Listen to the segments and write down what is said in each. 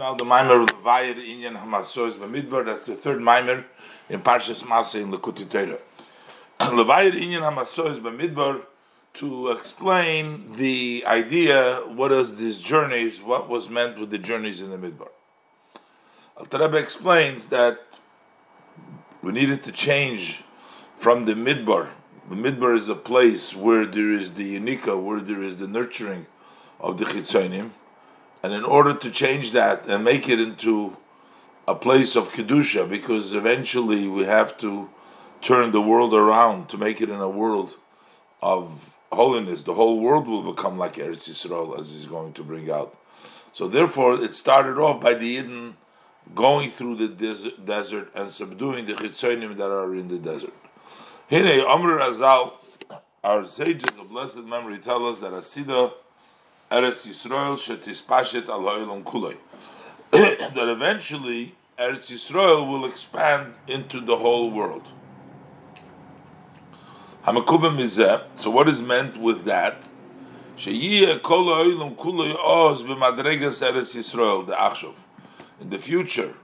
now the mimer of Levayir Inyan Hamasos Bamidbar. That's the third mimer in Parshas Masa in Lekuti Torah. Levayir Inyan Hamasos Bamidbar to explain the idea, what is these journeys, what was meant with the journeys in the Midbar. Al Rebbe explains that we needed to change from the Midbar. The Midbar is a place where there is the Unika, where there is the nurturing of the Chitzonim and in order to change that and make it into a place of kedusha, because eventually we have to turn the world around to make it in a world of holiness. The whole world will become like Eretz Yisrael, as he's going to bring out. So therefore, it started off by the Eden going through the desert, and subduing the chitzonim that are in the desert. Hine Amr Azal, our sages of blessed memory tell us that Asida Eretz Yisrael shetispashet al kulay. That eventually Eretz Yisrael will expand into the whole world. Hamakuvim mizeh. So what is meant with that? Sheyiyeh kol ha'olam kulay oz b'madregas Eretz Yisrael the achshov. In the future,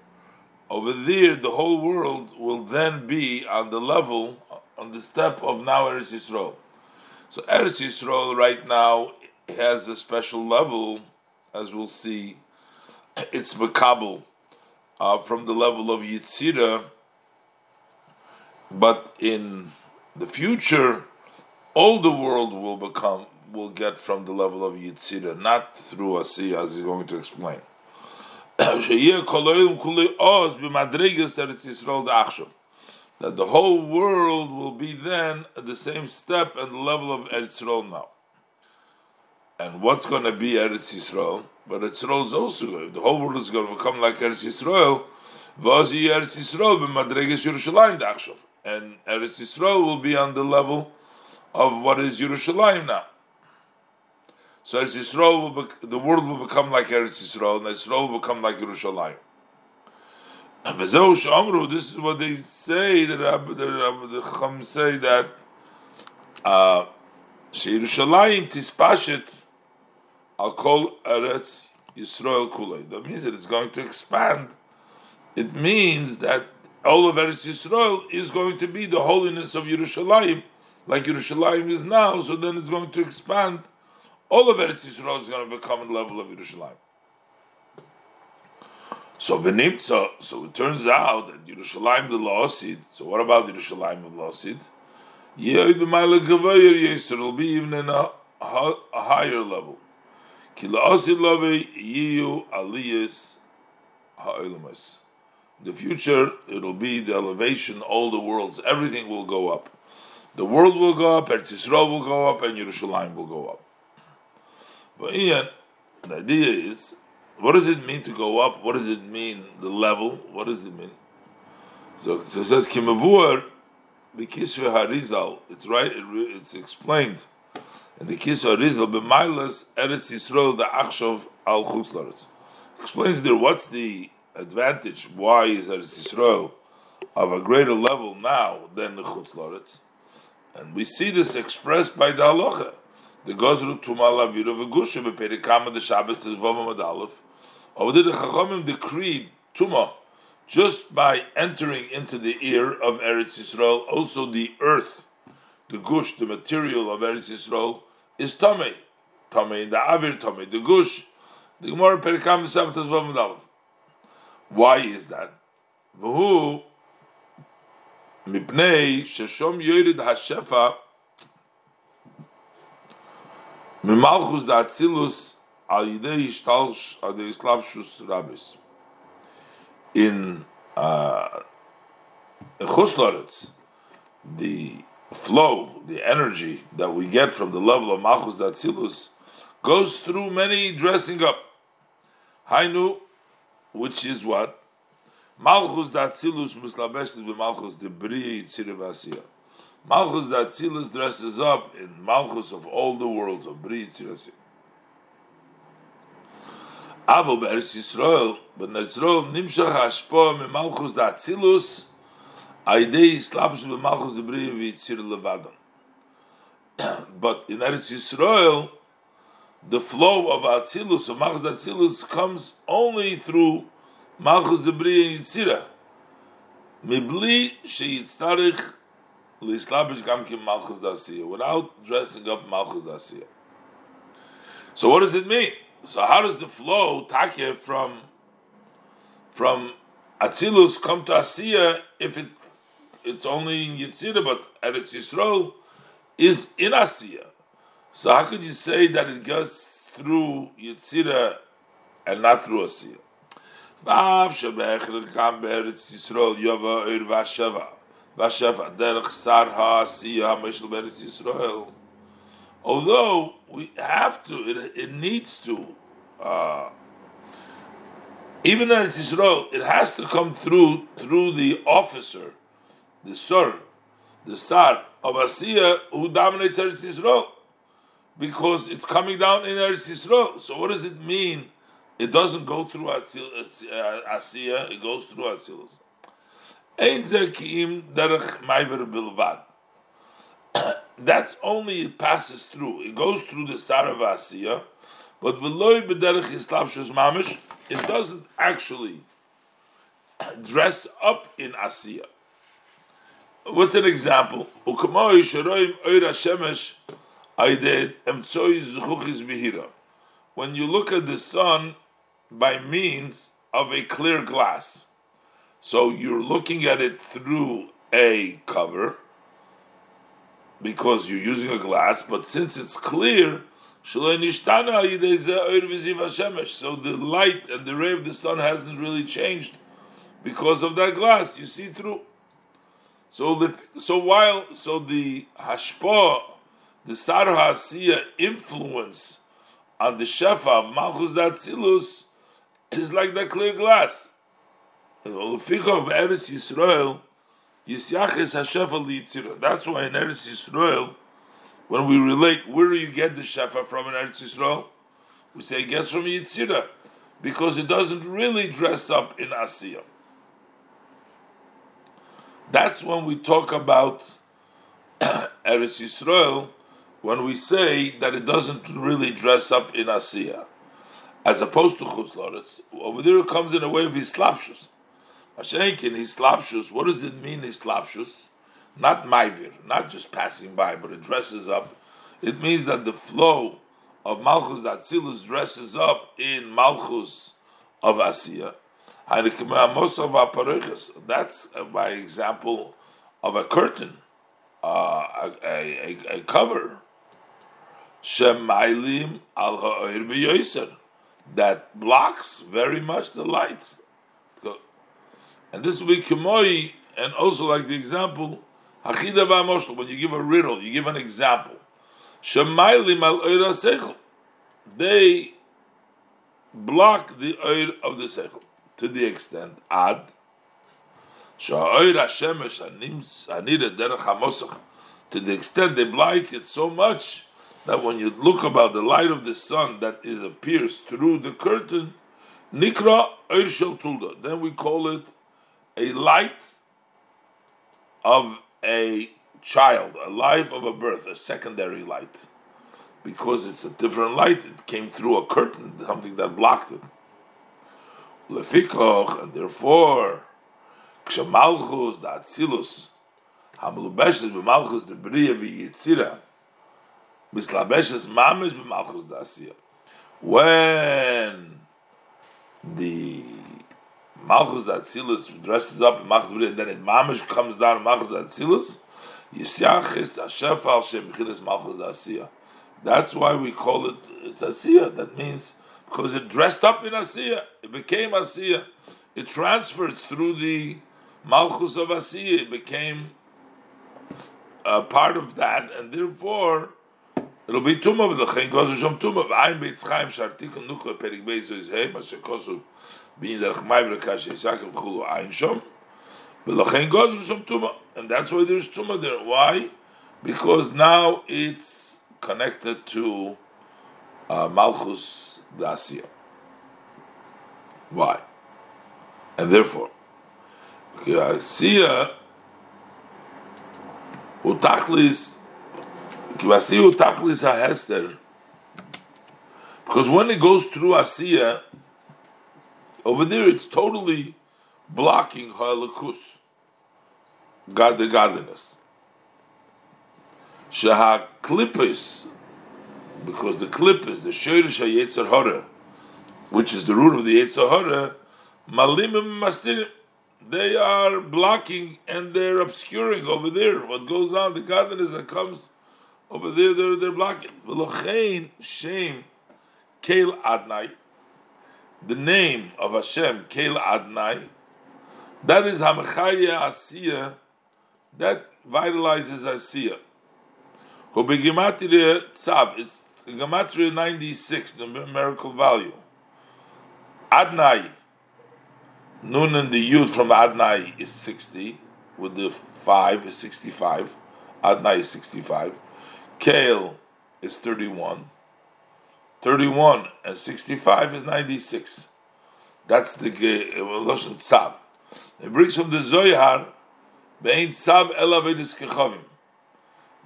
over there, the whole world will then be on the level, on the step of now Eretz Yisrael. So Eretz Yisrael right now has a special level, as we'll see. It's makabel uh, from the level of yitzira, but in the future, all the world will become will get from the level of yitzira, not through asiya, as he's going to explain. that the whole world will be then at the same step and level of Eretz now and what's going to be Eretz Yisrael? But Eretz Yisrael is also the whole world is going to become like Eretz Yisrael. Vazi Eretz Yisrael b'madreges Yerushalayim and Eretz Yisrael will be on the level of what is Yerushalayim now. So Eretz Yisrael will be, the world will become like Eretz Yisrael, and Yisrael will become like Yerushalayim. This is what they say. The the, the Chacham say that uh, Yerushalayim tispashet I'll call Eretz Yisrael Kulei. That means that it's going to expand. It means that all of Eretz Yisrael is going to be the holiness of Yerushalayim, like Yerushalayim is now. So then it's going to expand. All of Eretz Yisrael is going to become the level of Yerushalayim. So Venim, so it turns out that Yerushalayim the La'asid. So what about Yerushalayim the the Ma'ala Gavayer will be even in a, a higher level. In the future, it'll be the elevation, all the worlds, everything will go up. The world will go up, Eretz Yisrael will go up, and Yerushalayim will go up. But Ian, the idea is, what does it mean to go up? What does it mean, the level? What does it mean? So, so it says, Kimavuar, Bikishve Harizal, it's right, it, it's explained and the Kisva Rizal b'Mailas Eretz Yisrael the Achshov al Chutzlaretz. Explains there what's the advantage. Why is Eretz Yisrael of a greater level now than the Chutzlaretz? And we see this expressed by the Halacha. The Gozru Tumal Avira v'Gusha b'Perikama the Shabbos Tezvav Aleph. Over there, the Chachamim decreed Tuma just by entering into the ear of Eretz Yisrael, also the earth, the gush, the material of Eretz Yisrael, is Tomei. Tomei, the Avir Tomei, the Gush, the Gemara Perikam Sabbatas Vavadalav. Why is that? V'hu mipnei sheshom yorid hashefa mimalchus da atzilus al yidei ishtalsh al yidei slavshus rabbis. In uh, Chusloretz, the flow, the energy that we get from the level of Malchus Datzilus goes through many dressing up. Hainu, which is what? Malchus Datzilus mislabeshes with Malchus de Bri Tzirivasiya. Malchus Datzilus dresses up in Malchus of all the worlds of Bri Tzirivasiya. Avo Be'eretz Yisrael, but Yisrael nimshach hashpo me Malchus Datzilus But in Eretz Yisrael, the flow of Atzilus, of Malchus Atzilus, comes only through Malchus Debri Yitzira. Mibli sheyitztarich lislabish gamkim Malchus Dasiya, without dressing up Malchus Dasiya. So what does it mean? So how does the flow takeh from from Atzilus come to Asiya if it it's only in Yitzira, but Eretz Yisrael is in Asiya? So how could you say that it goes through Yitzira and not through Asiya? Although we have to, it, it needs to, uh, even in Israel, it has to come through through the officer, the sir, the sar of Asiya who dominates Eretz Yisrael because it's coming down in Eretz Yisrael. So what does it mean? It doesn't go through Asiya, it goes through Atzilus. That's only it passes through. It goes through the Sarav Asiya, but v'loy b'derech islapshus mamish, it doesn't actually dress up in Asiya. What's an example? Sharoim oira shemesh when you look at the sun by means of a clear glass, so you're looking at it through a cover because you're using a glass, but since it's clear, so the light and the ray of the sun hasn't really changed because of that glass. You see through. So, the, so while so the hashpa the Sar HaAsiya influence on the Shefa of Malchus Datzilus is like that clear glass. Yisrael, That's why in Eretz Yisrael, when we relate where do you get the Shefa from in Eretz Yisrael, we say it gets from Yitzira, because it doesn't really dress up in Asiya. That's when we talk about Eretz Yisrael, when we say that it doesn't really dress up in Asiya, as opposed to Chutz over there it comes in a way of Islapshus. Mashenkin, Islapshus, what does it mean, Islapshus? Not Maivir, not just passing by, but it dresses up. It means that the flow of Malchus Datzilus dresses up in Malchus of Asiya. That's by example of a curtain, uh, a, a, a, cover Shemailim al that blocks very much the light. And this will be kimoi, and also like the example, when you give a riddle, you give an example. Shemailim al they block the oir of the seichel to the extent ad to the extent they block it so much that when you look about the light of the sun that is appears through the curtain, nikra. Then we call it a light of a child, a life of a birth, a secondary light, because it's a different light. It came through a curtain, something that blocked it. Lefikoch, and therefore, kshamalchus, the atzilus, hamlubeshes b'malchus, the bria v'yitzira, mislabeshes mamish b'malchus dasiya. When the malchus datzilus dresses up in malchus and then it mamish comes down in malchus datzilus, yisyachis ashef al shem malchus dasiya. That's why we call it it's asiya. That means because it dressed up in asiya, it became asiya. It transferred through the malchus of asiya. It became a part of that, and therefore It'll be tumah v'lechein gozu shom tumah v'ayin beitz chaim shartikon nukla perik beizu is hey mashe kosu bin derech mai v'rekash yisakim chulu ayin shom v'lechein gozu shom and that's why there's tumah there. Why? Because now it's connected to uh, Malchus Dasiya. Why? And therefore, tachlis hahester. Because when it goes through Asiya, over there it's totally blocking Halakus, God the godliness. Shaha Klippis, because the Klippis, the Shirish HaYetzer which is the root of the Yetzer Hora, Malimim Mastirim, they are blocking and they're obscuring over there what goes on, the godliness that comes over there, they're, they're blocking. V'lochein Shem Kel Adnai, the name of Hashem, Kel Adnai, that is Hamachaya Asiya, that vitalizes Asiya. It's gematria 96, the numerical value. Adnai, Nun and the Yud from Adnai is 60, with the 5 is 65. Adnai is 65. Kale is 31. 31 and 65 is 96. That's the Lashon Tzav. It brings from the Zohar, Bein Tzav El Avedis Kechavim.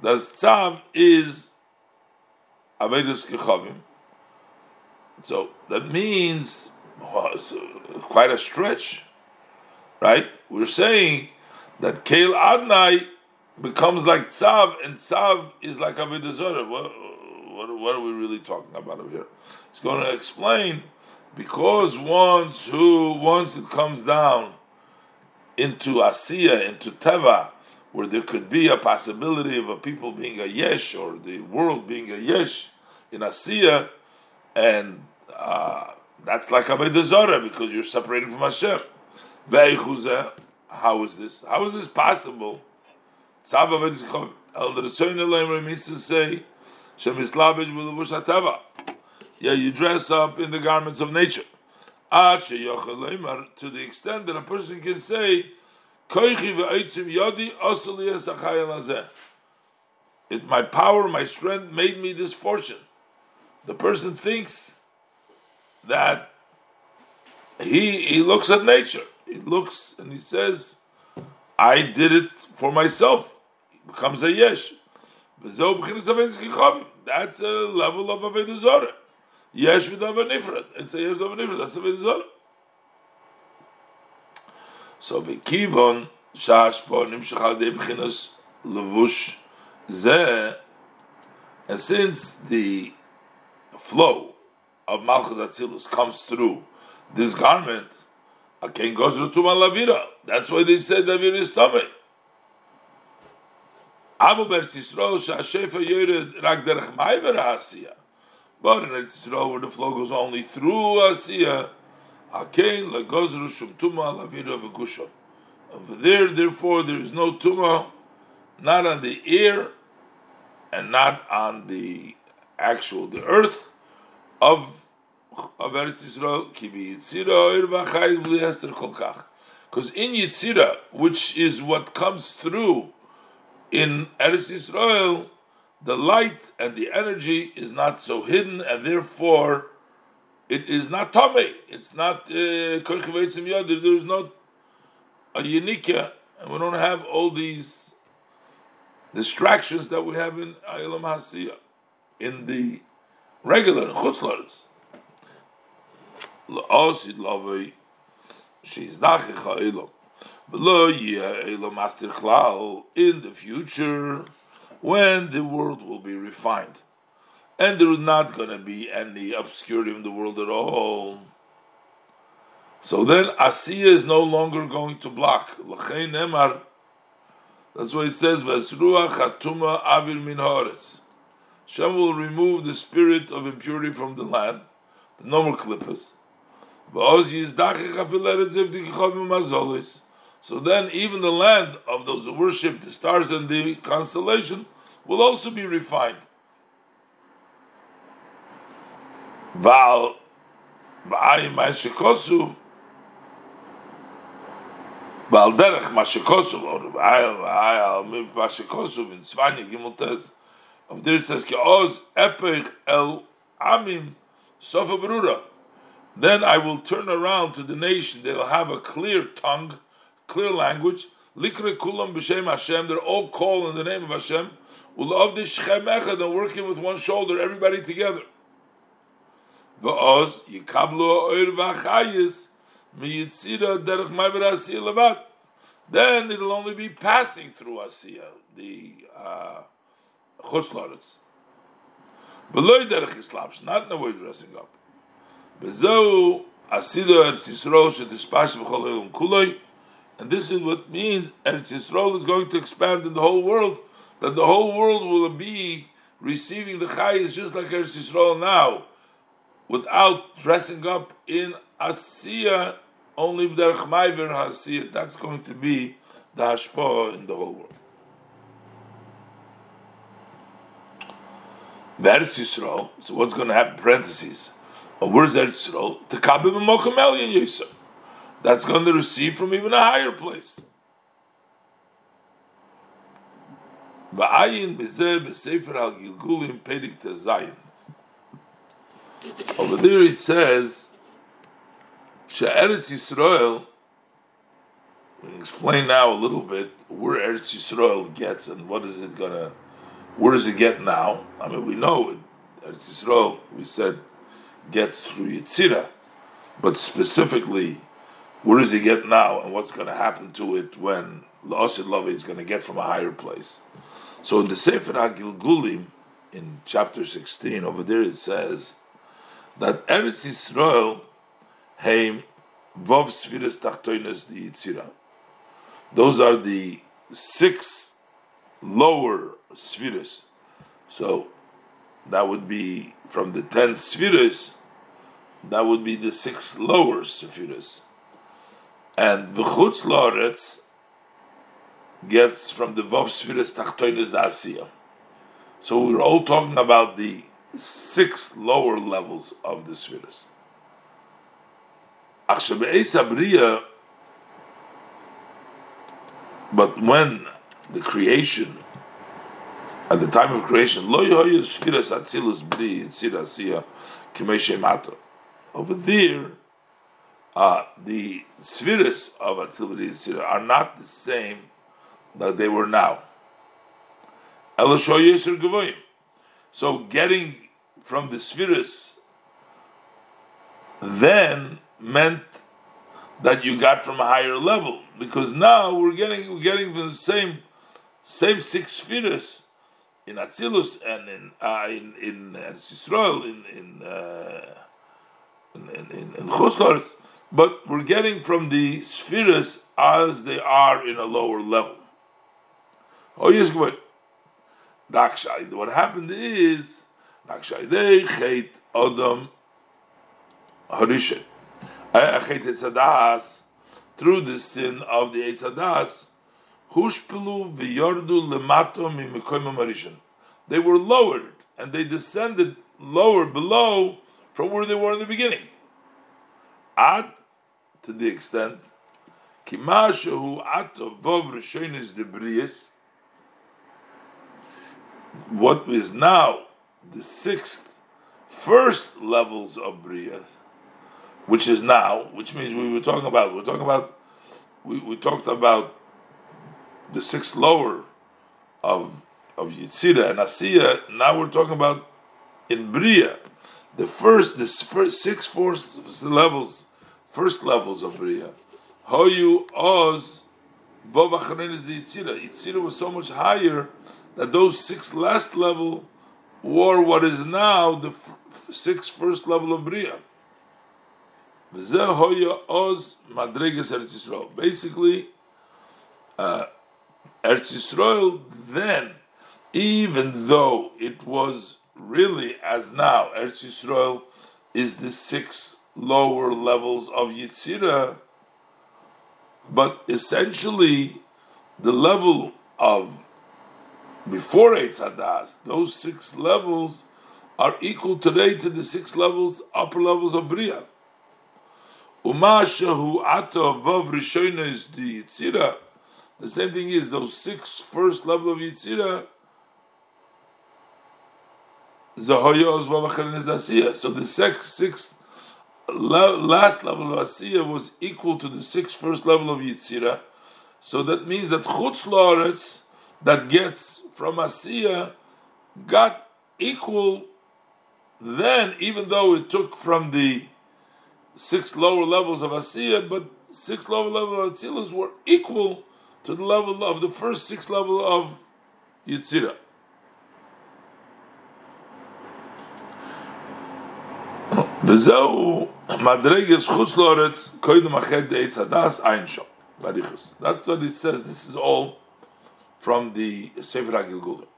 The Tzav is Avedis Kechavim. So that means well, it's uh, quite a stretch, right? We're saying that Kail Adnai becomes like Tzav, and Tzav is like Avodah Zarah. What, what, what, are we really talking about over here? He's going to explain because once who once it comes down into Asiya, into Teva, where there could be a possibility of a people being a Yesh or the world being a Yesh in Asiya, and uh, that's like Avodah Zarah because you're separated from Hashem. How is this? How is this possible? Elder Tzon means to say, Yeah, you dress up in the garments of nature. To the extent that a person can say, it, my power, my strength made me this fortune. The person thinks that he he looks at nature. He looks and he says, "I did it for myself." He becomes a yesh. That's a level of zarah. Yesh v'davar nifrat. It's a yesh v'davar nifrat. That's zarah. So v'kivon shashpo nimshach dei b'chinas levush zeh. And since the flow of Malchus Atzilus comes through this garment, a king goes to Malavira. That's why they said Lavira is tummy. Abu Beretz Yisrael Shashefa Yered Rak Derech Maiver Hasiya. But in Eretz Yisrael where the flow goes only through Hasiya, Hakein Legozru Shum Tuma V'Gushon. Over there, therefore, there is no Tuma, not on the ear, and not on the actual the earth of of Eretz Yisrael, ki Yitzira ir bli hester kolkach. Because in Yitzira, which is what comes through in Eretz Yisrael, the light and the energy is not so hidden, and therefore it is not Tomei. It's not Koichevetzim uh, Yadir. There's not a Yenika, and we don't have all these distractions that we have in Ayilam Hasiya, in the regular Chutzlaris la'osid lavei she's master chlal in the future when the world will be refined. And there is not going to be any obscurity in the world at all. So then Asiya is no longer going to block. That's why it says, Vesruach chatuma avir min hores. Shem will remove the spirit of impurity from the land, the normal clippers. So then, even the land of those who worship the stars and the constellation will also be refined. Val Mashikosuv Val Derech Mashikosuv or Mashikosuv in Svanya Gimel of there says Ki Oz Epech El Amim Sofa then I will turn around to the nation. They'll have a clear tongue, clear language. Likre kulam b'shem Hashem. They're all called in the name of Hashem. U'la'ov shchem echad and working with one shoulder, everybody together. V'oz yikablu oir v'achayis miyitzira derech ma'ver asiya levat. Then it'll only be passing through asiya, the uh, chutz Below derech islamish, not in the way dressing up. Bezow asida Eretz Yisrael shetispash b'chol elam kuloi. And this is what means Eretz Yisrael is going to expand in the whole world, that the whole world will be receiving the chayis just like Eretz Yisrael now without dressing up in asiya, only derech ma'ver asiya. That's going to be the hashpah in the whole world. Eretz Yisrael. So what's going to happen? Parentheses. Uh, where's Eretz Yisrael? To kabim mokum elyon yisrael. That's going to receive from even a higher place. Ba'ayin bezeh b'sefer al gilgulim pedik tezayin. Over there it says, She'eretz Yisrael, we explain now a little bit where Eretz Yisrael gets and what is it gonna, where does it get now? I mean, we know it, Eretz Yisrael, we said, gets through Yitzira, but specifically, where does it get now and what's to happen to it when La'osid Love is to get from a higher place? So in the Sefer HaGilgulim, in chapter 16, over there it says, that Eretz Yisrael heim vov sfiras tachtoinas the Yitzira. Those are the six lower spheres. So that would be from the ten spheres, that would be the six lower spheres. And the Chutz Loretz gets from the Vav Spheres Tachtoinis the Asiya. So we're all talking about the six lower levels of the spheres. But when the creation, at the time of creation, over there, uh, the spheres of Atzil are not the same that they were now. So getting from the spheres then meant that you got from a higher level because now we're getting we're getting the same same six spheres in Atzilus and in uh, in in Yisrael in in uh, in, in, in, in but we're getting from the spheres as they are in a lower level. Oh yes, good. What happened is Rakshai they hate Adam Harishan. Chet Etzadas through the sin of the Etzadas. Hushpelu v'yordu lemato mimikoyim marishan. They were lowered and they descended lower below from where they were in the beginning. Ad to the extent kimashu ato vov rishonis debrius what is now the sixth, first levels of Bria, which is now, which means we were talking about, we're talking about, we, we talked about the sixth lower of of Yitzira and Asiya. Now we're talking about in Bria, the first, the first six first levels, first levels of Bria. Hoyu Oz Vov is the Yitzira. Yitzira was so much higher that those six last level were what is now the f- six first level of Bria. Basically, uh, Eretz Yisrael then, even though it was really as now, Eretz Yisrael is the six lower levels of Yitzira, but essentially the level of before Eitz Hadas, those six levels are equal today to the six levels, upper levels of Bria. Umashahu Ato Vav Rishona is the Yitzira. The same thing is those six first level of Yitzira. Zahoyos Vavacharin is Asiya. So the six, six last level of Asiya was equal to the six first level of Yitzira. So that means that Chutz Loretz that gets from Asiya got equal then even though it took from the six lower levels of Asiya, but six lower levels of Atzilus were equal to the level of the first six level of Yitzira. וזהו מדרגס חוץ לארץ קודם אחרי דעץ הדס אין שו בריחס. That's what it says. This is all from the Sefer HaGilgulim.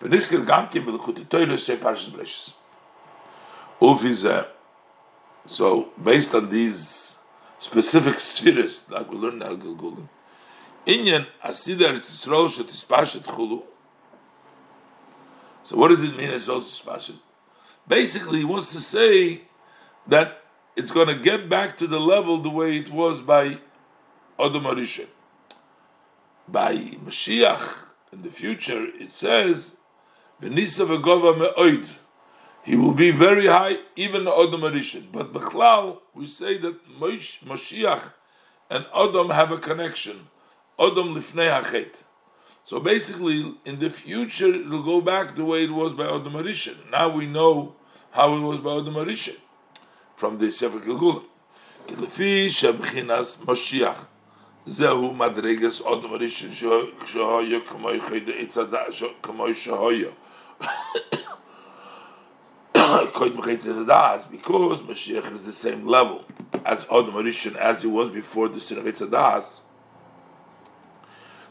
V'nisker gam kim b'lekuti. Uf so based on these specific spheres that we learn in HaGilgulim, Inyan asidar tzisrol shet chulu. So what does it mean as well ispashet? Basically, he wants to say that it's going to get back to the level the way it was by Adam Arishem by Mashiach in the future, it says, "V'nisav agova me'oid." He will be very high, even Adam Arishin. But Bechlal, we say that Mashiach and Adam have a connection. Adam lifnei hachet. So basically, in the future, it'll go back the way it was by Adam Arishin. Now we know how it was by Adam Arishin from the Sefer Gilgulim. זהו מדרגס אדם הראשון שהיה כמו יחיד עץ הדעת כמו שהיה קודם חייץ הדעת because Mashiach is the same level as Adam Rishon as he was before the sin of Eitz Adas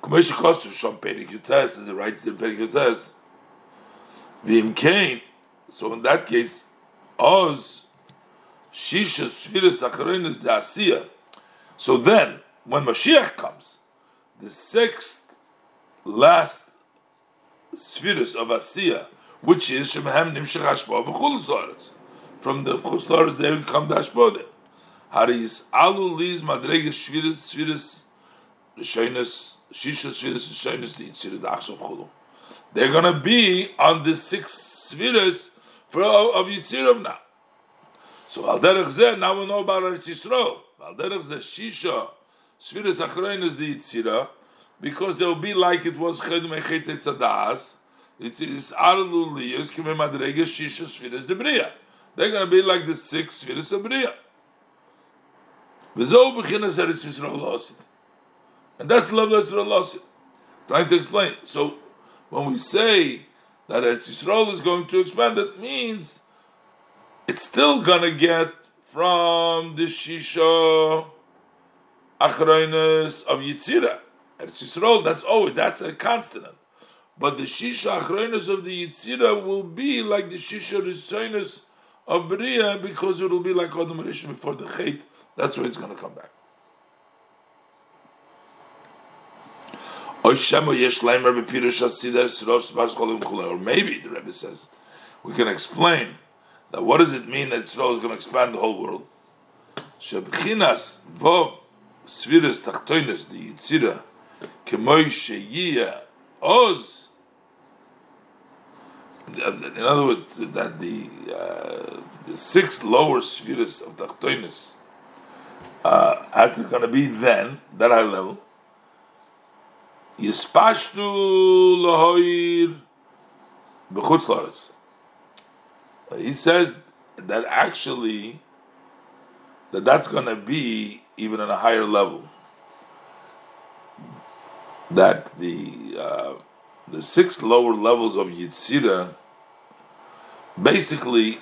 כמו שכוסף שם פרק יוטס as he writes the פרק יוטס ואם כן so in that case Oz Shisha Sfiris Acharonis the Asiya. So then, when Mashiach comes, the sixth last Sfiris of Asiya, which is Shemahem Nimshach Hashpah B'chul From the Chutz there come the Hashpah Haris Alu Liz Madreges Sfiris Sfiris Rishonis Shisha Rishonis the Yitzir Dachshav Chulu. They're going to be on the six Sfiris for, of Yitzirav now. So al derech zeh, now we know about Eretz Yisrael. Al zeh, Shisha, Achrein is the Yitzira, because they'll be like it was Chedum Echet Etzadas, it's Arlu Liyos, Kime Madrege, Shisha, Sfiris de Bria. They're going to be like the six Sfiris of Bria. V'zo b'chinas Eretz Yisrael lost And that's the level of Yisrael lost Trying to explain. So, when we say that Eretz Yisrael is going to expand, that means it's still gonna get from the Shisha Achroinus of Yitzira. Eretz Yisrael, that's always that's a constant. But the Shisha Achroinus of the Yitzira will be like the Shisha Rishoinus of Bria because it will be like Adam Rishon before the Chait. That's where it's going to come back. Or maybe the Rebbe says we can explain that what does it mean that Israel is going to expand the whole world? Shebchinas vov sviras tachtoinas the yitzira kemoy sheyia oz. In other words, that the uh, the six lower spheres of tachtoinas, uh, as they're going to be then, that high level, yispashtu lahoir b'chutz he says that actually that that's going to be even on a higher level. That the uh, the six lower levels of Yitzira, basically,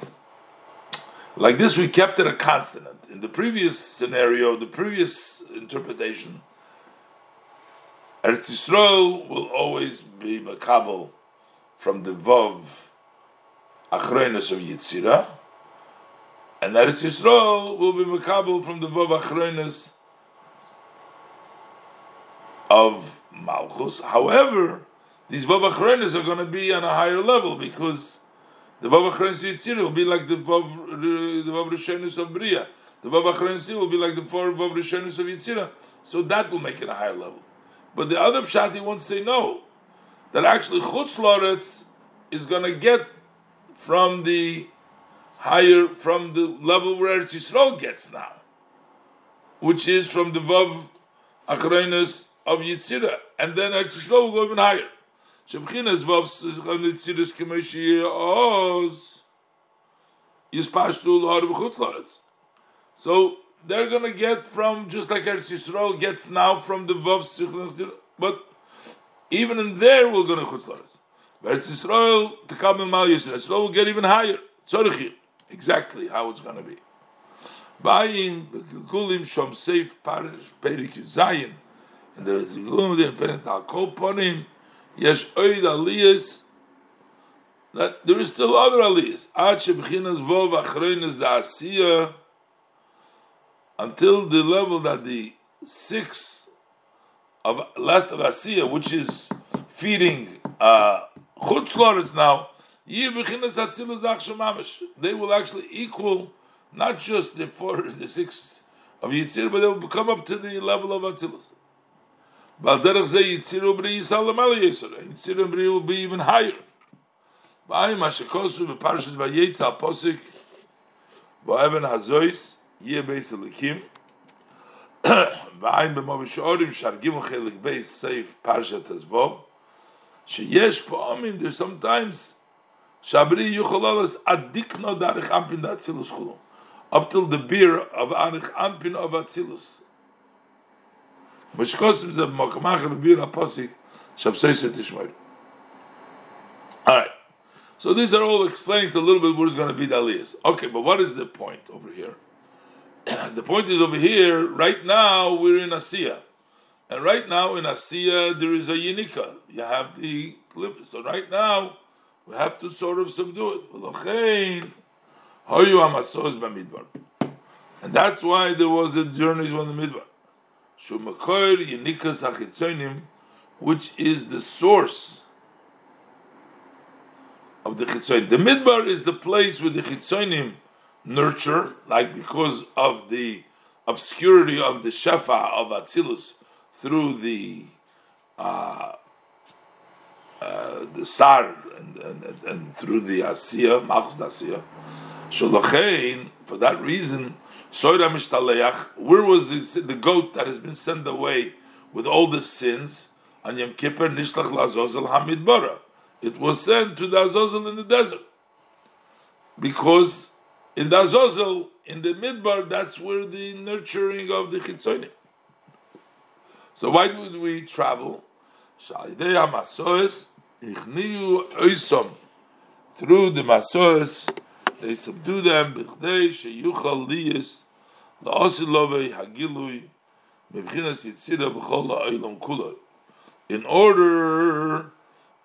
like this, we kept it a constant. In the previous scenario, the previous interpretation, Eretz Yisrael will always be makabel from the Vav Achroinus of Yitzira, and that it's Yisrael will be Makabel from the Vav Achroinus of Malchus. However, these Vav Achroinus are going to be on a higher level because the Vav Achroinus of Yitzira will be like the Vav, the Vav of Bria. The Vav Achroinus will be like the four Vav Rishonus of Yitzira. So that will make it a higher level. But the other Pshat, wants to say no. That actually Chutz Loretz is going to get from the higher, from the level where Eretz Yisrael gets now, which is from the Vav Achroinus of Yitzira, and then Eretz Yisrael will go even higher. Shemchinas Vav Yitzira's Kemeshi Oz. yispashtu lahar b'chutz So they're gonna get from just like Eretz Yisrael gets now from the Vav but even in there we're gonna chutz laretz. Eretz Yisrael to in Mal Yisrael, Yisrael will get even higher. Tzorich exactly how it's gonna be. Buying the Gilgulim Shom Seif Perik Zayin, and there is Gilgulim the Imperent Al Ponim, Yesh Oid Aliyas, that there is still other aliyas. Ad Shebchinas Vov Achroinas Da Asiyah, until the level that the six of last of Asiya, which is feeding uh, chutzlaritz now, they will actually equal not just the four, the six of Yitzir, but they will come up to the level of Atzilus. Yitzir will be even higher. There's sometimes shabri yucholalas adikno darich ampin da chulum up till the beer of arich ampin of atzilus Mishkosim ze b'mokamach b'bir ha-posik shabseiset ishmoyim all right so these are all explaining a little bit what is going to be the aliyahs. Okay, but what is the point over here? the point is over here, right now we're in Asiya. And right now in Asiya there is a Yinika. You have the clip. So right now we have to sort of subdue it. And that's why there was the journeys on the Midbar. Which is the source of the chitzonim. The midbar is the place where the chitzonim nurture, like because of the obscurity of the shefa of Atzilus through the uh, uh, the sar and, and, and, through the asiya, machus asiya. Sholochein, for that reason, soira mishtaleach. Where was the goat that has been sent away with all the sins? And Yom Kippur nishlach lazozel hamidbara it was sent to the Azazel in the desert. Because in the Azazel, in the Midbar, that's where the nurturing of the Chitzonim. So why would we travel? Through the Masoes, they subdue them, Bichdei Sheyuchal Liyis, La'osilovei Hagilui, Mebchinas Yitzira B'chol La'olam Kuloi. In order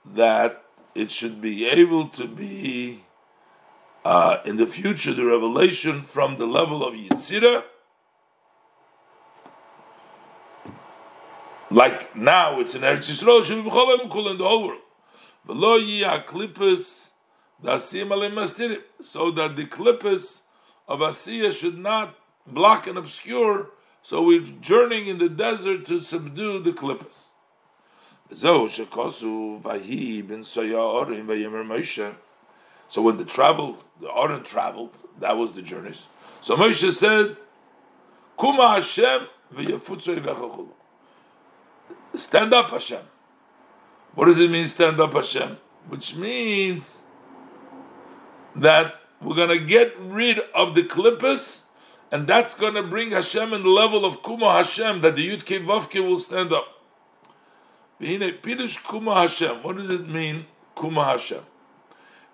that it should be able to be uh, in the future the revelation from the level of Yitzira. Like now, it's in Eretz Yisrael, should be in the whole world. So that the clippers of Asiya should not block and obscure. So we're journeying in the desert to subdue the clippers. So when the travel, the Aaron traveled, that was the journeys. So Moshe said, Kuma Hashem Stand up Hashem. What does it mean, stand up Hashem? Which means that we're going to get rid of the klippus, and that's going to bring Hashem in the level of Kuma Hashem, that the Yud Vavke will stand up. Pirush Kuma Hashem. What does it mean, Kuma Hashem?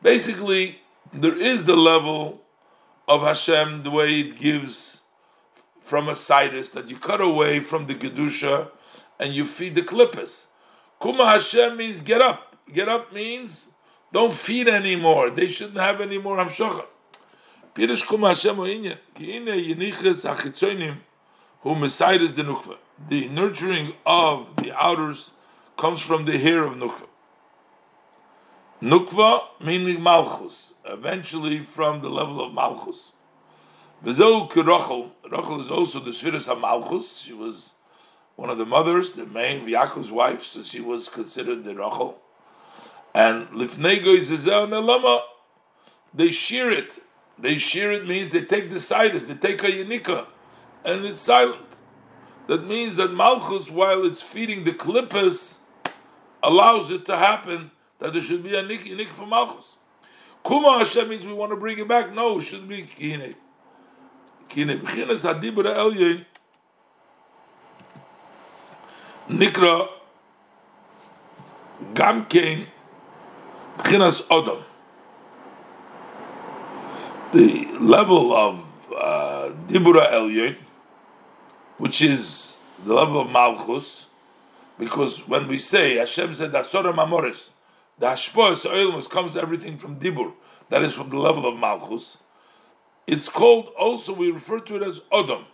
Basically, there is the level of Hashem, the way it gives from a situs that you cut away from the Gedusha and you feed the klippus. Kuma Hashem means get up. Get up means don't feed anymore. They shouldn't have any more Hamshocha. Pirush Kuma Hashem Oinyan. Ki ine yiniches achitzoinim who Messiahs the nukva. The nurturing of the outers comes from the hair of Nukva. Nukva meaning Malchus, eventually from the level of Malchus. V'zeu Rachel. Rachel is also the spheres of malchus. She was one of the mothers, the main Yaakov's wife, so she was considered the Rachel. And Lifnego Nelama, they shear it. They shear it means they take the sides, they take a Yanika, and it's silent. That means that Malchus, while it's feeding the klippas, allows it to happen that there should be a nik, nik for malchus. Kuma Hashem means we want to bring it back. No, it shouldn't be kine. Kine b'chinas hadibur elyon nikra gamkein b'chinas odom. The level of uh, dibura elyon, which is the level of malchus, because when we say Hashem said Asora Mamoris, the Hashpoas Oilmus comes everything from Dibur, that is from the level of Malchus. It's called also, we refer to it as Odom.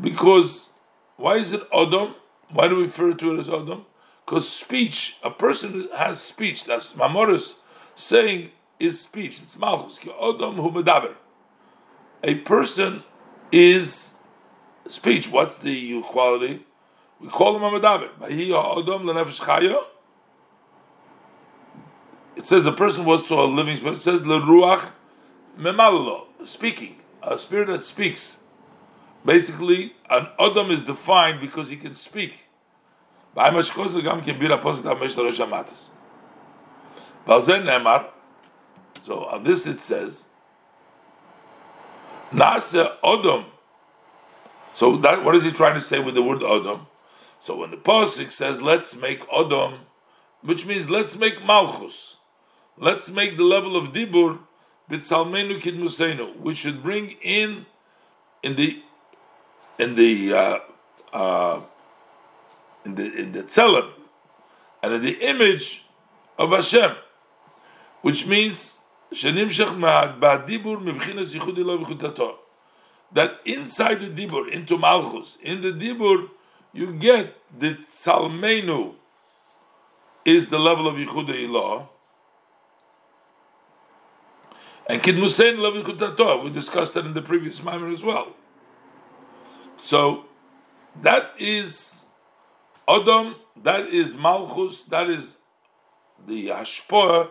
Because, why is it Odom? Why do we refer to it as Odom? Because speech, a person has speech, that's Mamoris saying is speech, it's Malchus. Odom Humedaber. A person is speech. What's the quality? We call him a medaber. Uh, it says a person was to a living spirit. It says leruach memallo, speaking, a spirit that speaks. Basically, an adam is defined because he can speak. So on this it says, Nase Odom. So that what is he trying to say with the word Odom? So when the Pasuk says, let's make Odom, which means let's make Malchus, let's make the level of Dibur, Kidmusenu, we should bring in, in the, in the, uh, uh, in the, in the Tzelem, and in the image of Hashem, which means, that inside the Dibur, into Malchus, in the Dibur, you get the Salmenu is the level of Yichud Ilah. And Kid Musain level Yichud We discussed that in the previous Mimer as well. So that is Adam, that is Malchus, that is the Hashpoah.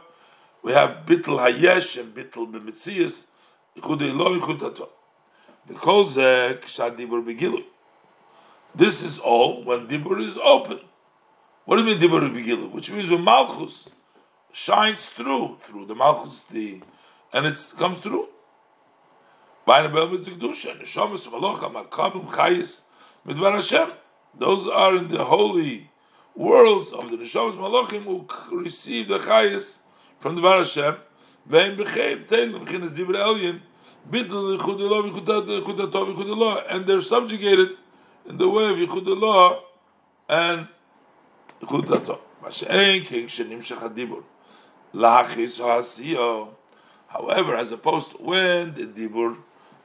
We have Bittel Hayesh and Bittel B'Metzias, Yichud Ilah, Yichud Tato. Because uh, Kshad Dibur Begilui. This is all when Dibur is open. What do you mean Dibur Begilu? Which means when Malchus shines through, through the Malchus, the and it comes through. Those are in the holy worlds of the Neshamas Malachim who receive the Chayis from the Var Hashem. And they're subjugated in the way of Yichud Allah and Yichud Tato. Mashein king shenim shechadibur lachis ha'asiyo. However, as opposed to when the dibur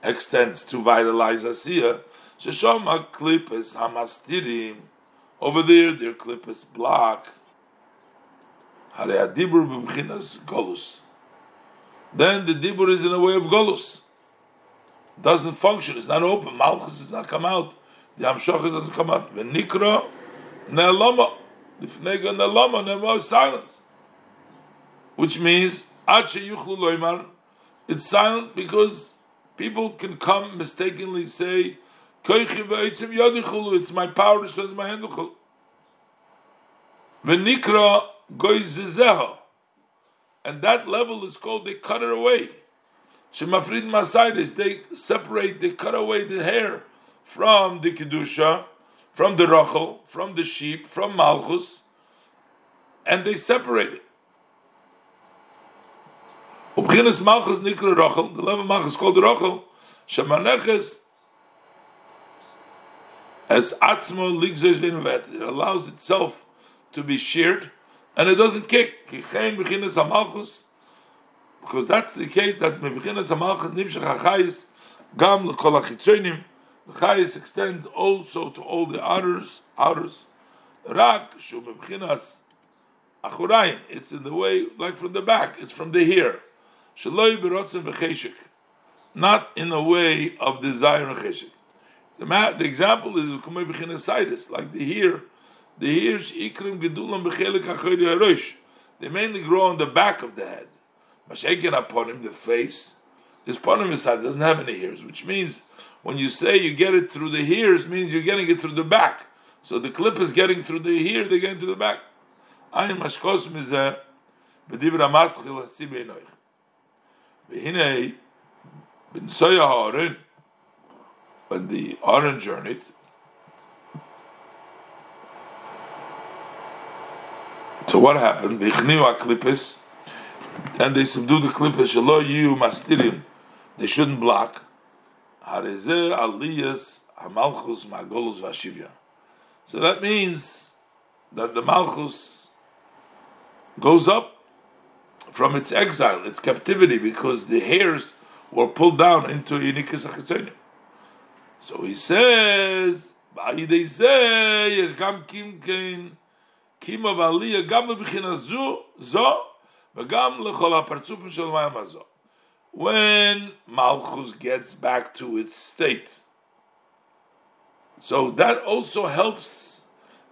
extends to vitalize asiya, sheshom klippus hamastirim. Over there, their klippus block. Then the dibur is in a way of golus. Doesn't function. It's not open. Malchus does not come out the Amshachas doesn't come out. V'nikra ne'alama. Lifnega ne'alama, ne'alama, silence. Which means, it's silent because people can come mistakenly say, it's my power to my hand. V'nikra goizizeha. And that level is called, they cut it away. Shemafrid Masaides, they separate, they cut away the hair from the Kedusha, from the Rachel, from the sheep, from Malchus, and they separate it. Ubchinas Malchus Nikla Rachel, the of Malchus called Rachel, Shemaneches as Atzmo Ligzois Vinovet. It allows itself to be sheared, and it doesn't kick. Kichein Bchinas Malchus, because that's the case that Bchinas Malchus Nimshach HaChayis Gam L'Kol HaChitzonim the chayis extend also to all the others. Others, rak shumebchinas achurayim. It's in the way, like from the back. It's from the here. Shaloi berotzen v'cheshik, not in the way of desire and cheshik. The, ma- the example is kumay b'chinasaitis, like the here, the here sheikrim gedulam b'chelik achoyri harosh. They mainly grow on the back of the head. Mashenken upon him, the face, is part of his side, doesn't have any ears, which means when you say you get it through the ears, means you're getting it through the back. So the clip is getting through the ear, they're getting through the back. Ayin mashkosim is a b'divra maschil hasi beinoich. Hine bin Soya Harin, when the Aaron journeyed, So what happened? klipis, and they subdued the klipis. Shelo yu mastirim. They shouldn't block. Hareze aliyas hamalchus magolus vashivya. So that means that the malchus goes up from its exile, its captivity, because the hairs were pulled down into Yinikas Achitzonim. So he says, בעידי זה יש גם קים קימה ועלייה גם מבחינה זו, זו, וגם לכל הפרצופים של מים הזו. When Malchus gets back to its state. So that also helps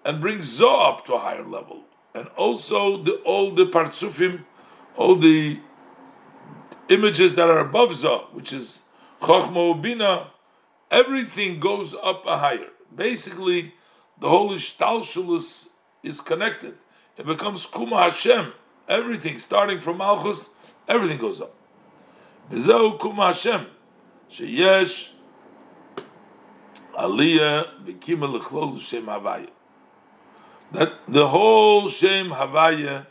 and brings Zo up to a higher level. And also the all the partsufim all the images that are above Zah, which is Chochma Bina, everything goes up a higher. Basically, the whole Ishtalshulus is connected. It becomes Kuma Hashem. Everything, starting from Malchus, everything goes up. Bezehu Kuma Hashem. Sheyesh Aliyah Bikima Lechlol Shem Havaya. That the whole Shem Havaya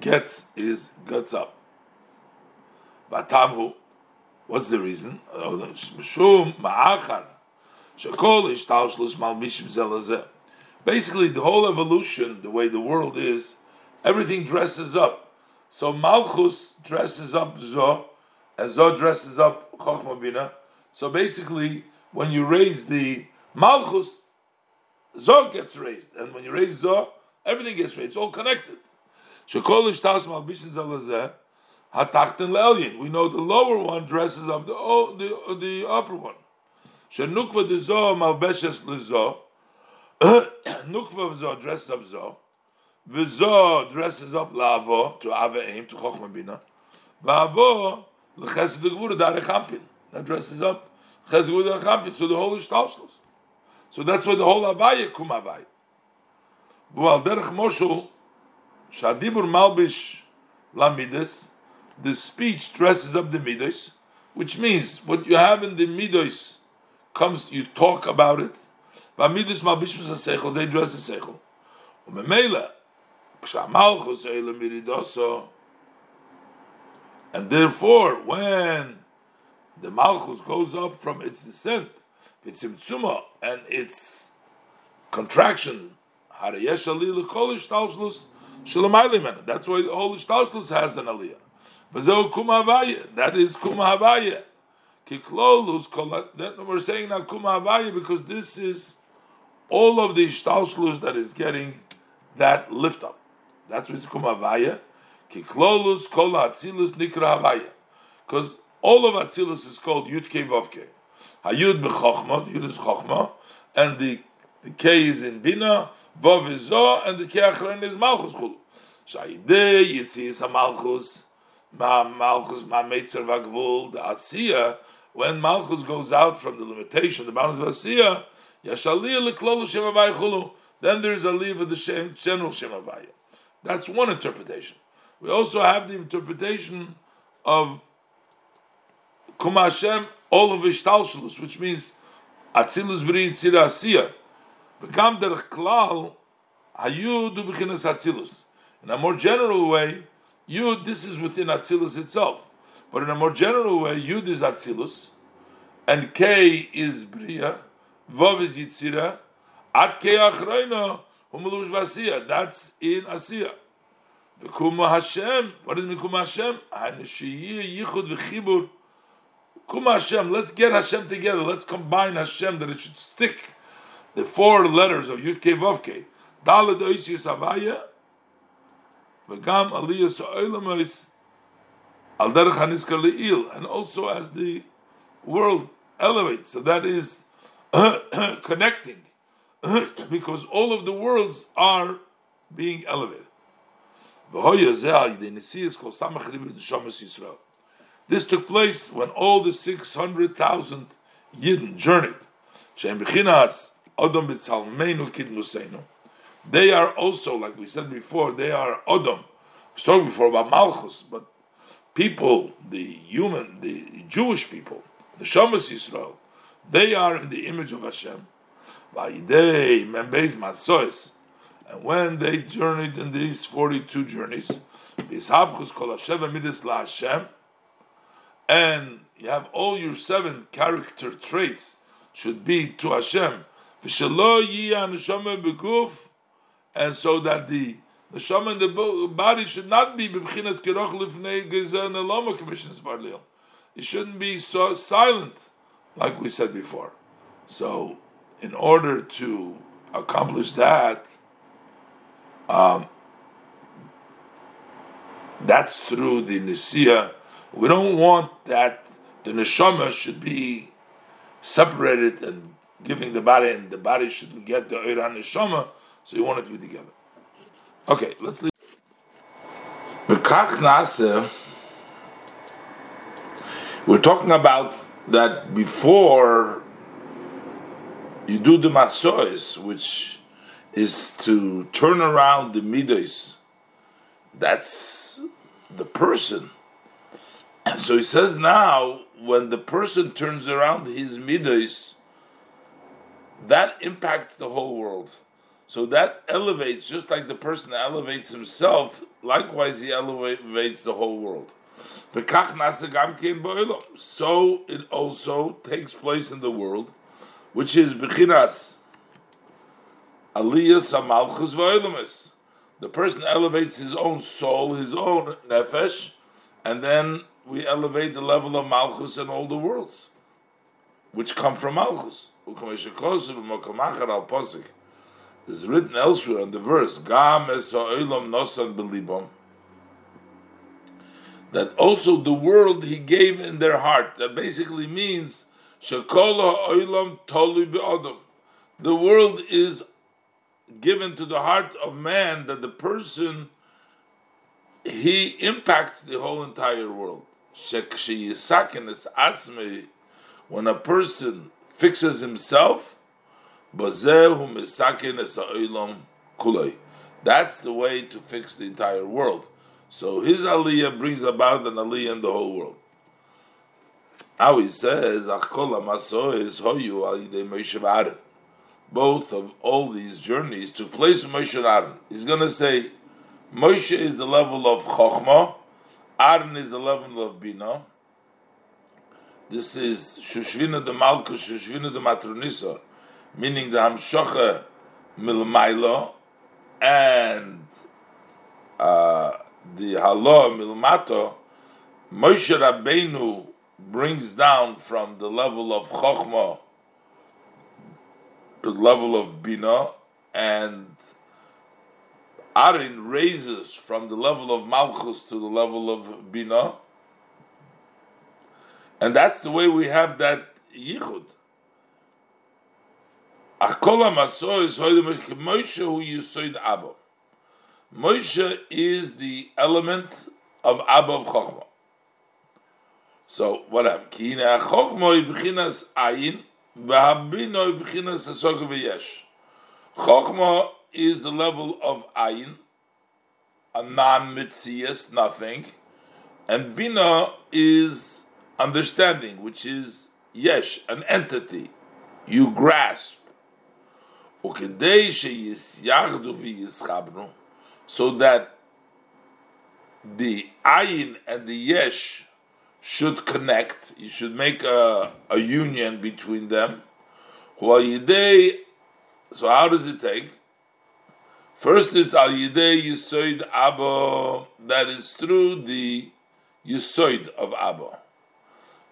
gets his guts up. Batamhu, what's the reason? Basically, the whole evolution, the way the world is, everything dresses up. So Malchus dresses up Zo, and Zo dresses up Chochma Bina. So basically, when you raise the Malchus, Zo gets raised, and when you raise Zo, everything gets raised. It's all connected. Shekol ishtas malbishin zalazeh hatachten le'elyin. We know the lower one dresses up the the the upper one. Shenukva de zo malbeshes lezo. Nukva zo dresses up zo. V'zo dresses up la'avo to ave aim to chokhmah bina. V'avo l'chesed gvura darech hampin. That dresses up chesed gvura darech hampin. So the whole ishtalshlos. So that's why the whole avaya kum avaya. V'al derech moshul Shadibur Malbish Lamidas, the speech dresses up the Midas, which means what you have in the Midas comes, you talk about it. Midas Malbish Seichel, they dress the Seichel. Umemela, Kshamalchus Eile Miridoso, and therefore, when the Malchus goes up from its descent, its imtsuma and its contraction, Harayesh Ali Lekolish That's why all the whole has an aliyah. Bazel Kuma Havaya. That is Kuma Havaya. Kiklolus, we're saying now Kuma Havaya because this is all of the Ishtalshlus that is getting that lift up. That's what is Kuma Havaya. Kiklolus, Kol Atzilus, Nikra Havaya. Because all of Atzilus is called Yud Ke Vav Ke. Hayud B'Chochma, Yud is Chochma, and the, the K is in Bina, Vav is Zo, and the Keachron is Malchus Chulu. Shayide Yitzis HaMalchus, Ma Malchus Ma Meitzer Vagvul, the Asiya, when Malchus goes out from the limitation, the bounds of Asiya, Yashaliyah Leklolu Shem Havaya Chulu, then there's a leave of the Shem, general Shem Havaya. That's one interpretation. We also have the interpretation of Kuma Hashem, all of Ishtalshalus, which means Atzilus B'ri Yitzira Asiya. Become der klal hayud u'bechinas atzilus. In a more general way, yud this is within atzilus itself, but in a more general way, yud is atzilus, and k is bria, vav is yitzira, at k achreina humelush v'asiya. That's in asiya. V'kuma Hashem. What is mikuma Hashem? Haneshiyah yichud v'chibur. Kuma Hashem. Let's get Hashem together. Let's combine Hashem that it should stick the four letters of Yud Ke Vav Ke, Dalad Oisis Havaya, V'gam Aliyah So'olam Al Derech HaNizkar Le'il, and also as the world elevates. So that is connecting, because all of the worlds are being elevated. This took place when all the 600,000 Yidden journeyed. Odom b'tzalmeinu kidmusenu. They are also, like we said before, they are Odom was talking before about Malchus, but people, the human, the Jewish people, the Shomas Yisrael, they are in the image of Hashem. And when they journeyed in these 42 journeys, and you have all your seven character traits should be to Hashem. And so that the the shama in the body should not be b'bchinas kiroch lifnei gezen eloma commissions barlil. It shouldn't be so silent, like we said before. So, in order to accomplish that, um, that's through the nisia. We don't want that the neshama should be separated and giving the body, and the body shouldn't get the oiran neshama. So you want it to be together. Okay, let's leave. We're talking about that before you do the masois, which is to turn around the midos. That's the person. So he says now, when the person turns around his midos, that impacts the whole world. So that elevates, just like the person elevates himself, likewise he elevates the whole world. So it also takes place in the world, which is Bechinas Aliyas Amalchus V'Oilamis. The person elevates his own soul, his own nefesh, and then we elevate the level of Malchus in all the worlds, which come from Malchus is written elsewhere in the verse, Gam es ha'olam nosan that also the world he gave in their heart. That basically means ha'olam tolu. The world is given to the heart of man that the person he impacts the whole entire world. When a person fixes himself, that's the way to fix the entire world. So his aliyah brings about an aliyah in the whole world. Now he says, Both of all these journeys took place in Moshe and Aaron. He's going to say, Moshe is the level of Chokhmah, Aaron is the level of Bina. This is Shushvina de Malkus, Shushvina de Matronisa meaning the Hamshocha Milmailo and uh, the Halo Milmato, Moshe Rabbeinu brings down from the level of Chokhmah to the level of Bina, and Arin raises from the level of Malchus to the level of Bina. And that's the way we have that Yichud. Moshe is the element of Abba of Chokhmah. So what happened? Ki is the level of ayin, a non-mitzias, nothing, and bina is understanding, which is yesh, an entity. You grasp so that the ayin and the yesh should connect. You should make a, a union between them. So how does it take? First, it's al yidei yisoid abba. That is through the yisoid of abba.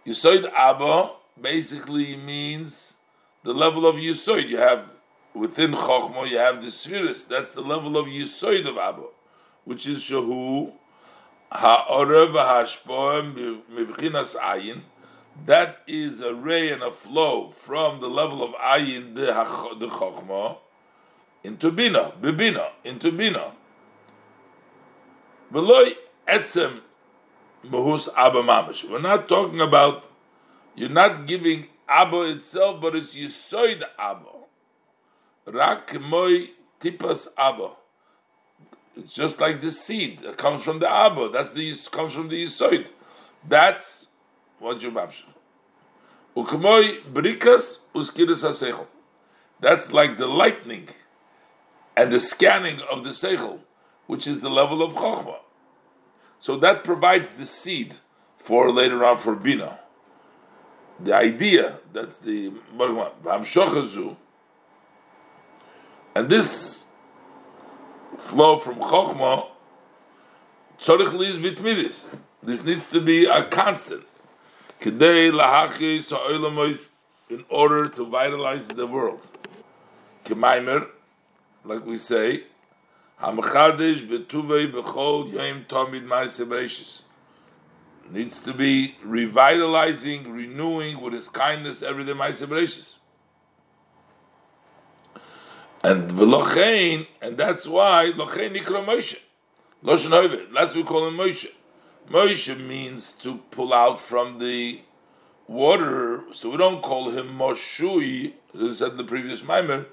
Yisoid abba basically means the level of yisoid. You have within Chokhmah you have the Spheris, that's the level of Yisoid of Abba, which is Shahu Ha'orev Hashpoem Ayin. That is a ray and a flow from the level of Ayin, the, the Chokhmah, into Bina, Bibina, into Bina. Beloy Etzem Mahus Abba Mamish. We're not talking about, you're not giving Abba itself, but it's Yisoid Abba. Rak moy tipas abba. It's just like the seed that comes from the Abba. That's the comes from the Yisoid. That's what you mamshich. Ukmoi brikas uskiris hasechel. That's like the lightning and the scanning of the seichel, which is the level of chokhmah. So that provides the seed for later on for bina. The idea that's the and this flow from chokhmah tzorich liz bitmidis. This needs to be a constant. Lahachis in order to vitalize the world. Kemaimer, like we say, hamachadish betuvei bechol yom tamid ma'aseh needs to be revitalizing, renewing with his kindness every day ma'aseh And v'lochein, and that's why lochein nikra Moshe. Loshen Hove, that's what we call him Moshe. Moshe means to pull out from the water, so we don't call him Moshui, as I said in the previous Maimer,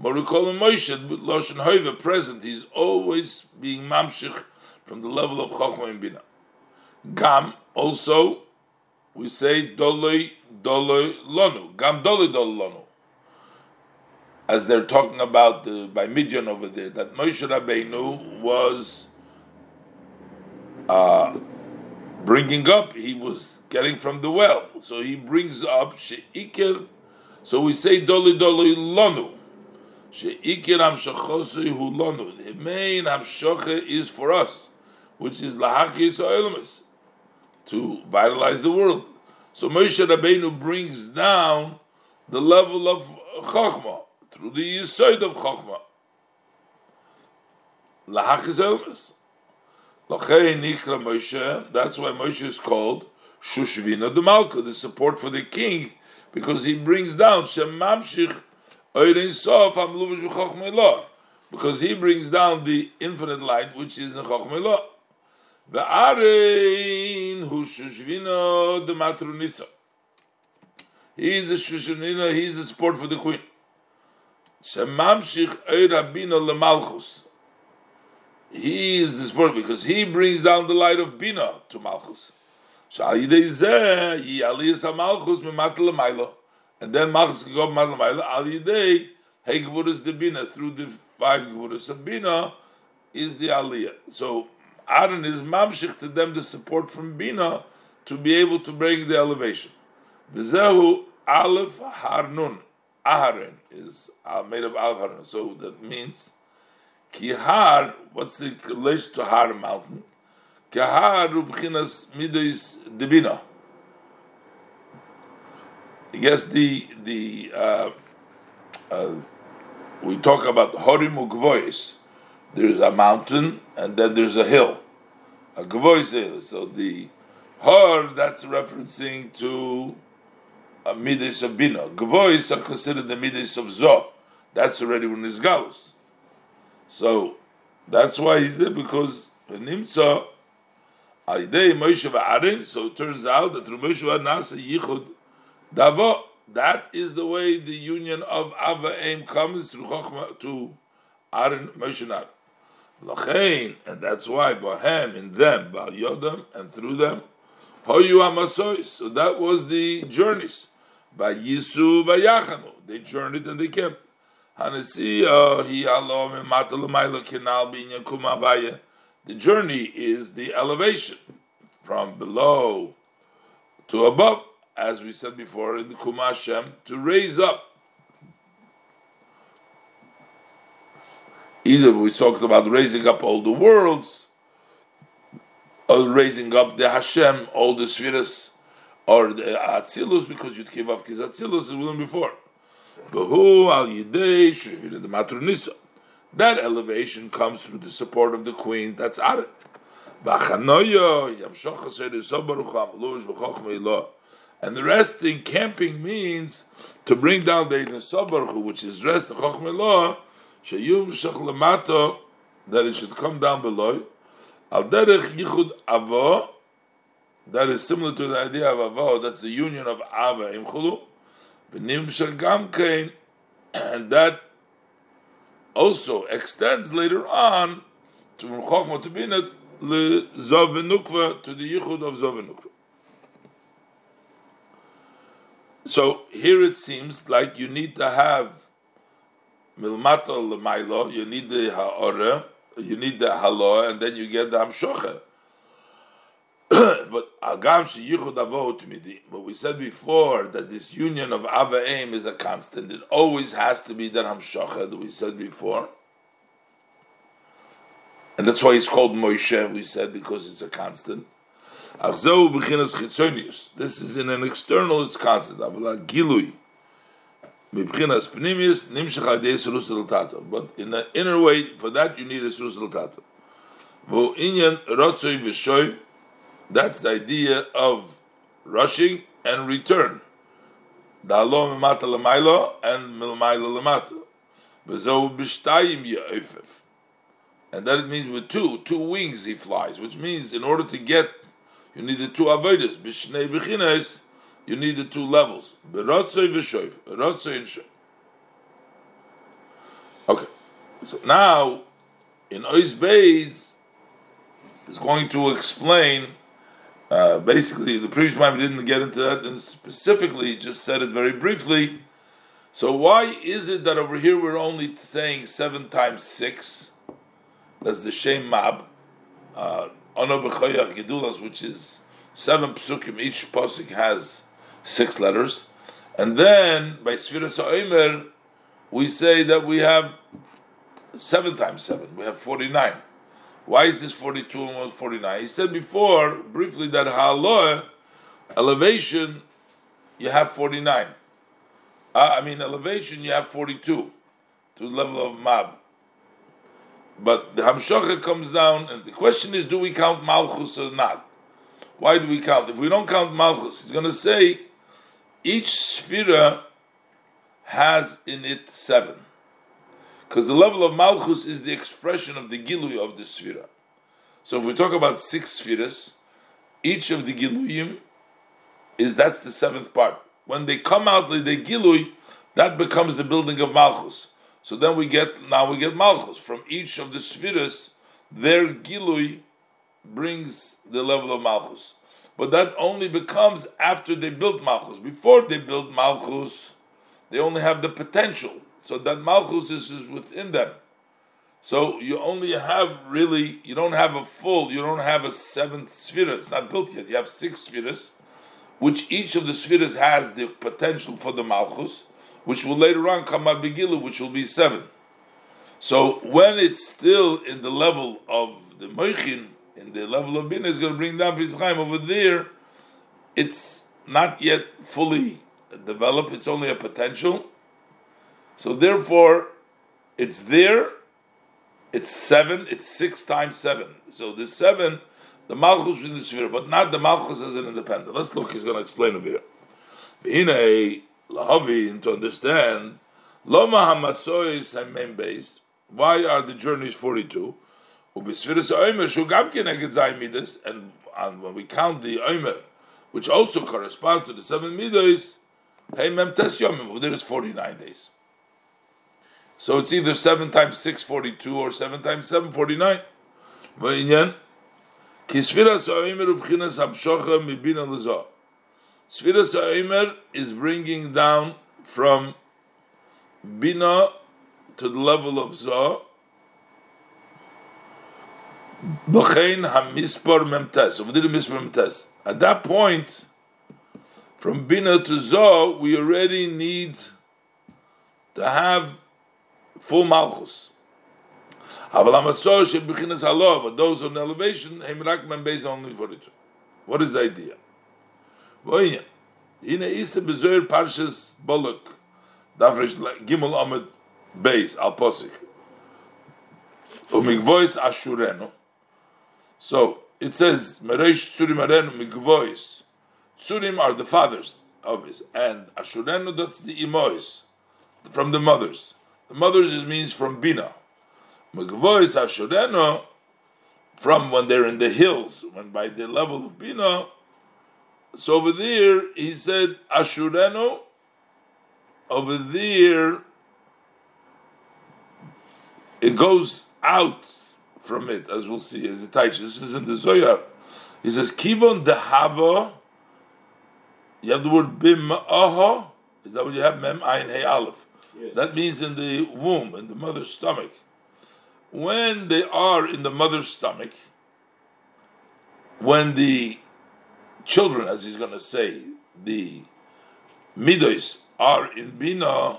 but we call him Moshe, Loshen Hoiva, present. He's always being mamshich from the level of Chochma and Bina. Gam, also, we say Doloi, Doloi, Lonu. Gam Doloi, Doloi, Lonu. As they're talking about the, by Midian over there, that Moshe Rabbeinu was uh, bringing up, he was getting from the well. So he brings up Sheikir. So we say Doli Doli Lonu. Sheikir Amshachosu Hu Lonu. The main Amshoche is for us, which is Lahakis Oilmas, to vitalize the world. So Moshe Rabbeinu brings down the level of Chokhmah through the Yisoid of Chokhmah. Lahakis Oilmas. That's why Moshe is called Shushvina de Malka, the support for the king, because he brings down Shemamshich because he brings down the infinite light which is in Chochmei The Arein Hu Shushvina de Matrunisa. He's the Shushvina, he's the support for the queen. Shemamshich Eirabina Lemalchus he is the support because he brings down the light of Bina to Malchus. And then Malchus can go up Matal Al Yidei, Hey Gvuras de Bina, through the five Gvuras of Bina, is the Aliyah. So Aaron is mamshich to them the support from Bina to be able to bring the elevation. Vizehu Aleph Harnun. Aharon is uh, made of Aleph Harnun. So that means Kihar, what's the relation to Har mountain? Kihar ubchinas midos debina. Guess the the uh, uh, we talk about Horim Ugvois. There is a mountain and then there's a hill, a Gvois hill. So the Hor that's referencing to a midas of bina. Gvois are considered the midas of Zoh. That's already when it's galus. So that's why he's there because Nimtza. So it turns out that through Moshe Nasa Yichud Davo. That is the way the union of Ava Aim comes through Chochma to Aaron Moshe Lachain, and that's why Bohem in them, Bal Yodam, and through them, Hoyu Amasois. So that was the journeys. By Yisu, by Yachanu. They journeyed and they came. The journey is the elevation from below to above, as we said before in the Kumashem, to raise up. Either we talked about raising up all the worlds, or raising up the Hashem, all the spheres, or the Atzilus, because you'd give off Kizatzilus, as we learned before. That elevation comes through the support of the queen. That's Aret. And the resting, camping means to bring down the Nesabaruchu, which is rest, the that it should come down below. Al derech yichud avo, that is similar to the idea of avo, that's the union of ava imchulu. Benim Shagam Kain, and that also extends later on to Chokhmah to Bina le Zov Nukva to the Yichud of Zov Nukva. So here it seems like you need to have milmata lemailo, you need the ha'ora, you need the halo, and then you get the hamshocha. but agam sheyichud avot midi. But we said before that this union of ava aim is a constant. It always has to be that hamshocha that we said before. And that's why it's called Moshe, we said, because it's a constant. This is in an external, it's constant. But in the inner way, for that you need a surus. That's the idea of rushing and return. And milmailo lemata. And that means with two, two wings he flies, which means in order to get, you need the two avodas. B'shnei b'chines, you need the two levels. Berotzoi v'shoiv. Rotzoi and shoiv. Okay. So now, in Ois Beis, is going to explain. Uh, basically, the previous time didn't get into that, and specifically just said it very briefly. So why is it that over here we're only saying seven times six? That's the Shem Mab, uh, Ono Gedulas, which is seven psukim. Each pasuk has six letters, and then by Sfiras Omer, we say that we have seven times seven. We have forty-nine. Why is this forty-two and was forty-nine? He said before briefly that haloah elevation you have forty-nine. Uh, I mean elevation you have forty-two to the level of mab. But the Hamshacha comes down, and the question is, do we count Malchus or not? Why do we count? If we don't count Malchus, he's going to say each Sphira has in it seven. Because the level of Malchus is the expression of the Gilui of the Sphira. So if we talk about six Sphiras, each of the Giluyim is that's the seventh part. When they come out like the Gilui, that becomes the building of Malchus. So then we get now we get malchus from each of the spheres. Their gilui brings the level of malchus, but that only becomes after they build malchus. Before they build malchus, they only have the potential. So that malchus is, is within them. So you only have really you don't have a full you don't have a seventh sphere. It's not built yet. You have six spheres, which each of the spheres has the potential for the malchus which will later on come out which will be seven. So when it's still in the level of the Moichin, in the level of Bina, is going to bring down Pizchaim over there. It's not yet fully developed. It's only a potential. So therefore, it's there. It's seven. It's six times seven. So the seven, the Malchus in the sphere, but not the Malchus as an independent. Let's look. He's going to explain over here lahavin to understand loma hamasois hamem base. Why are the journeys forty two? And when we count the oimer, which also corresponds to the seven midas, hey yomim. There is forty nine days. So it's either seven times six forty two or seven times seven forty nine. Kisfiras oimer ubchinas mibina. Sfiras Ha'omer is bringing down from Bina to the level of Zoh. B'chein hamispor memtes. At that point, from Bina to Zoh, we already need to have full Malchus. But those on elevation, only for it. What is the idea? Voyne. Hine ise bezoer parshas bolok. Davrish gimel beis al posik. Um Umigvois ashurenu. So it says Mereish Tzurim Arenu Migvois. Tzurim are the fathers of his, and Ashurenu that's the imois from the mothers. The mothers it means from Bina. Migvois Ashurenu from when they're in the hills, when by the level of Bina so over there, he said Ashureno. Over there, it goes out from it, as we'll see, as it teaches. This is in the Zohar. He says, Kivon dehava, you have the word bim'aha, is that what you have? Mem ayin hey aleph. Yes. That means in the womb, in the mother's stomach. When they are in the mother's stomach, when the children, as he's going to say, the midos are in bina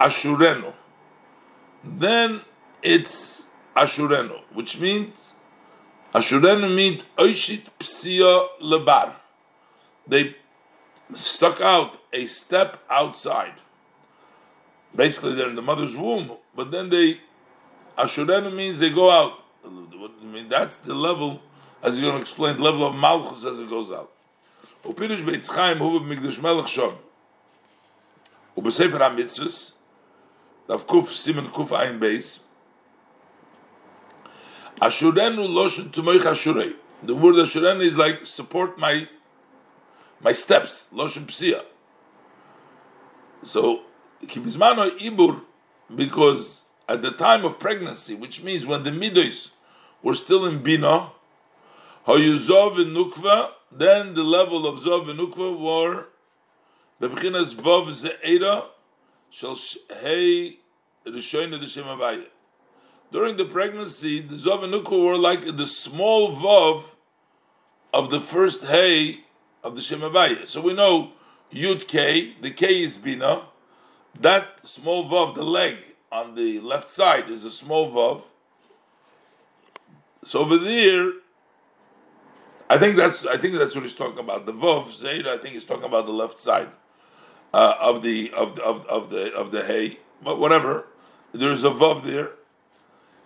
ashurenu, then it's ashurenu, which means ashurenu means oishit psia lebar. They stuck out a step outside. Basically, they're in the mother's womb, but then they ashurenu means they go out. I mean, that's the level, as you're going to explain the level of Malchus as it goes out. Upirish Beitz Chaim Huvu Migdash Melech Shom. Ubesefer HaMitzvahs, Dav Kuf Simen Kuf Ein Beis, Ashurenu Loshun Tumoich Ashurei. The word Ashurenu is like, support my my steps, Loshun Psia. So, Kibizmano Ibur, because at the time of pregnancy, which means when the Midos were still in Bina, hayuzov and nukva, then the level of zov and nukva were Bebchinas Vov Ze'era Shel Hey Rishoyne D'Shem Avaya. During the pregnancy, the Zov and Nukva were like the small Vov of the first Hey of the Shem Avaya. So we know Yud K, the K is Bina. That small Vov, the leg on the left side, is a small Vov. So over there, I think that's I think that's what he's talking about. The Vov Zayda, I think he's talking about the left side uh, of the of, of of the of the hay, but whatever. There's a vav there.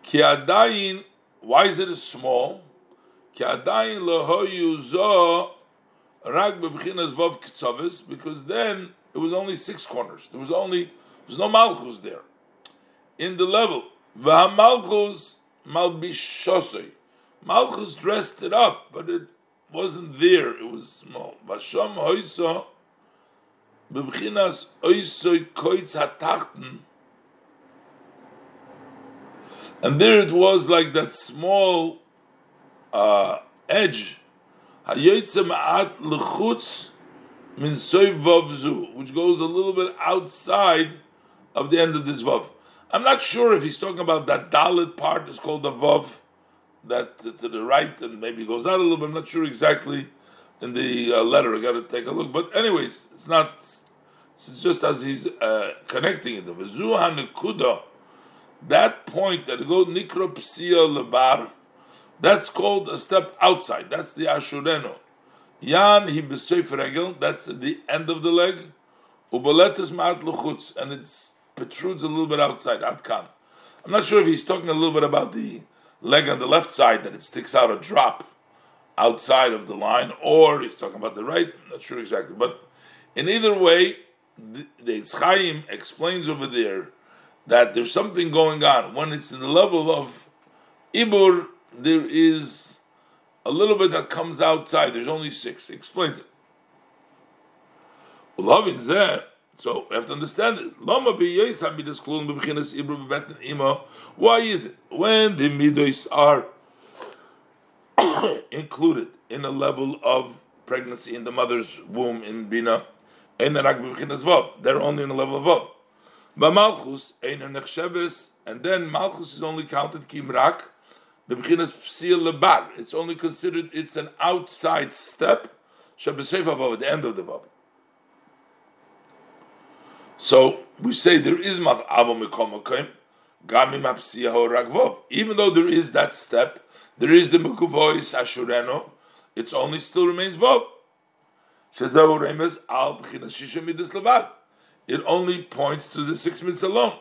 Ki adayin. Why is it small? Ki adayin lohoyu zo rag bebchinas kitzavis. Because then it was only six corners. There was only there was no malchus there. In the level v'hamalchus malbishosei. Malchus dressed it up, but it wasn't there. It was small. Vasham hoyso koitz hatachten. And there it was like that small uh, edge, lechutz min soy vavzu, which goes a little bit outside of the end of this vav. I'm not sure if he's talking about that dalit part is called the vav, that to the right and maybe goes out a little bit. I'm not sure exactly in the uh, letter. I got to take a look. But anyways, it's not. It's just as he's uh, connecting it. The nekuda, that point that goes nikro psia lebar, that's called a step outside. That's the ashureno. Yan he regel. That's the end of the leg. Ubaletes ma'at luchutz, and it protrudes a little bit outside. Atkan. I'm not sure if he's talking a little bit about the leg on the left side that it sticks out a drop outside of the line, or he's talking about the right. I'm not sure exactly, but in either way, the, the Chaim explains over there that there's something going on when it's in the level of ibur. There is a little bit that comes outside. There's only six. He explains it. So we have to understand it. Why is it when the midos are included in a level of pregnancy in the mother's womb in Bina, and they're only in the level of Vav. But Malchus, and then Malchus is only counted Kimrak, it's only considered, it's an outside step, at the end of the Vav. So we say there is mav avo mekom gamim ragvov. Even though there is that step, there is the mekuvois ashureno. It only still remains vov. Shazahu remes al shisha midas levad. It only points to the six minutes alone.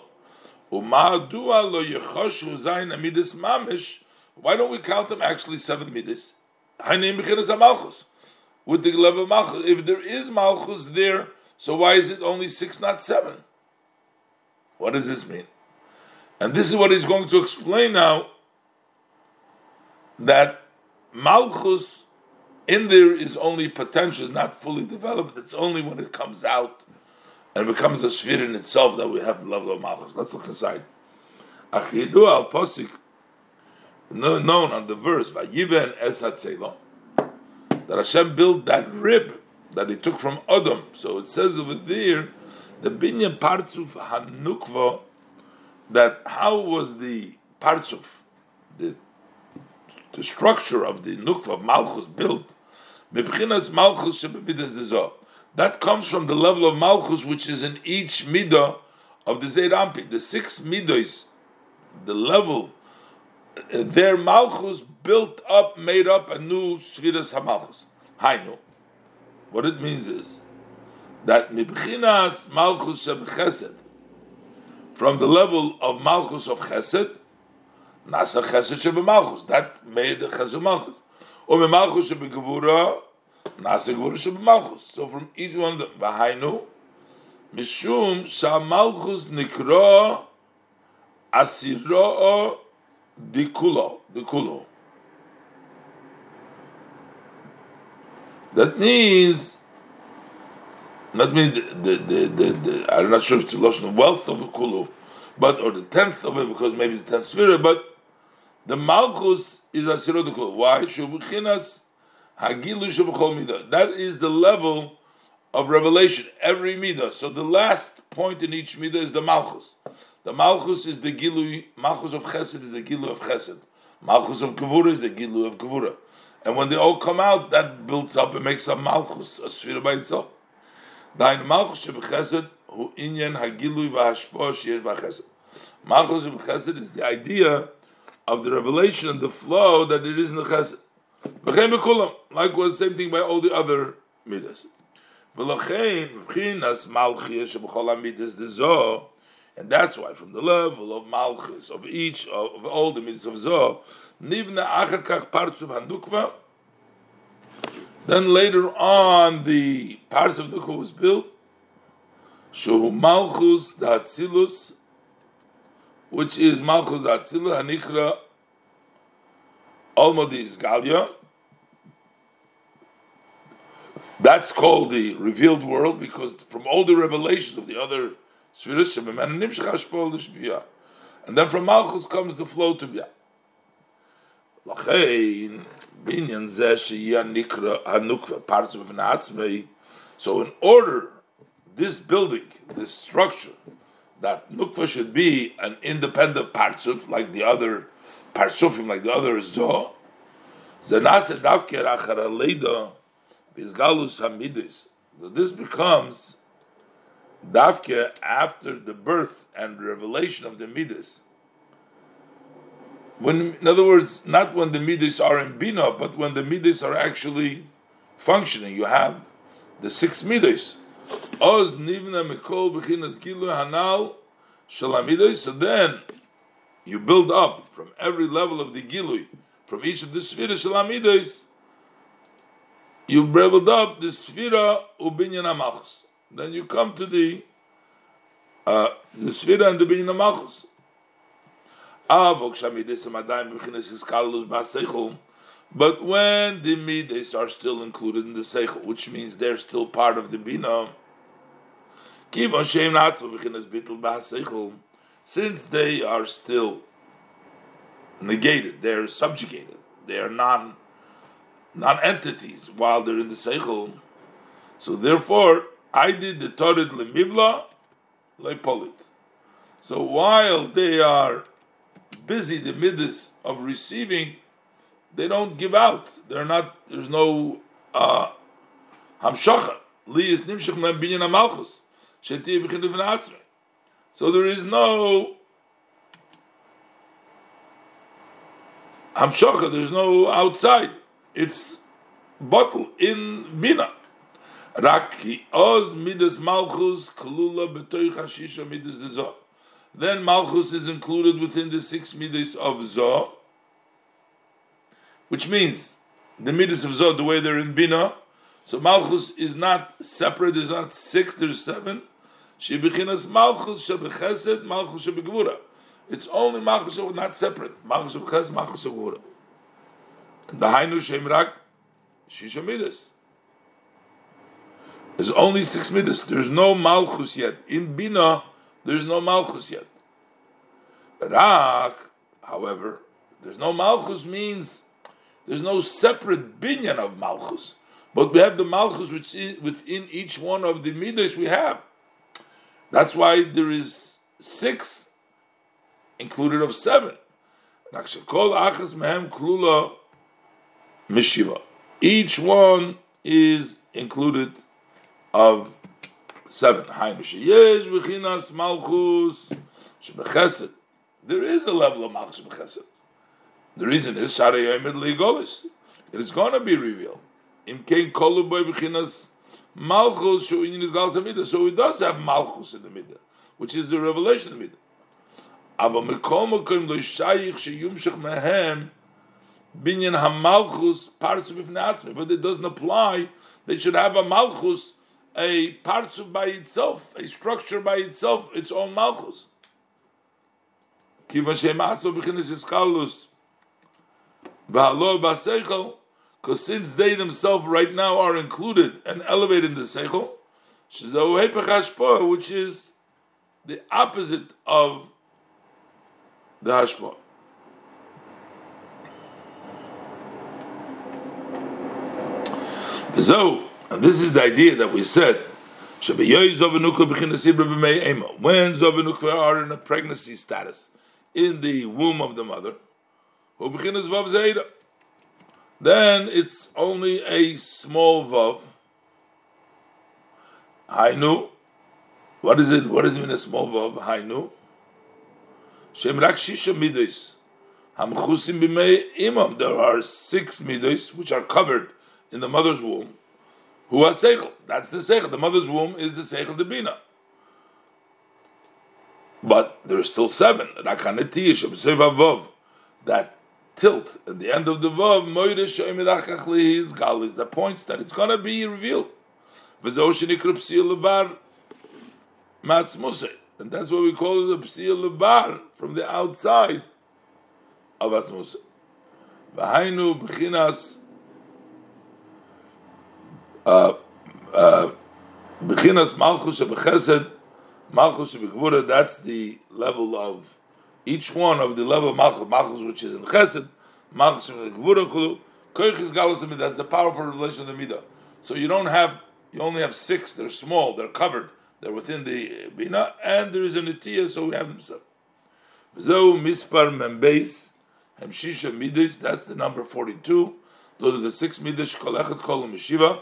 Uma'adua lo yechoshu zayin amidis mamish. Why don't we count them actually seven midas? Ha'inim b'chinas malchus. With the level of malchus, if there is malchus there so why is it only six, not seven? What does this mean? And this is what he's going to explain now that Malchus in there is only potential, is not fully developed. It's only when it comes out and becomes a sphere in itself that we have level of Malchus. Let's look aside. Achidu al Posik known on the verse Vayiven Es that Hashem built that rib that he took from Adam. So it says over there, the binyan partsuf hanukva, that how was the partsuf, the the structure of the nukva of Malchus built, mebchinas Malchus That comes from the level of Malchus which is in each midah of the Zeir Ampi. The six midos, the level, uh, their Malchus built up, made up a new Sviras HaMalchus. Hainu. What it means is that mibchinas Malchus Sheb Chesed, from the level of Malchus of Chesed, Nasa Chesed Sheb Malchus, that made Chesed Malchus. Or Malchus Sheb Gevura, Nasa Gevura Sheb Malchus. So from each one of them, Vahainu, Mishum Shamalchus Nikra Asiro Dikulo, Dikulo. That means, that means the, the, the, the, the I'm not sure if it's the wealth of the Kulu, but, or the tenth of it, because maybe the tenth sphere, but the Malchus is the Kulu. Why? Shubuchinas Hagilu Midah. That is the level of revelation, every midah. So the last point in each midah is the malchus. The malchus is the gilu, malchus of chesed is the gilu of chesed. Malchus of gevura is the gilu of gevura. And when they all come out, that builds up and makes a malchus, a sphere by itself. Dain malchus of chesed, hu inyan hagilu v'hashpo sheyesh b'chesed. Malchus of chesed is the idea of the revelation and the flow that it is in the chesed. Likewise, same thing by all the other midas. And that's why from the level of Malchus, of each, of all the mitzvahs of Zoh, Nivna Achar Kach Partsuv Hanukva, then later on the partzuf Nukva was built, Shuhu Malchus Datzilus, which is Malchus Datzilus Hanikra Almodis Galia, That's called the revealed world because from all the revelations of the other spheres, and then from Malchus comes the flow to Bia. So in order, this building, this structure, that Nukva should be an independent partsuf, like the other partsufim, like the other Bizgalus So this becomes Dafke after the birth and revelation of the Midas. When, in other words, not when the Midas are in Bina, but when the Midas are actually functioning. You have the six Midas. Oz Nivna Mikol Bechinas Gilu Hanal Shalamidas. So then you build up from every level of the Gilui, from each of the spheres Shalamidas you leveled up the Sfira Ubinyan Amachos. Then you come to the uh, the Sfira and the Binyan Amachos. But when the midas are still included in the seichel, which means they're still part of the bina, since they are still negated, they're subjugated, they are non non-entities while they're in the seichel. So therefore, I did the Torah lemivla lepolit. So while they are busy the midas of receiving, they don't give out. They're not. There's no uh, hamshacha. Li is nimshach mem binyan amalchus. So there is no hamshacha. There's no outside it's bottle in Bina. Raki oz midas malchus kalula betoich hashisha midas dezo. Then malchus is included within the six midas of zo, which means the midas of zo, the way they're in Bina. So malchus is not separate. There's not six. There's seven. Shebechinas malchus shebechesed malchus shebegvura. It's only malchus not separate. Malchus shebechesed malchus shebegvura. The Hainu Shemrak Shisha Midas. There's only six Midas. There's no Malchus yet. In Bina, there's no Malchus yet. Rak, however, There's no Malchus means there's no separate binyan of Malchus. But we have the Malchus which is within each one of the Midas we have. That's why there is six included of seven. Each one is included of seven. There is a level of Malchus Bechesed. The reason is It is going to be revealed. Malchus. So he does have malchus in the midah, which is the revelation of midah. Aber mikol mokim lo shayich sheyumshach mehem binyan hamalchus partzuf But it doesn't apply. They should have a malchus, a partzuf by itself, a structure by itself, its own malchus. Because since they themselves right now are included and elevated in the Seichel, which is the opposite of the Hashpah. So, and this is the idea that we said. When Zovanukva are in a pregnancy status in the womb of the mother, then it's only a small vav. Hainu. What is it? What does it mean a small vav? Hainu. Imam. There are six midos which are covered in the mother's womb. Who has seichel? That's the seichel. The mother's womb is the seichel debina. But there are still seven. That tilt at the end of the vav is the points that it's going to be revealed. And that's what we call it the psil lebar from the outside of atzmuse. V'hainu b'chinas uh, malchus b'chesed malchus b'gvura. That's the level of each one of the level of Malchus, Malchus which is in Chesed, Malchus in the Gvura Chulu, Koich is That's the powerful relation of the Midah. So you don't have, you only have six, they're small, they're covered, they're within the Bina, and there is an Atiyah, so we have them so. Zo Mispar Membeis, Hemshisha Midas, that's the number 42. Those are the six Midas, Kolechet Kol Mishiva.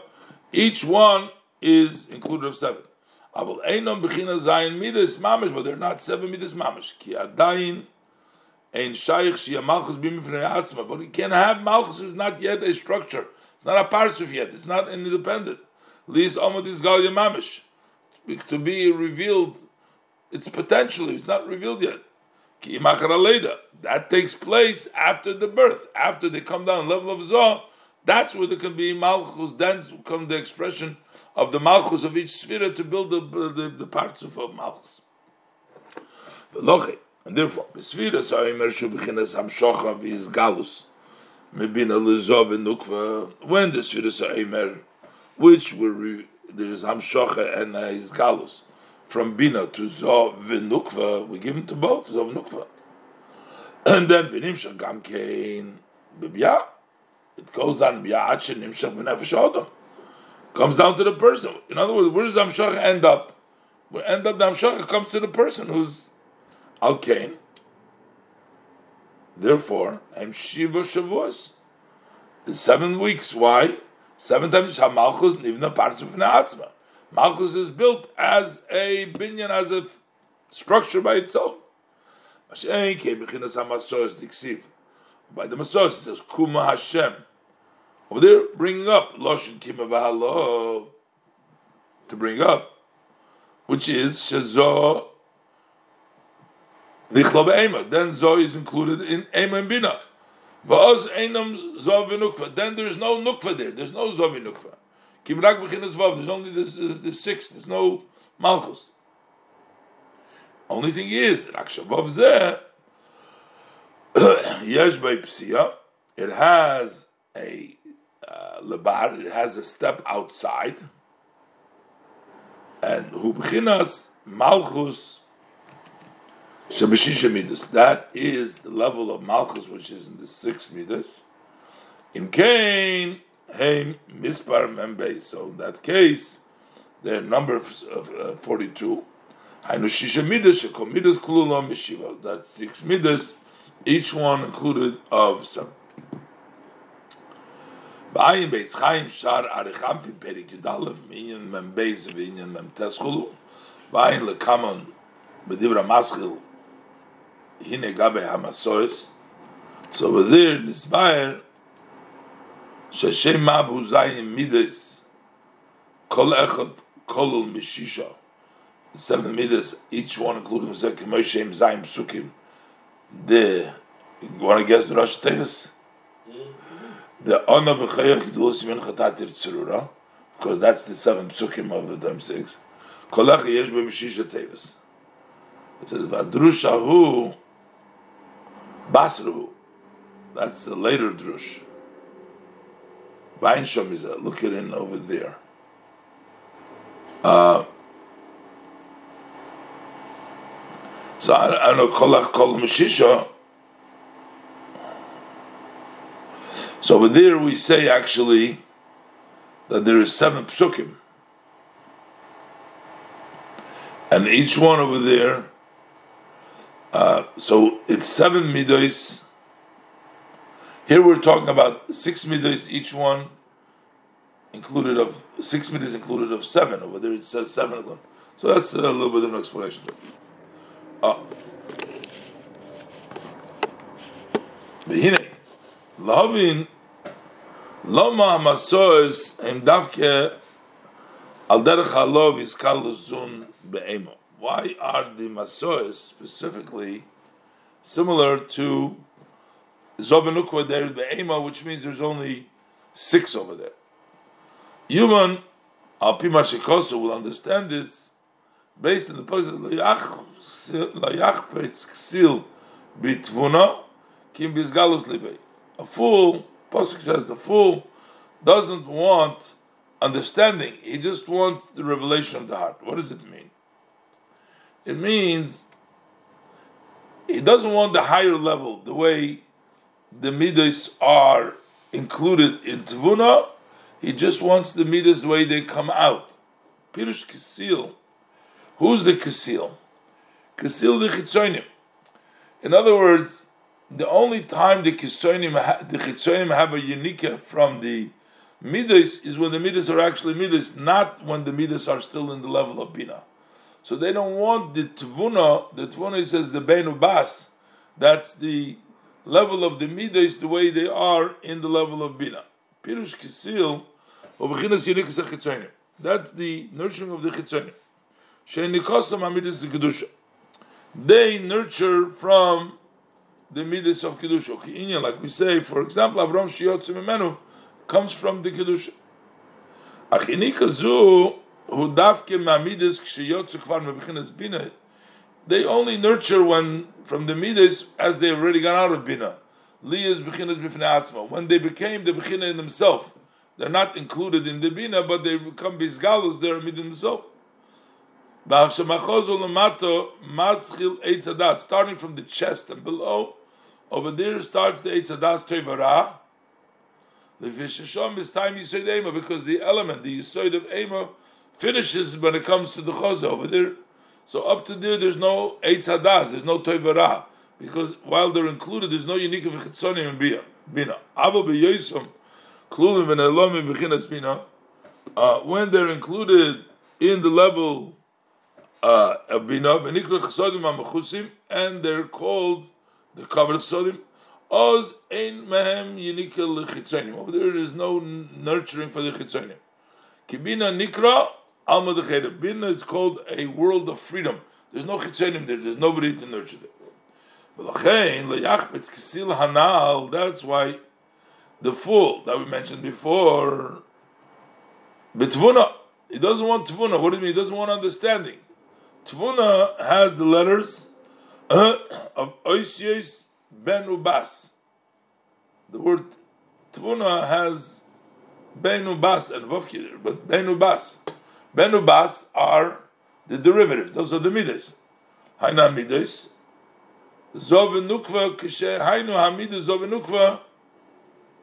Each one is included of seven. Aval einom bechina zayin midas mamish, but they're not seven midas mamish. Ki adayin ein shaykh shia malchus b'mifnei atzma, but he can't have malchus is not yet a structure. It's not a parsuf yet. It's not independent. Lis omad is galya mamish. To be revealed, it's potentially, it's not revealed yet. Ki That takes place after the birth, after they come down level of Zoh. That's where there can be malchus. Then come the expression of the malchus of each sphere to build the, the, the partzuf malchus. And therefore, sphere so imer shu bechinas hamshocha v'is galus mebina lezov nukva. When the sphere so imer, which were there is hamshocha and his galus from bina to zov v'nukva, we give him to both zov nukva. And then v'nimshach gam kein b'biyah. It goes on comes down to the person. In other words, where does Amshach end up? Where end up the Amshach comes to the person who's Al Kain. Therefore, I'm Shiva Shavuos. The seven weeks. Why? Seven times Malchus, even the partzuf Atzma. Malchus is built as a binyan, as a structure by itself. By the Masos, it says, Kuma Hashem. Over there, bringing up Loshin Kimavalo to bring up, which is Shazo Nichlo Ema. Then Zo is included in Ema and Bina. Va'oz Einam Zo v'nukva. Then there's no Nukva there. There's no Zo v'nukva. Kimrak b'chinas Vav. There's only this, the six. There's no Malchus. Only thing is, Rakshavav Zeh, Yesh Psia, it has a uh, lebar, it has a step outside, and hubchinas malchus. That is the level of Malchus, which is in the six Midas. In Cain, Haim, Mispar, Membe. So in that case, their number of, uh, 42. Hainushisha Midas, Shekom Midas Kululom. That's six Midas, each one included of some. Ba'ayin Beitz Chaim Shar Aricham Perik Yudalev Minyan Mem Beis Vinyan Mem Teschulu Ba'ayin Lekamon Bedivra Maschil Hine Gabe Hamasois So over there Nisbayer Sheshem Mabu Zayin Midas Kol Echad Kolul Mishisha seven midas, each one including Zek Moshem Zayin Psukim. The you want to guess the Rosh Tevis? The Ona B'chayach Gdulus Min Chatatir Tzurura, because that's the seven psukim of the Dam Six. Kolach Yesh B'Mishisha Tevis. It says Vadrusha Hu Basruhu. That's the later drush. Weinshom is a look it in over there. Uh, so I, I know Kolach Kol Mishisha. So over there we say actually that there is seven psukim. And each one over there, uh, so it's seven midos. Here we're talking about six midos, each one included of six midos included of seven. Over there it says seven of them. So that's a little bit of an explanation. Uh, והנה, Lahavin, Loma Hamasoes, and Davke, Al is Kaluzun Be'emo. Why are the Masoes specifically similar to Zobenukwa Der Be'emo, which means there's only six over there? Yuman, Al Pima Shekosu will understand this based on the positive Layach Peitz Ksil Bitvuna. Kim Bizgalus Libei. A fool, Pasuk says the fool doesn't want understanding, he just wants the revelation of the heart. What does it mean? It means he doesn't want the higher level, the way the midas are included in Tvuna, he just wants the midas the way they come out. Pirush Kisil. Who's the Kisil? Kisil the Chitzonim. In other words, the only time the Kitzonim, the have a unique from the midas is when the midas are actually midas, not when the midas are still in the level of Bina. So they don't want the Tvuna, the Tvuna says the Beinu Bas, that's the level of the midas the way they are in the level of Bina. Pirush Kisil, that's the nurturing of the Chitzonim. Sheinikosam Amidis the Kedusha. They nurture from the midas of Kedusha. Like we say, for example, Avram Shiyotzu Mimenu comes from the Kedusha. Achinika zu hu davke mamidas kshiyotzu kvar mebechinas bina. They only nurture when from the midas as they already gone out of bina. Liyas bechinas bifnei atzma. When they became the bechina in themselves, they're not included in the bina, but they become bizgalus. They're mid themselves. Starting from the chest and below, over there starts the Eitzadas Tevara. The Vishashom is time Yisoid Ema because the element, the Yisoid of Ema, finishes when it comes to the Choza over there. So up to there, there's no Eitzadas, there's no Tevara. Because while they're included, there's no unique of Chitzonim and Bina. Abo beyosom, klulim and elomim b'chinas Bina. Uh, when they're included in the level uh, of Bina, and they're called the covered sodim. Oz ein mehem yinika lechitzonim. Over there is no nurturing for the chitzonim. Kibina nikra alma decheda. Bina is called a world of freedom. There's no chitzonim there. There's nobody to nurture there. That's why the fool that we mentioned before, bitvuna, he doesn't want tvuna. What do you mean? He doesn't want understanding. Tvuna has the letters Uh, of Oisios Ben Ubas. The word Tvuna has Ben Ubas and Vovkir, but Ben Ubas. Ben Ubas are the derivatives, those are the midas. Haina midas, Zovenukva kishehainu hamidas zovenukva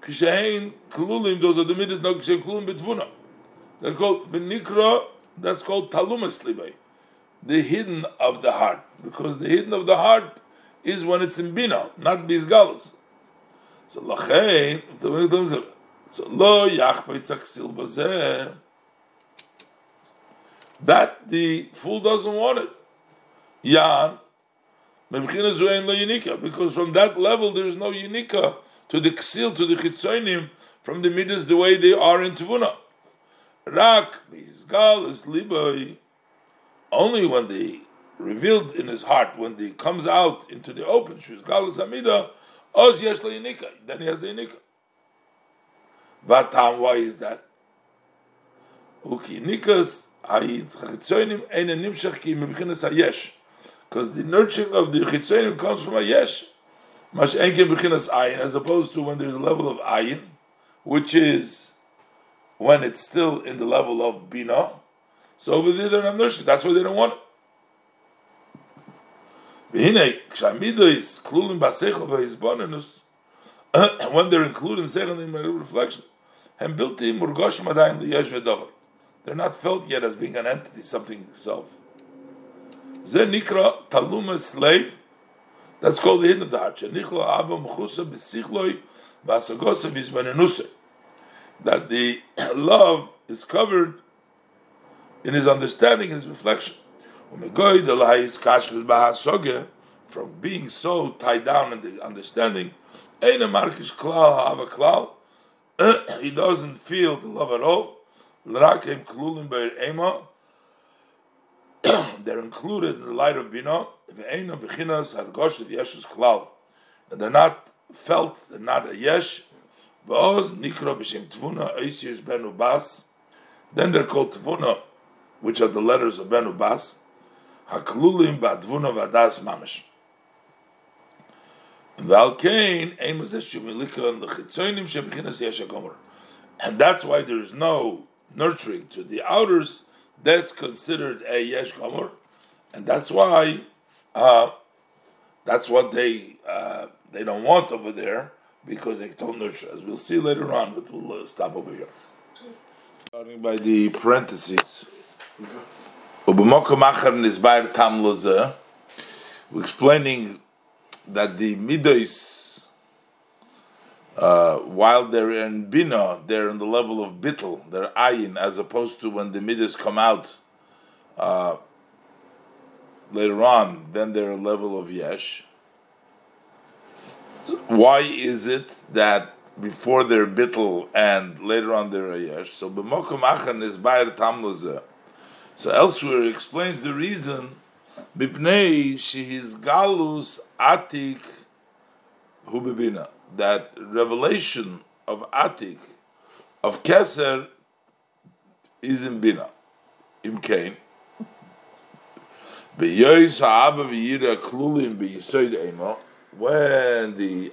kishehain klulim. Those are the midas no kishe klulim betvuna. They're called benikra. That's called talumas libay, the hidden of the heart, because the hidden of the heart is when it's in bina, not bisgalus. So lachein, so lo yachpeitzaksil bazeh. That the fool doesn't want it. Yan, because from that level there is no unika to the ksil, to the chitzonim, from the midas the way they are in Tvuna. Rak, bizgal is liboy, only when they revealed in his heart, when he comes out into the open, shuzgal is amida, oz yesh yunika, then he has a yunika. But why is that? Uki nikas, hayit chitzonim, ein nimshach ki mebichinas hayesh because the nurturing of the chitzenim comes from a yesh, mash enke bechinas ayin, as opposed to when there's a level of ayin, which is when it's still in the level of bina. So over there they don't have. That's why they don't want it. when they're sechel in reflection, built in yesh They're not felt yet as being an entity, something itself. Nikra taluma slave. That's called the hidden of the heart. Shenichlo abba mechusa besichloi. That the love is covered in his understanding, his reflection. From being so tied down in the understanding, he doesn't feel the love at all they're included in the light of Bina, and they're not felt, they're not a yesh. Then they're called tvuna, which are the letters of benu bas. Haklulim ba'dvuna vadas mamish. And that's why there is no nurturing to the outers that's considered a yesh and that's why uh, that's what they uh, they don't want over there because they don't nurture. As we'll see later on, but we'll uh, stop over here. Starting by the parentheses. We're explaining that the midos uh, while they're in bina, they're in the level of bittel, they're ayin, as opposed to when the midas come out uh, later on, then they're a level of yesh. Why is it that before they're bittel and later on they're a yesh? So b'mokum achan is bayir tamluze. So elsewhere explains the reason. Bipnei shehiz galus atik hu bebina that revelation of Atik, of Keser, is in Bina, in Cain. When the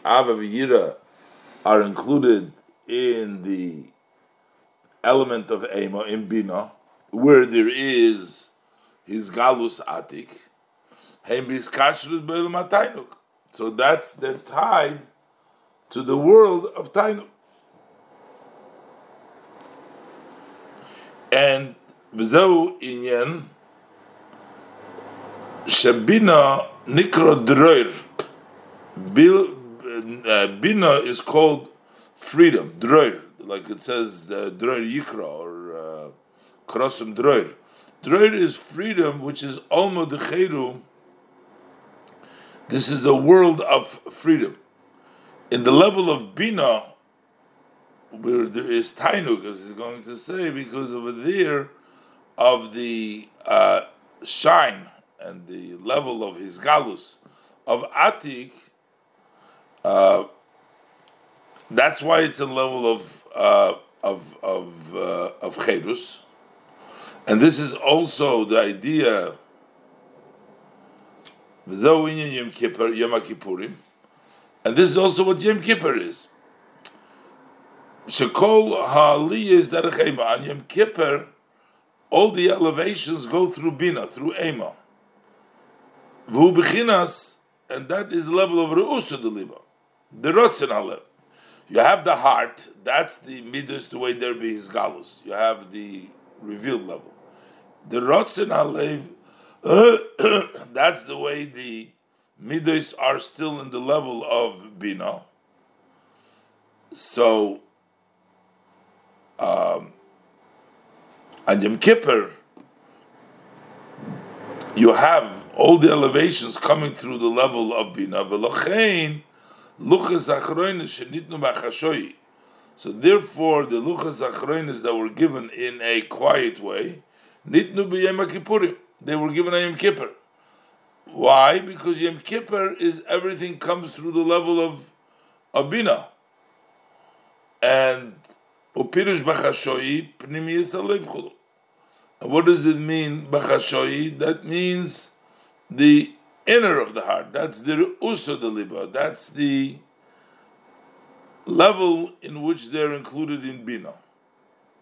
Abba V'yira are included in the element of Ema, in Bina, where there is his Galus Atik, so that's they're tied to the world of Tainu. And B'zeu inyan Shabina Nikro Droir. Uh, Bina is called freedom, Droir, like it says uh, Droir Yikra or Krosum Droir. Droir is freedom, which is Alma de This is a world of freedom. In the level of bina, where there is tainuk, as he's going to say, because over there of the uh, shine and the level of his galus of atik, uh, that's why it's a level of uh, of of uh, of chedus, and this is also the idea. Yom Kippur, Yom Kippurim, and this is also what Yom Kippur is. Shekol Ha'aliyah Derech. On Yom Kippur, all the elevations go through Bina, through Ema. V'hu and that is the level of Re'usa the Liba. The Rotzen Halev. You have the heart, that's the midas, the way there be his galus. You have the revealed level. The Rotzen Halev, that's the way the midas are still in the level of Bina. So, um, and Yom Kippur, you have all the elevations coming through the level of Bina. So therefore, the luchas achroinis that were given in a quiet way, nitnu b'yem kippurim, they were given a Yom Kippur. Why? Because Yom Kippur is everything comes through the level of abina, and upirush b'chashoyi pnimiyis alev what does it mean, bachashoyi? That means the inner of the heart. That's the uso de liba. That's the level in which they're included in bina.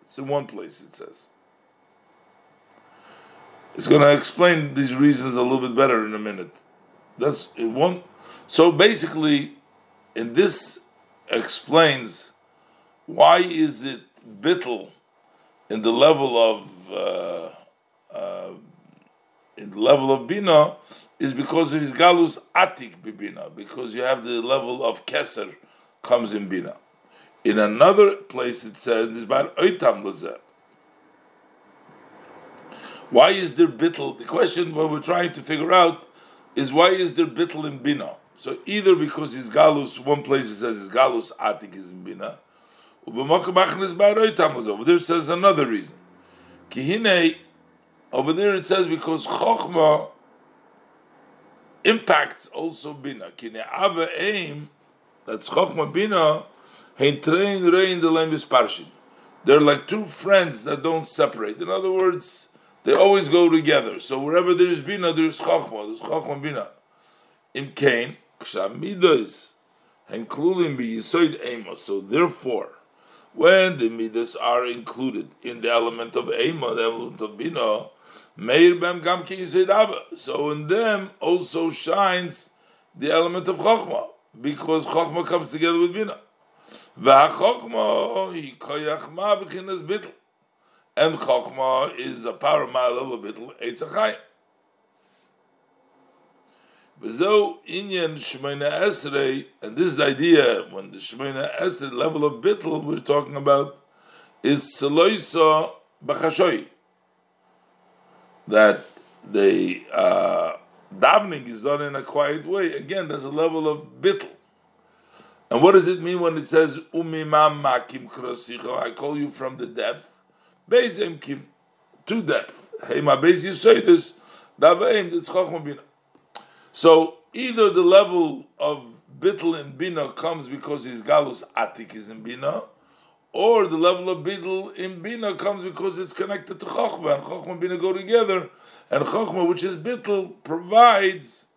It's in one place. It says. It's going to explain these reasons a little bit better in a minute. That's in one. So basically, in this explains why is it bittel in the level of uh, uh, in the level of bina is because of his galus atik bibina, because you have the level of keser comes in bina. In another place it says this about oitam lazeh. Why is there bittel? The question what we're trying to figure out is why is there bittel in bina? So either because his galus, one place it says his galus atik is in bina, over there says another reason. Kihine, over there it says because Chokhmah impacts also Bina. Kine Ava aim, that's Chokhmah Bina, Hein Train Rein the Lemis Parshin. They're like two friends that don't separate. In other words, they always go together. So wherever there is Bina, there is Chokhmah. There's Chokhmah Bina. In Cain, Ksamidas, and Klulim be Yisoid Amos. So therefore, when the midas are included in the element of ema, the element of bina, meir bem gam So in them also shines the element of chokhmah, because chokhmah comes together with bina. V'hachokhmah hi koyach ma b'chinas bitl. And chokhmah is a power of a bitl, eitz V'zo inyan Shemona Esrei, and this is the idea, when the Shemona Esrei level of bittul we're talking about, is Seloisa Bachashoy. That the uh, davening is done in a quiet way. Again, there's a level of bittul. And what does it mean when it says Umimam Makim? I call you from the depth. Beis Kim, to depth. Hey, my base, you say this. Davaim, this Chachma Bina. So either the level of bittel in bina comes because his galus atik is in bina, or the level of bittel in bina comes because it's connected to chokhmah, and chokhmah and bina go together, and chokhmah, which is bittel, provides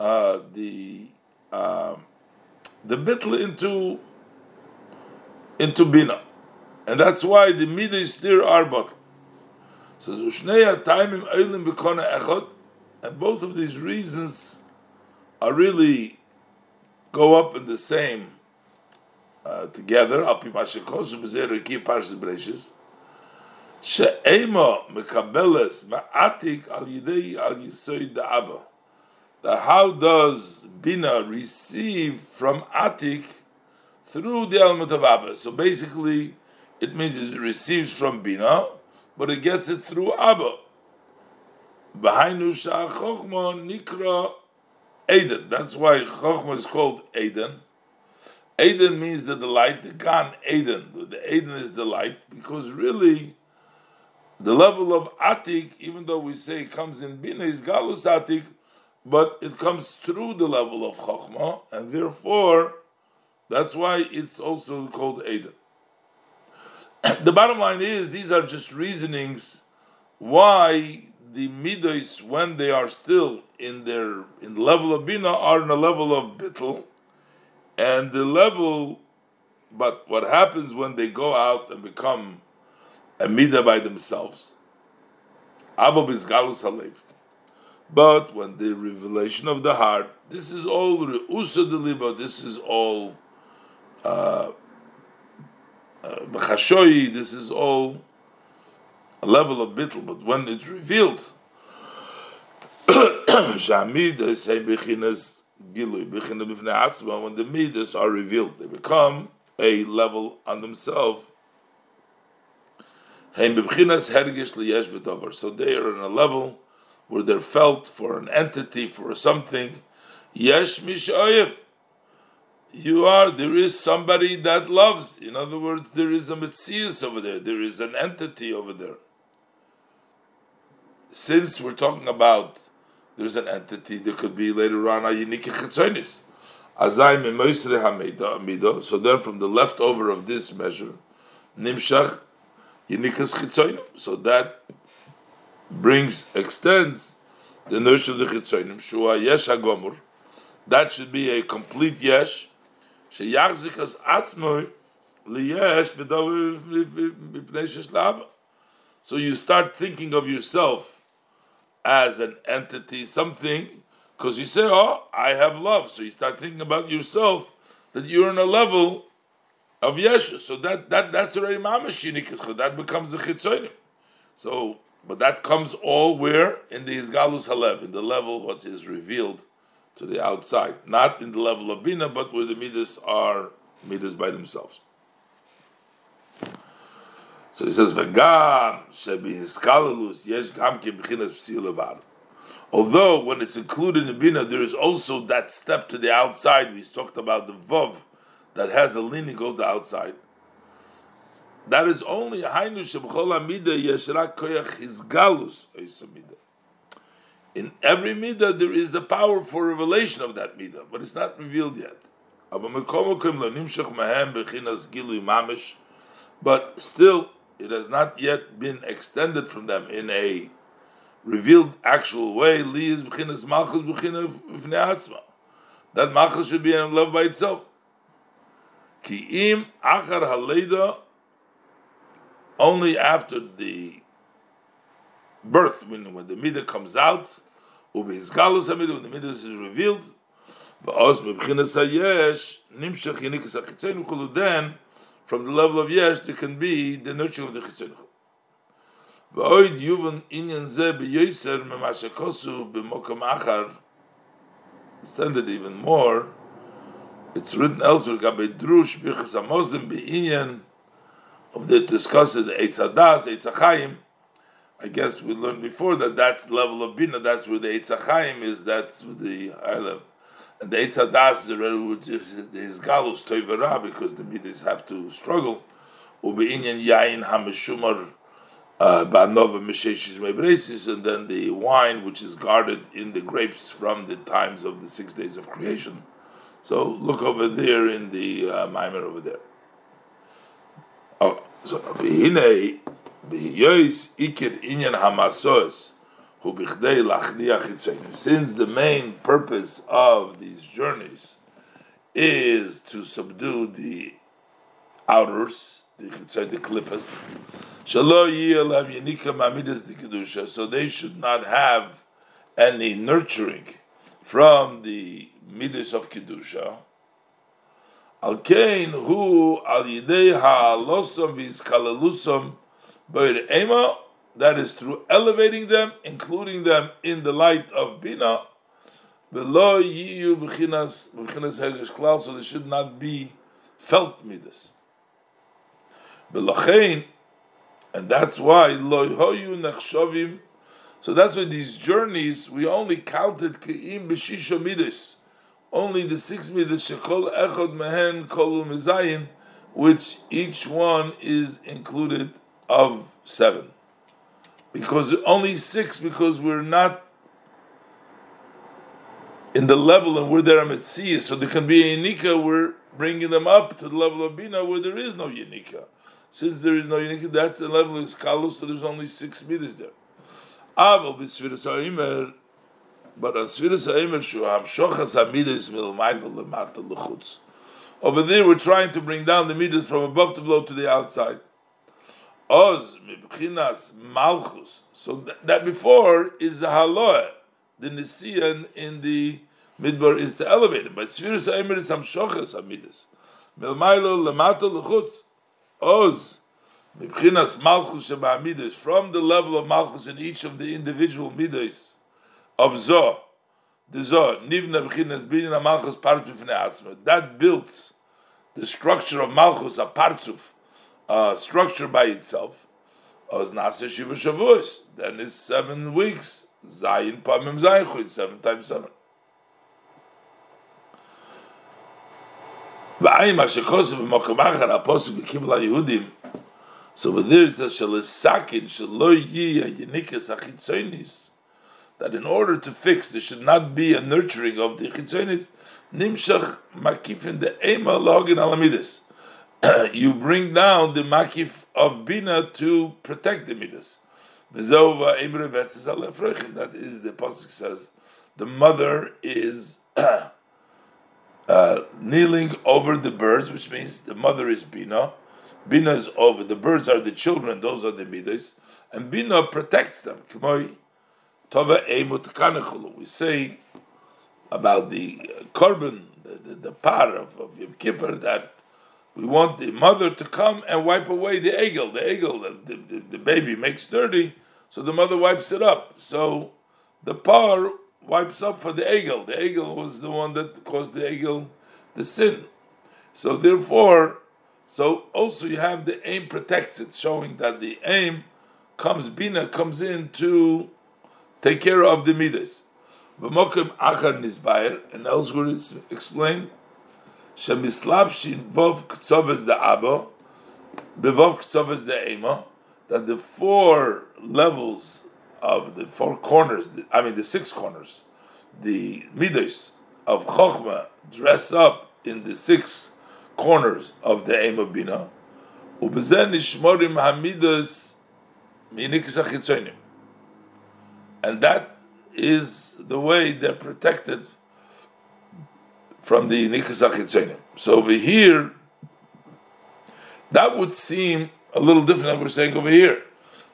uh, the uh, the bittel into into bina, and that's why the midas are but. So Ushnei Taimim Eilim B'Kona Echad, and both of these reasons are really go up in the same uh, together. Al pi mashikosu b'zer ki parshas breshis. She'ema mekabeles ma'atik al yidei al yisoid da'aba. That how does Bina receive from Atik through the element of Abba? So basically, it means it receives from Bina, but it gets it through Abba. Behainu Chochma Nikra Eden. That's why Chochma is called Eden. Eden means the delight, the Gan Eden. The Eden is the light because really the level of Atik, even though we say it comes in Bina, is Galus Atik, but it comes through the level of Chochma, and therefore that's why it's also called Eden. the bottom line is these are just reasonings why the midos when they are still in their in level of bina are in a level of bittel, and the level, but what happens when they go out and become a midah by themselves? Abba is galus. But when the revelation of the heart, this is all Reusa Deliba, this is all uh, uh, this is all a level of bittul, but when it's revealed, Shamidas Bechinas Gilui, Bifnei Atzma, when the Midas are revealed, they become a level on themselves. So they are in a level where they're felt for an entity, for something. Yesh mishayev. You are, there is somebody that loves. In other words, there is a Metzias over there, there is an entity over there. Since we're talking about there's an entity, there could be later on a unique chetzonis. So then from the leftover of this measure, nimshach unikas chitzonim. So that brings extends the notion of the chitzonim. Shua yesh agomur. That should be a complete yesh. So you start thinking of yourself as an entity, something, because you say, "Oh, I have love." So you start thinking about yourself that you're on a level of Yeshu. So that that that's already mamash That becomes the chitzonim. So but that comes all where in the Isgalus Halev, in the level what is revealed to the outside, not in the level of Bina, but where the Midas are Midas by themselves. So he says, "V'gam shebi hiskalelus yesh gam psi Although when it's included in Bina, there is also that step to the outside. We talked about the Vav that has a leaning go to outside. That is only Hainu Shebchol Amida Yeshrak Koyach Hizgalus Oisamida. In every midah there is the power for revelation of that midah, but it's not revealed yet. But still, it has not yet been extended from them in a revealed actual way. That malchus should be in love by itself. Only after the birth, when, when the midah comes out, ubi galus hamidah, when the midah is revealed, ba'os mebchinas hayesh, nimshach yinikas ha-chitzenu then, from the level of yesh, there can be the nurturing of the chitzenu V'oid yuvan inyan ze b'yoyser memashakosu b'mokam achar, extended even more, it's written elsewhere, Gabe Drush, Birchas Amozim, Be'inyan, of the discusses the Eitzadas, Eitzachayim. I guess we learned before that that's level of Bina, that's where the Eitzachayim is, that's the high level. And the Eitzadas is his galus, Toivera, because the Midas have to struggle. Ube'inyan Yain Hameshumar, uh, Ba'nova Mesheshis Mebresis, and then the wine which is guarded in the grapes from the times of the six days of creation. So look over there in the uh, Maimer over there. Oh, so Since the main purpose of these journeys is to subdue the outers, the the Klippas, so they should not have any nurturing from the midas of kedusha. Al kain al yidei ha'alosam v'izkalalusam b'ir ema, that is through elevating them, including them in the light of bina, below yiyu b'chinas hergesh klal, so they should not be felt midas. Belochein, and that's why lo hoyu nechshavim. So that's why these journeys we only counted keim b'shisha midas only the six midas shekol echod mehen kolu mezayin, which each one is included of seven. Because only six, because we're not in the level and we're there at so there can be a yinika, we're bringing them up to the level of bina where there is no yinika. Since there is no yinika, that's the level of skalu, so there's only six midas there. But on Sfiris HaEmer Shu Hamshochas HaMidas Milmayel Lemata. Over there, we're trying to bring down the midas from above to below to the outside. Oz Mibchinas Malchus. So that, that before is the Haloah. the Nisiya in the Midbar is to elevate him. But Sfiris Aimer is Hamshochas Hamidus. Milmailo Lamato Lechutz. Oz. Mibchinas Malchus Shema'amidus. From the level of Malchus in each of the individual Midas of Zoh. The Zoh. Nivna Bchinas Binyan Malchus Parts B'fnei Atzma. That builds the structure of Malchus, a Partzuf, a structure by itself. Then it's seven weeks. Zayin Pamim Zayin seven times seven. So over there it says shalisakin shaloyi yinikas achitzonis that in order to fix there should not be a nurturing of the chitzonis nimshach makifin the ema login alamidis. You bring down the makif of bina to protect the midas. That is the pasuk says the mother is uh, kneeling over the birds, which means the mother is Bina. Bina is over. The birds are the children, those are the midas. And Bina protects them. We say about the korban, the, the, the par of, of Yom Kippur, that we want the mother to come and wipe away the egel. The egel, the, the, the baby makes dirty, so the mother wipes it up. So the par wipes up for the Egel. The Egel was the one that caused the Egel the sin. So therefore, so also you have the aim protects it, showing that the aim comes bina comes in to take care of the midas. V'mokim achar nisbayer, and elsewhere it's explained. Shemislapshin vov ktsovas the abo, bevov ktsovas the ema, that the four levels of the four corners, I mean the six corners, the midas of Chokhmah dress up in the six corners of the aim of Bina, and that is the way they're protected from the nikas So over here, that would seem a little different than we're saying over here.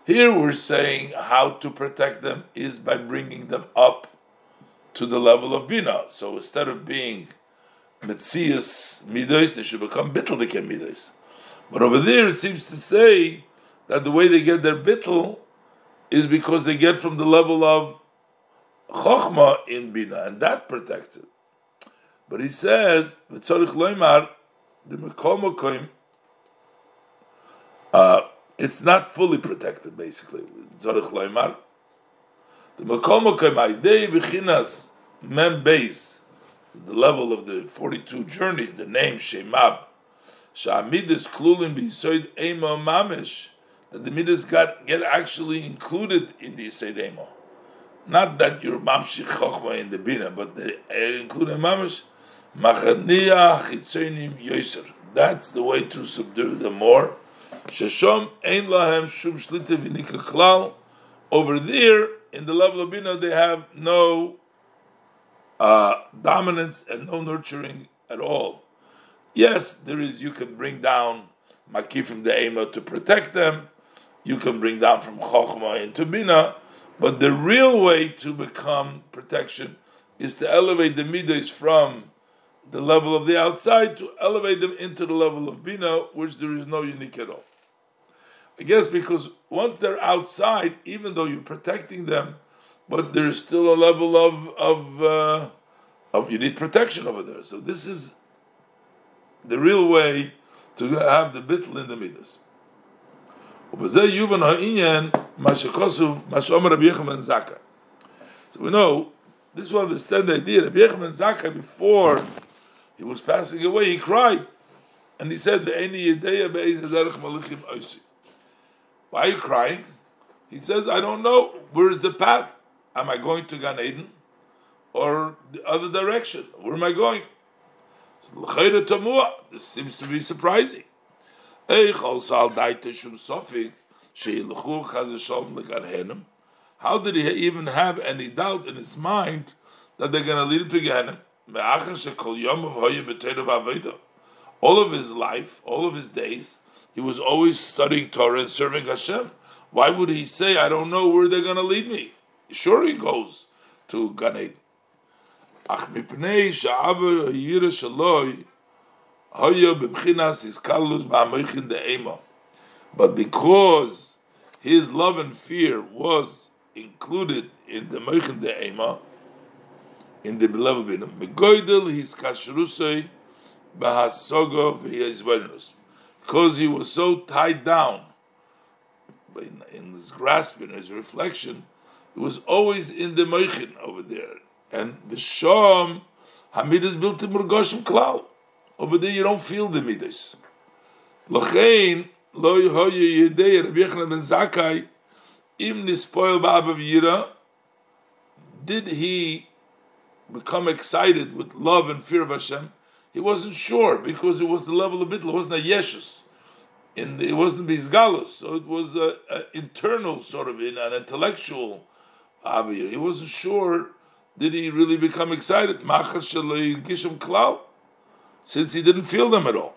Here we're saying how to protect them is by bringing them up to the level of Bina. So instead of being Metzias Midos, they should become Bitteldikem Midos. But over there it seems to say that the way they get their Bittel is because they get from the level of Chochma in Bina, and that protects it. But he says, V'tzorich loymar, the Mekom uh, it's not fully protected, basically. Zorich loymar. The Mekom Aidei B'chinas Mem Beis, the level of the 42 journeys, the name Shemab, Sha'amidis Klulim B'yisoid Ema Mamish, that the midas got get actually included in the Yisoid Ema. Not that you're Mamshi Chochma in the Bina, but they include Mamish, Machania. That's the way to subdue them more. Sheshom Ein Lahem Shum Shlita V'nika Klal. Over there, in the level of Bina, they have no uh, dominance and no nurturing at all. Yes, there is. You can bring down makifim the ema to protect them. You can bring down from chokhmah into bina, but the real way to become protection is to elevate the midas from the level of the outside to elevate them into the level of bina, which there is no unique at all. I guess because once they're outside, even though you're protecting them, but there's still a level of of uh, of you need protection over there. So this is the real way to have the bitl in the midas. So we know this will understand the idea. Rabbi Yechanan Zaka before he was passing away, he cried, and he said, Why are you crying? He says, I don't know. Where is the path? Am I going to Gan Eden or the other direction? Where am I going? This seems to be surprising. How did he even have any doubt in his mind that they're going to lead him to Gehenna? All of his life, all of his days, he was always studying Torah and serving Hashem. Why would he say, I don't know where they're going to lead me? Sure, he goes to Gan Eden. But because his love and fear was included in the moichin de'ema, in the beloved binam, megoidel his kashrusei b'hasogo v'yezvenus. Because he was so tied down in, in his grasp, in his reflection, it was always in the moichin over there and the sham hamid is built in murgoshim klal. Over there you don't feel the midas. Lochein lo yehoye yedei Rabbi Yochanan ben Zakkai im nispoil yira. Did he become excited with love and fear of Hashem? He wasn't sure because it was the level of bittul. It wasn't a yeshus. In the, it wasn't bizgalus, so it was an internal sort of in an intellectual avir. He wasn't sure did he really become excited? Since he didn't feel them at all.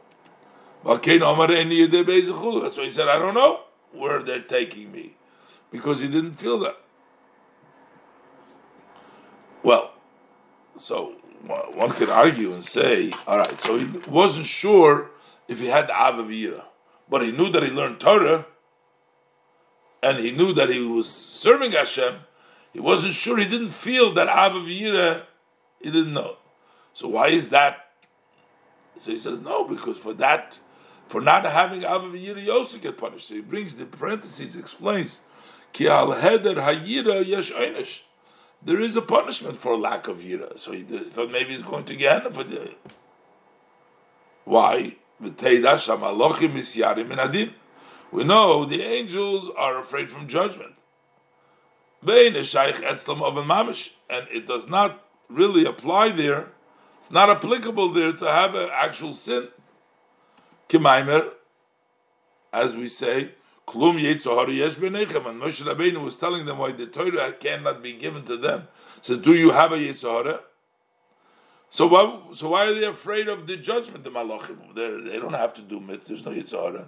That's why he said, I don't know where they're taking me. Because he didn't feel that. Well, so one could argue and say, all right, so he wasn't sure if he had the Avavira, but he knew that he learned Torah, and he knew that he was serving Hashem, he wasn't sure. He didn't feel that Avav Yira. He didn't know. So why is that? So he says no, because for that, for not having Avav Yira, you also get punished. So he brings the parentheses, explains Ki al heder hayira yesh einish. There is a punishment for lack of yira. So he thought maybe he's going to get for the. Why? We know the angels are afraid from judgment and it does not really apply there. It's not applicable there to have an actual sin. As we say, Klum Yetzohara Yesh Benechem, and Moshe Rabbeinu was telling them why the Torah cannot be given to them. So, do you have a Yetzohara? So why, so why are they afraid of the judgment, the Malachim? They're, they do not have to do mitzvahs, there's no Yitzhara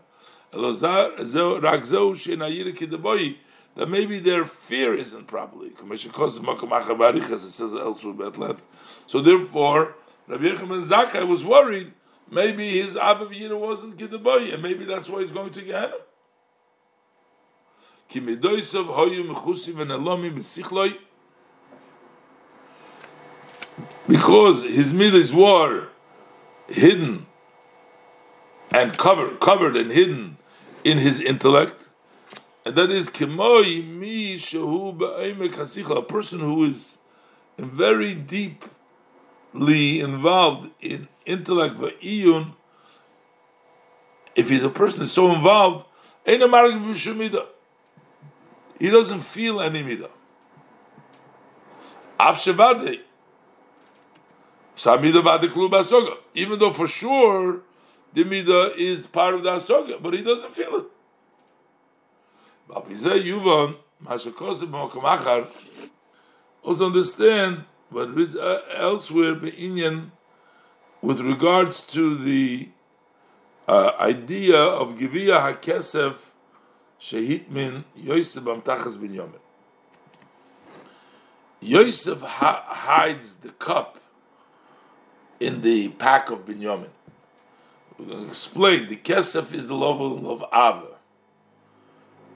that maybe their fear isn't properly. It says elsewhere at length. So therefore, Rabbi Yechim Zakkai was worried. Maybe his Abba Yina wasn't Kidaboy, and maybe that's why he's going to Gehenna. Because his midas were hidden and covered, covered and hidden in his intellect, and that is kemoi mi shehu ba'emek a person who is very deeply involved in intellect va'iyun. If he's a person so involved, he doesn't feel any midah. Even though for sure the midah is part of the asoga, but he doesn't feel it. Also understand what is uh, elsewhere Inyan with regards to the uh, idea of Givia HaKesef Shehitmin Yosef Amtachas bin Yomen. Yosef hides the cup in the pack of Binyamin. We're going to explain the Kesef is the level of Ava.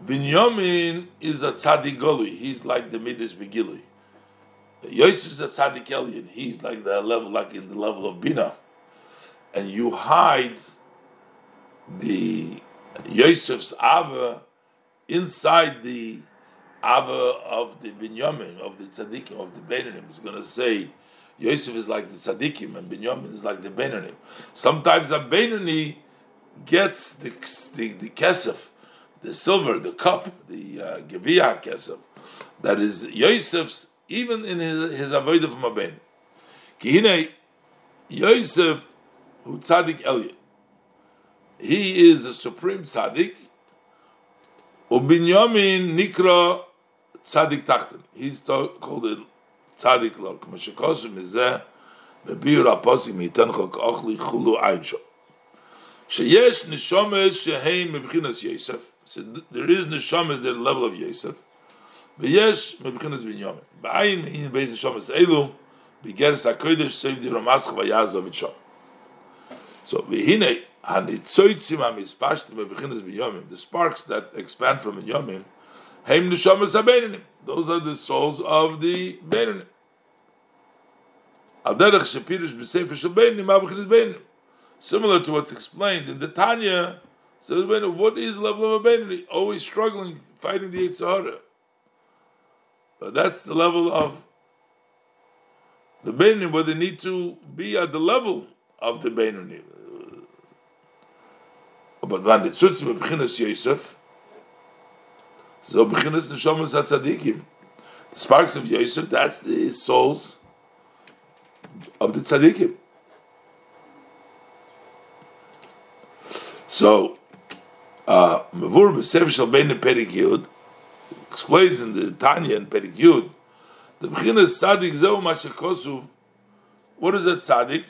Binyamin is a tzaddik. He's like the midas begilui. Yosef is a tzaddik elyon. He's like the level, like in the level of bina. And you hide the Yosef's ava inside the ava of the binyamin of the tzaddikim of the benanim. is going to say Yosef is like the tzaddikim and binyamin is like the benanim. Sometimes a benani gets the the, the kesef the silver, the cup, the uh, Geviyah Kesef, that is Yosef's, even in his, his avodah from Aben. Kihine, Yosef, who tzaddik Elyon, he is a supreme tzaddik, Ubinyamin Nikra tzaddik tachten. He's called a tzaddik lo. Kama shekosu mizeh, בביור הפוסק מייתן חוק אוכלי חולו עין שו. שיש נשומת שהן מבחינס יסף, so there is neshamas at the level of Yosef. ויש מבחינת בנימין. בעין אין בייז שומס אלו, בגרס הקודש סייב די רמסך ויעז לו מתשום. So, והנה, the sparks that expand from Yomim, Those are the souls of the Beinanim. Similar to what's explained in the Tanya, so what is level of Abenri? Always struggling, fighting the Yitzhara. But that's the level of the Beinanim, where they need to be at the level of the Beinanim. Benoni. But when the Tzutzim Bechinas Yosef, so Bechinas Neshomas HaTzadikim, the sparks of Yosef, that's the souls of the Tzadikim. So, uh, Mavur B'Sefer Shal Bein Perik Yud, explains in the Tanya and Perik Yud, the B'chinas Tzadik Zeu Mashakosu, what is that Tzadik?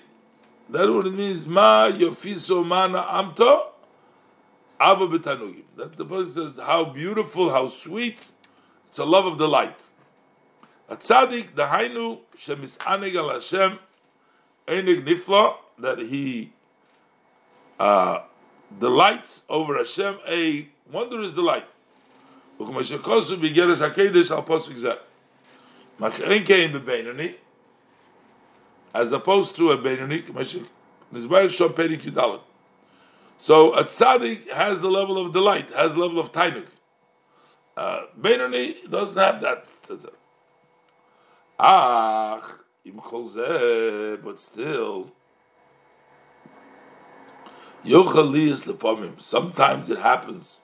That what it means, Ma Yofiso Mana Amto, Abba B'Tanugim. That the person says, how beautiful, how sweet, it's a love of the light. A Tzadik, the Hainu, Shemis Aneg Al Hashem, Enig Nifla, that he uh, delights over Hashem, a wondrous delight. וכמשקוסו בגרס הקדש על פוסק זה. מה שאין כן בבינוני, as opposed to a בינוני, כמו שמסבר שם פרק י"ד. So a tzaddik has the level of delight, has the level of tainuk. Uh, Benoni doesn't have that. Ach, im but still. Sometimes it happens.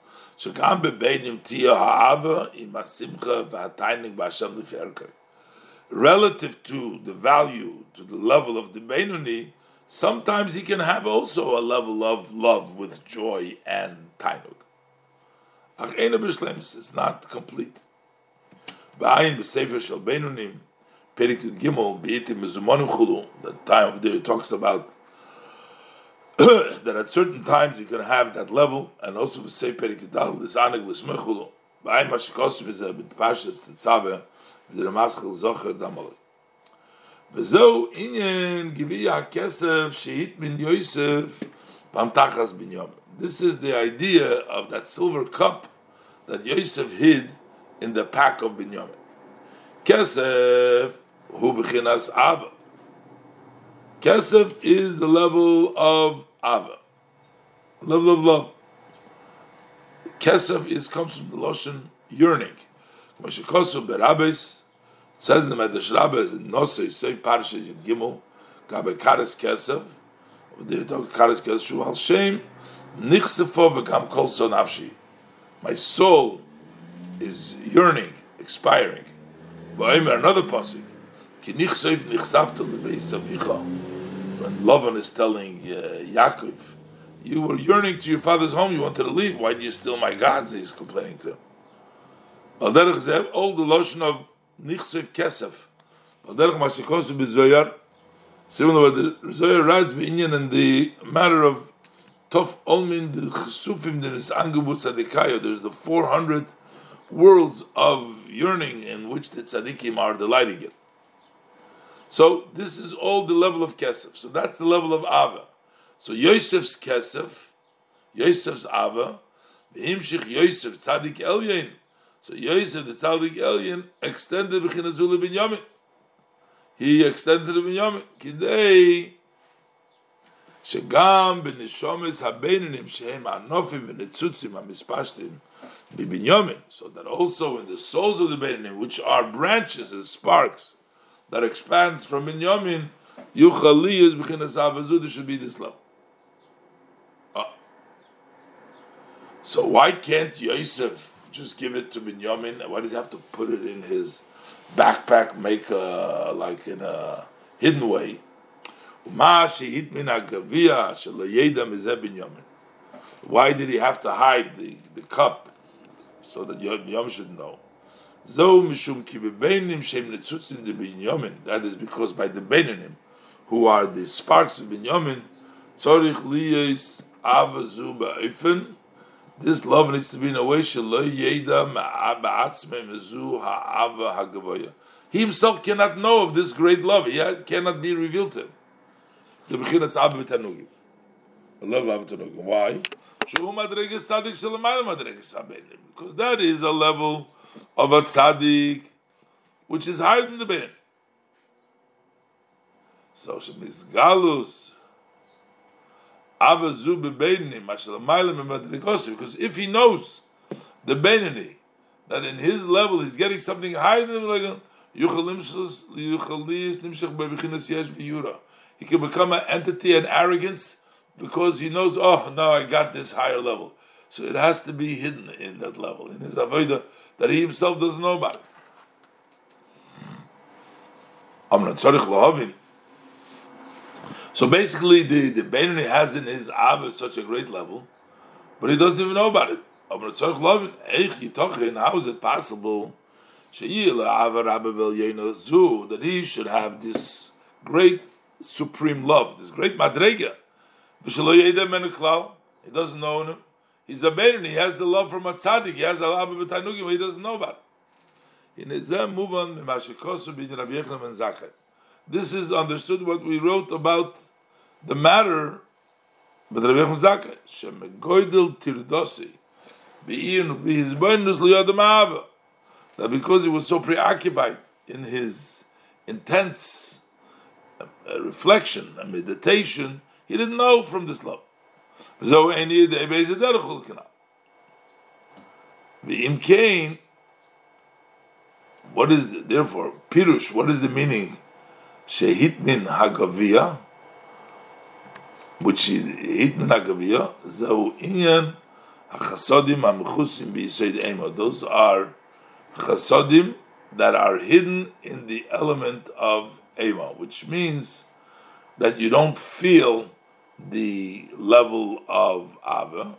Relative to the value, to the level of the Benoni, sometimes he can have also a level of love with joy and tainug. It's not complete. Ba'ayin the time of there it talks about that at certain times you can have that level, and also we say perikidal this aneg l'smechulu. B'ayim hashikosim is a bit pashas tetzabe v'deramaschel zocher damalei. וזהו עניין גביע הכסף שהית בן יוסף במתחס בן יום. This is the idea of that silver cup that Yosef hid in the pack of Binyamin. Kesef hu b'chinas Ava. Kesef is the level of Ava, level of love. Kesef is comes from the lotion yearning. Moshe Kosu berabes says the Medrash Rabbis in Nosei Sei Parsha Yud Gimel Gabe Kares Kesef. They talk Kares Kesef Shu Al Shem Nichsefo v'Kam Kol So Nafshi. My soul is yearning, expiring. V'Omer another pasuk. Ki nichseif nichsavta lebeis avicha when Lavan is telling uh, Yaakov, you were yearning to your father's home, you wanted to leave, why do you steal my gods? He's complaining to him. All the lotion of Nichsev Kesef. Similar to the Zohar writes Inyan in the matter of Tov Olmin, the Chesufim, the Nisangebut Tzadikayo, there's the 400 worlds of yearning in which the Tzadikim are delighting in. So this is all the level of kesef. So that's the level of ava. So Yosef's kesef, Yosef's ava, the himshich Yosef tzadik elyon. So Yosef the tzadik elyon extended b'chinazul ben yamin. He extended ben yamin kidei שגם בנשומס הבינונים שהם הנופים ונצוצים המספשתים בבניומן, so that also in the souls of the Beinonim, which are branches and sparks, that expands from Binyamin, Yuchali is Bechinas Avazu, there should be this level. Uh, so why can't Yosef just give it to Binyamin? Why does he have to put it in his backpack, make a, like in a hidden way? Why did he have to hide the, the cup so that Yom should know? That is because by the Beinanim, who are the sparks of Binyamin, tzorich liyes avazu ba'ofen This love needs to be in a way He himself cannot know of this great love. He cannot be revealed to him. The beginner's Abba Tanugim. Love Abba. Why? Because that is a level of a tzaddik which is higher than the ben. So Galus. Because if he knows the Benini, that in his level he's getting something higher than the he can become an entity and arrogance because he knows, oh, now I got this higher level. So it has to be hidden in that level, in his avodah, that he himself doesn't know about it. So basically, the the Benoni has in his Abba such a great level, but he doesn't even know about it. How is it possible that he should have this great supreme love, this great madrega? He doesn't know him. He's a Benoni. He has the love from a tzaddik. He has a love of but he doesn't know about it. This is understood what we wrote about the matter but Rabbi Chazaka tirdosi that because he was so preoccupied in his intense uh, reflection and meditation he didn't know from this love so any day kain what is the, therefore pirush what is the meaning Shehitnin Hagavia, which is Hitnin Hagavia, Zau Inyan HaChasodim HaMechusim B'Yisoid Ema. Those are Chasodim that are hidden in the element of Ema, which means that you don't feel the level of Ava.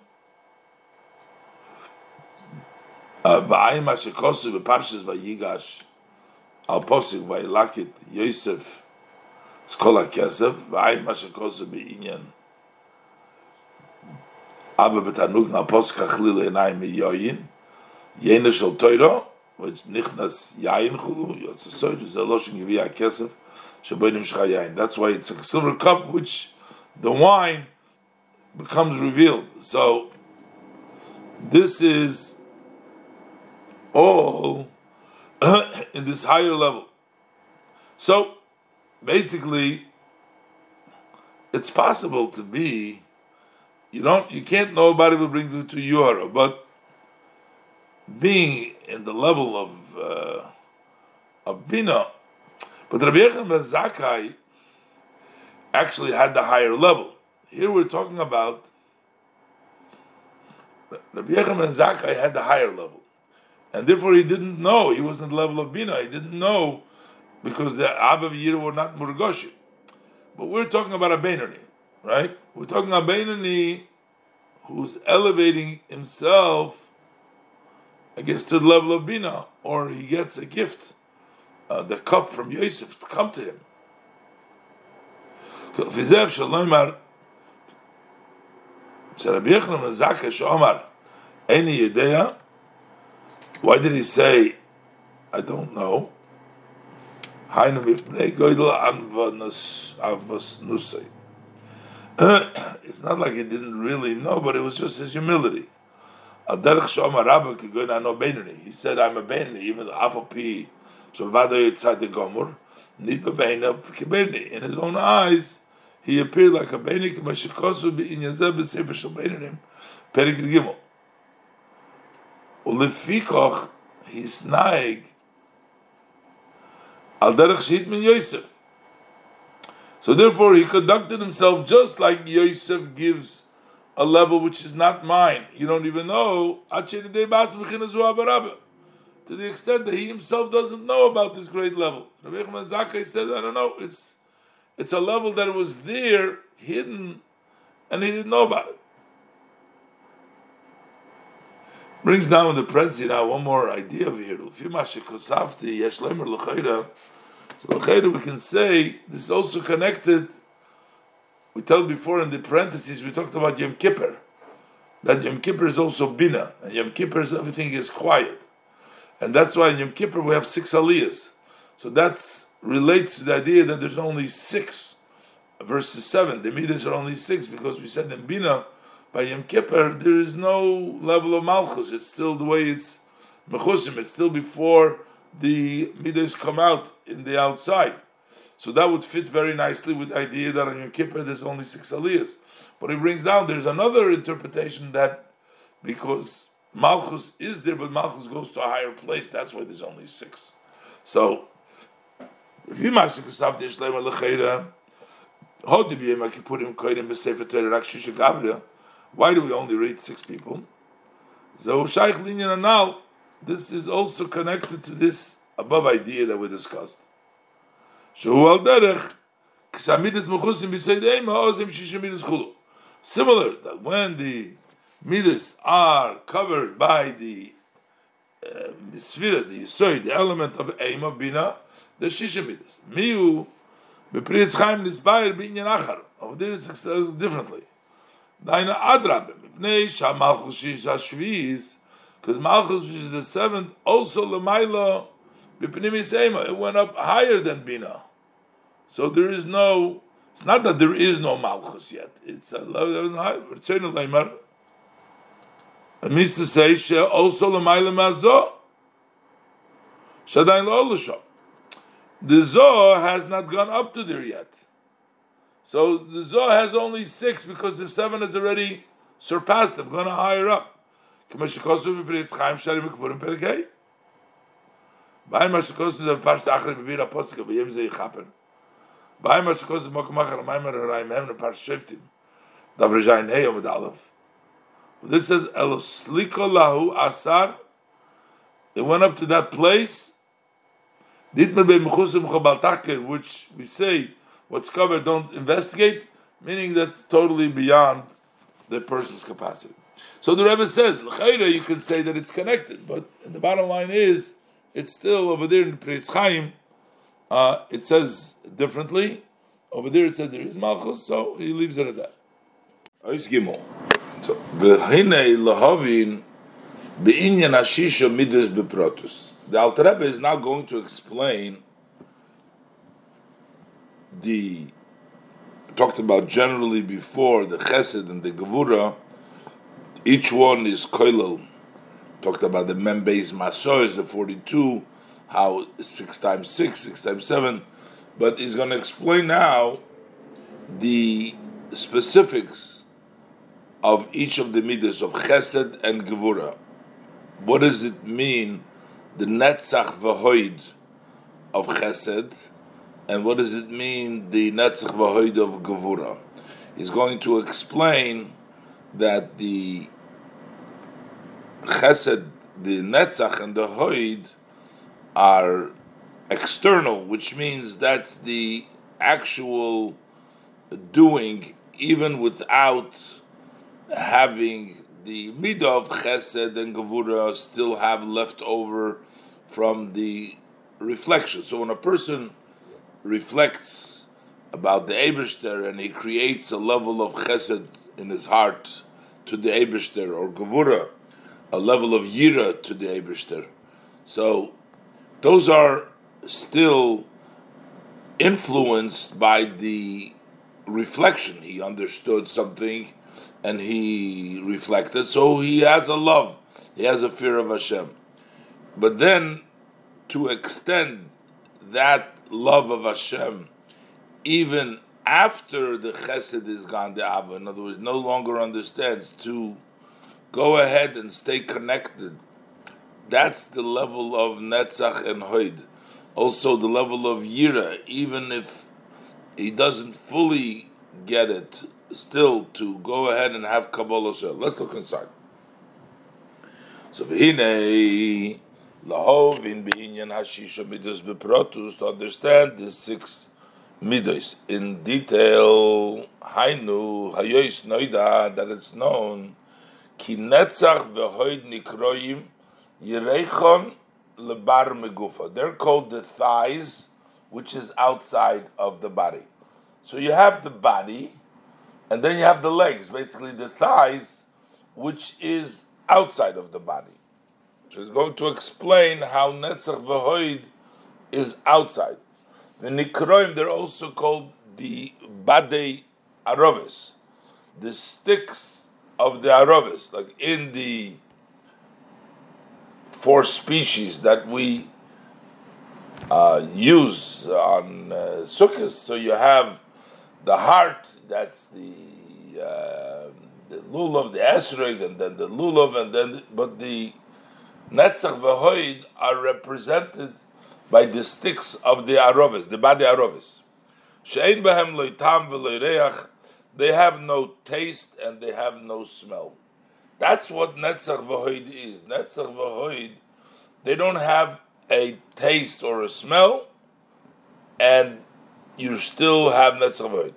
Vayigash uh, al posik vayilakit Yosef skol hakesef v'ayin ma be'inyan. Aber betanug na posik hachlil enayim miyoyin. Yene shel toiro which nichnas yayin chulu yotze soid is a loshin givi hakesef sheboinim shcha yayin. That's why it's a silver cup which the wine becomes revealed. So this is all in this higher level. So basically, it's possible to be. You don't. You can't. Nobody will bring you to Yora, but being in the level of uh, of bina. But Rabbi Yechon ben Zakkai actually had the higher level. Here we're talking about Rabbi Yechon ben Zakkai had the higher level and therefore he didn't know. He wasn't the level of bina. He didn't know because the Abba Yira were not Murgoshi. But we're talking about a Benoni, right? We're talking about Benoni who's elevating himself against the level of bina, or he gets a gift, uh, the cup from Yosef to come to him. Any idea why did he say, I don't know? It's not like he didn't really know, but it was just his humility. He said, I'm a Benini, even the Afapi, so Yitzad the Gomor, in his own eyes, he appeared like a Benini, Kamashikosu, in Yazeb, Sefer Shal Beninim, Perik Gimel. His naig al derech shit min Yosef. So therefore, he conducted himself just like Yosef gives a level which is not mine. You don't even know to the extent that he himself doesn't know about this great level. Rabbi Zakai said, I don't know. It's it's a level that was there, hidden, and he didn't know about it. Brings down the prince now one more idea over here. So we can say this is also connected. We told before in the parentheses we talked about Yom Kippur. that Yom Kippur is also bina, and Yom Kippur is everything is quiet, and that's why in Yom Kippur we have six aliyahs. So that relates to the idea that there's only six verses seven. The midas are only six because we said in bina by Yom Kippur there is no level of malchus. It's still the way it's mechusim. It's still before the midas come out in the outside. So that would fit very nicely with the idea that on Yom Kippur there's only six aliyahs. But he brings down there's another interpretation that because Malchus is there, but Malchus goes to a higher place, that's why there's only six. So if you Mashiach the Shlema Lecheira, why do we only read six people? So Shaykh Linyan Anal, this is also connected to this above idea that we discussed. Similar, that when the midas are covered by the uh, the yisoid, the element of aim of bina, the shisha midas. Miu, bepris chaim nisbayer binyan achar. Over there it's differently. Daina adrab, mipnei shamalchus shish hashviz, because malchus is the seventh, also lemaila, it went up higher than bina. So there is no. It's not that there is no malchus yet. It's a level high. Return leimar. It means to say she also lemaila mazo. Shadain lo The Zoh has not gone up to there yet. So the Zoh has only six because the seven has already surpassed them, gone higher up. Alf. This says. They went up to that place. Which we say what's covered don't investigate meaning that's totally beyond the person's capacity. So the Rebbe says, you can say that it's connected, but the bottom line is it's still over there in Preis Chaim. Uh, it says differently. Over there it says there is Malchus, so he leaves it at that. Ois Gimel. So, v'hinei lahavin be'inyan hashisha midas beprotus. The Alter Rebbe is now going to explain the talked about generally before the Chesed and the Gevura. Each one is koilel talked about the membase masos, the 42, how six times six, six times seven, but he's going to explain now the specifics of each of the midas of chesed and gevura. What does it mean, the netzach v'hoid of chesed, and what does it mean, the netzach v'hoid of gevura? He's going to explain that the chesed, the netzach, and the hoid are external, which means that's the actual doing, even without having the midah of chesed and gevura still have left over from the reflection. So when a person reflects about the Eberster and he creates a level of chesed in his heart to the Eberster or gevura, a level of yira to the Eberster. So those are still influenced by the reflection. He understood something and he reflected, so he has a love, he has a fear of Hashem. But then to extend that love of Hashem, even after the chesed is gone, the Abba, in other words, no longer understands to go ahead and stay connected. That's the level of Netzach and Hoid. Also, the level of Yira, even if he doesn't fully get it, still to go ahead and have Kabbalah. Let's look inside. So, V'hinei, lahov in b'inyan hashisha midos beprotus, to understand the six midos in detail, hainu, hayois noida, that it's known, Ki netzach v'hoid nikroyim yerechon lebar megufa. They're called the thighs, which is outside of the body. So you have the body, and then you have the legs. Basically, the thighs which is outside of the body. She's going to explain how Netzach V'Hoid is outside. The Nikroim, they're also called the Badei Arovis, the sticks of the Arovis, like in the four species that we uh, use on uh, Sukkot. So you have the heart, that's the uh, the lulav, the esrog, and then the lulav, and then but the netzach v'hoid are represented by the sticks of the arovis, the body arovis. She'ein behem loitam v'loireach, they have no taste and they have no smell. That's what netzach v'hoid is. Netzach v'hoid, they don't have a taste or a smell, and you still have netzach v'hoid.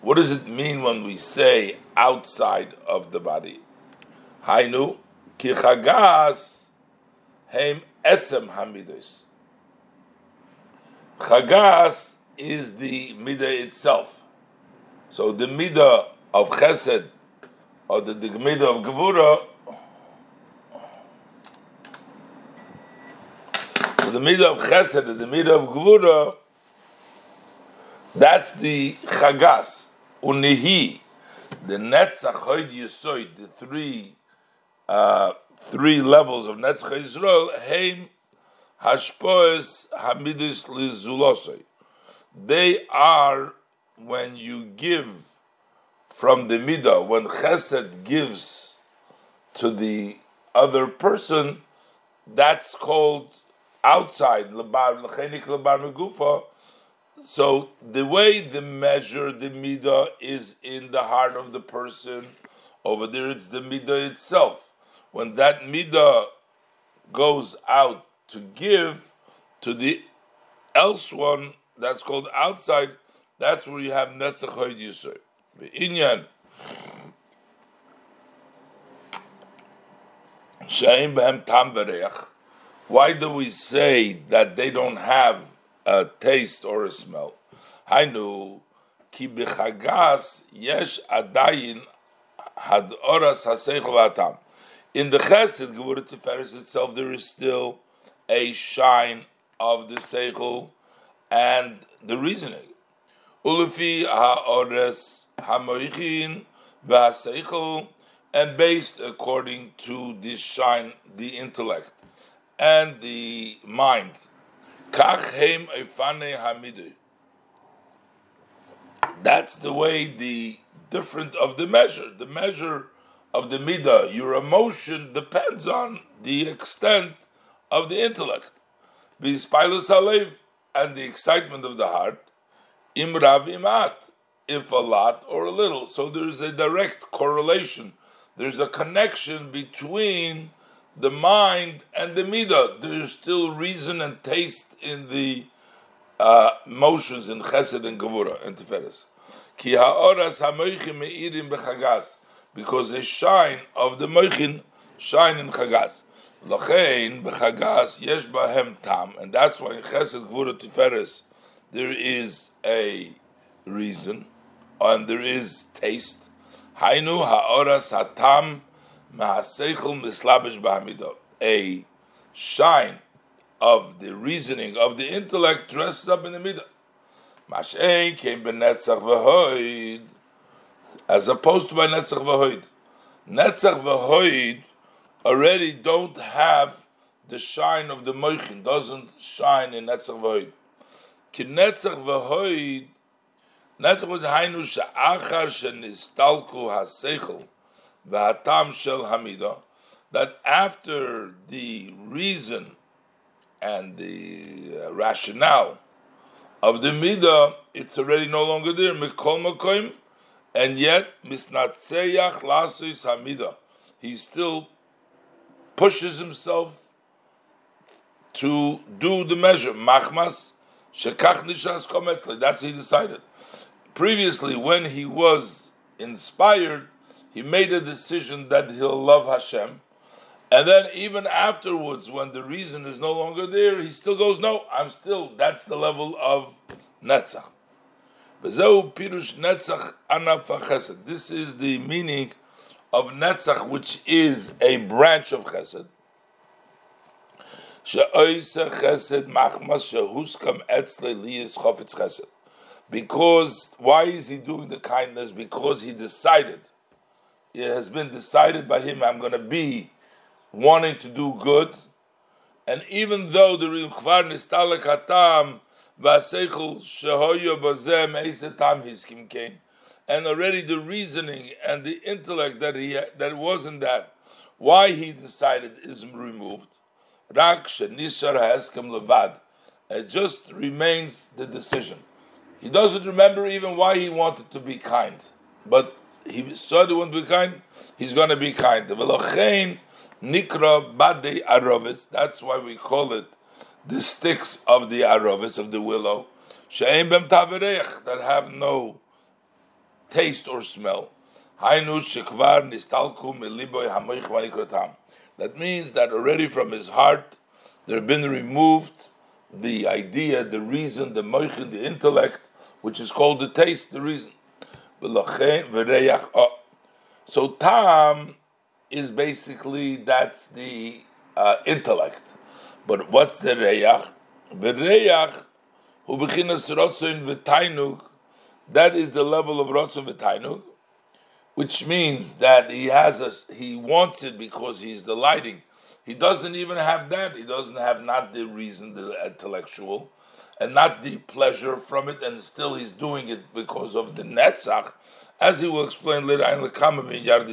What does it mean when we say outside of the body? Hainu kichagas heim etzem hamidus. Chagas is the midah itself. So the midah of chesed or the, the midah of gevura the midah of chesed and the midah of gevura that's the chagas unihi, the netzach hoid yisoid, the three uh, three levels of netzach Yisrael. Heim hashpoes hamidus lizulosoi. They are when you give from the midah, when chesed gives to the other person, that's called outside lebar lechenik lebar megufa so the way the measure the midah is in the heart of the person, over there it's the midah itself. When that midah goes out to give to the else one that's called outside, that's where you have netzach hoyd yisur. Inyan Why do we say that they don't have a taste or a smell. Hainu ki b'chagas yesh adayin had oras haseichel atam. In the Chesed Gevura Tiferes itself, there is still a shine of the seichel and the reasoning. Ulufi ha'ores ha'moichin v'ha'seichel, and based according to this shine, the intellect and the mind. That's the way the different of the measure. The measure of the midah, your emotion depends on the extent of the intellect. Bispilus alev and the excitement of the heart. Imrav imat, if a lot or a little. So there is a direct correlation. There's a connection between the mind and the midah. There's still reason and taste in the uh, motions in Chesed and Gevura and Tiferes. Ki ha'oras ha'moichin me'irim b'chagas, because the shine of the moichin shine in Chagas. Lachein b'chagas yesh bahem tam, and that's why in Chesed Gevura Tiferes there is a reason and there is taste. Hainu ha'oras ha'tam a shine of the reasoning of the intellect dressed up in the middle. Mashen came benetzach as opposed to by netzach v'hoid. Netzach v'hoid already don't have the shine of the moichin, doesn't shine in netzach v'hoid. Ki netzach v'hoid, netzach was hainu she'achar she'nistalku ha'seichel, V'hatam shel that after the reason and the rationale of the midah, it's already no longer there. Mikol makoim, and yet misnatseyach lasis hamida, he still pushes himself to do the measure. Machmas shekach nishas. That's he decided. Previously, when he was inspired he made a decision that he'll love Hashem. And then even afterwards, when the reason is no longer there, he still goes, no, I'm still, that's the level of Netzach. This is the meaning of Netzach, which is a branch of Chesed. Because why is he doing the kindness? Because he decided. It has been decided by him. I'm going to be wanting to do good, and even though the kvar nistalek hatam v'aseichel shehoyo bazem eisetam hiskim kain, and already the reasoning and the intellect that he that wasn't that why he decided is removed. Rak shenisar haskem levad. It just remains the decision. He doesn't remember even why he wanted to be kind, but he saw he to be kind. He's going to be kind. The Nikra Bade Arovis, that's why we call it the sticks of the Arovis, of the willow, She'em Bem that have no taste or smell. Hainu Shekvar Nistalku Meliboy Hamoich Manikrotam. That means that already from his heart there have been removed the idea, the reason, the moichin, the intellect, which is called the taste, the reason. So tam is basically that's the uh, intellect. But what's the reyach? The reyach who beginas rotzon v'tainug, that is the level of rotzon v'tainug, which means that he has a he wants it because he's delighting. He doesn't even have that. He doesn't have not the reason, the intellectual, and not the pleasure from it, and still he's doing it because of the netzach, as he will explain later in the Yard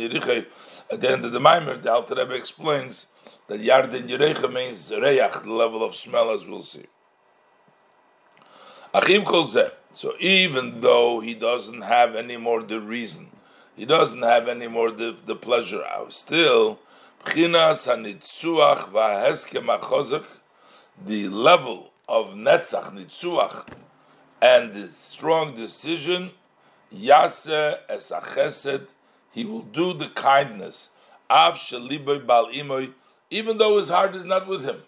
at the end of the Maimer, the Alter Rebbe explains that Yardin Yerecha means Reyach, the level of smell, as we'll see. Achim calls So even though he doesn't have any more the reason, he doesn't have any more the, the pleasure, out. still, the level of Netzach, Nitzuach, and the strong decision, Yase es he will do the kindness. Av bal imoy, even though his heart is not with him.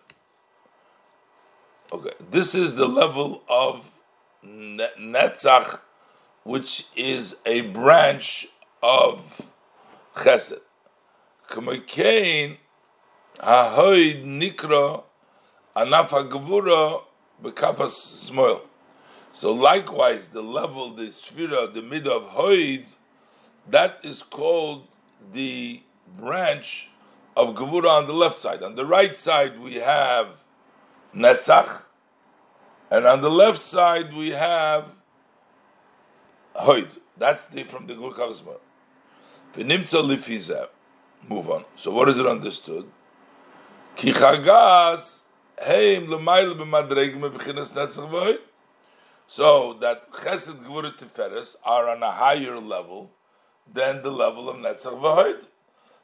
Okay, this is the level of netzach, which is a branch of chesed. Kamakein hahoid nikra anaf hagvura bekafas smoil. So likewise, the level, the sphere, the mid of hoid that is called the branch of Gevura on the left side. On the right side we have Netzach, and on the left side we have Hoid. That's the from the Gur lifiza. Move on. So what is it understood? Ki chagas heim. So that Chesed Gevura Tiferes are on a higher level than the level of Netzach V'Hoid.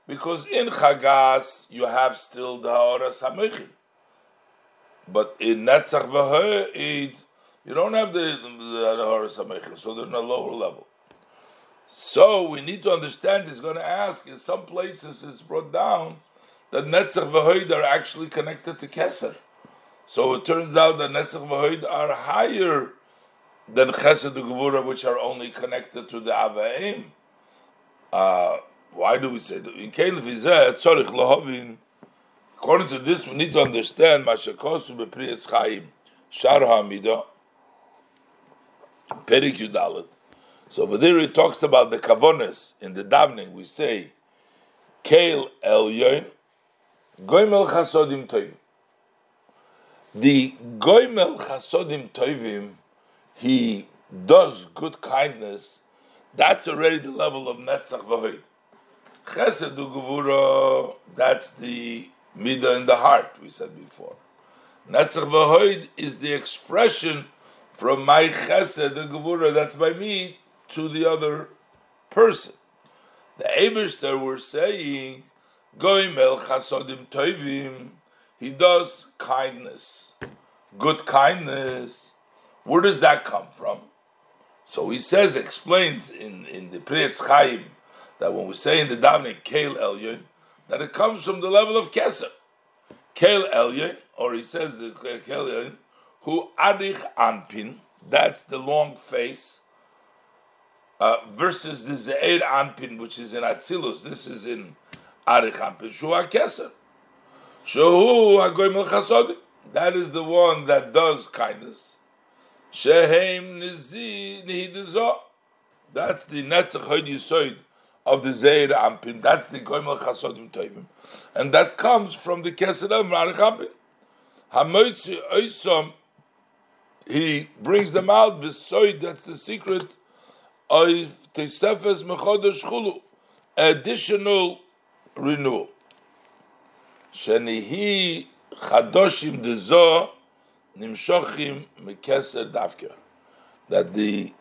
Because in Chagas, you have still the Ha'ora Samechim. But in Netzach V'Hoid, you don't have the, the, the Ha'ora Samechim, so they're on a lower level. So we need to understand, he's going to ask, in some places it's brought down that Netzach V'Hoid are actually connected to Keser. So it turns out that Netzach V'Hoid are higher than Chesed and Gevura, which are only connected to the Avaim. Uh, why do we say that? In According to this, we need to understand Mashakosu bepriyetz Chaim Shar Hamida Perik Yudalet. So over there it talks about the kavonis in the davening. We say Kail Elyon Goimel Chasodim Tovim. The Goimel Chasodim Tovim, he does good kindness that's already the level of Netzach V'Hoid. Chesed Gevura, that's the Midah in the heart, we said before. Netzach V'Hoid is the expression from my Chesed Gevura, that's by me, to the other person. The Eberster were saying, Goimel Chasodim Toivim, he does kindness, good kindness. Where does that come from? So he says, explains in, in the Priyetz Chaim, that when we say in the davening Kael Elyon, that it comes from the level of Keser. Kael Elyon, or he says uh, Kael Elyon, who Arich Anpin, that's the long face uh, versus the Zeir Anpin, which is in Atzilus. This is in Arich Ampin. Shua Keser. Shehu Agoim Chasodim. That is the one that does kindness. Shehem Nizi Nihidizo. That's the Netzach Hoyd Yisoid of the Zeir Ampin. That's the Goimel Chasodim Tovim. And that comes from the kesed of Arich Ampin. Hamoitzi Oisom, he brings them out, Besoid, that's the secret of Tesefes Mechodesh Chulu, additional renewal. Shenihi Chadoshim Dezo Nimshochim Mekeser Davke. That the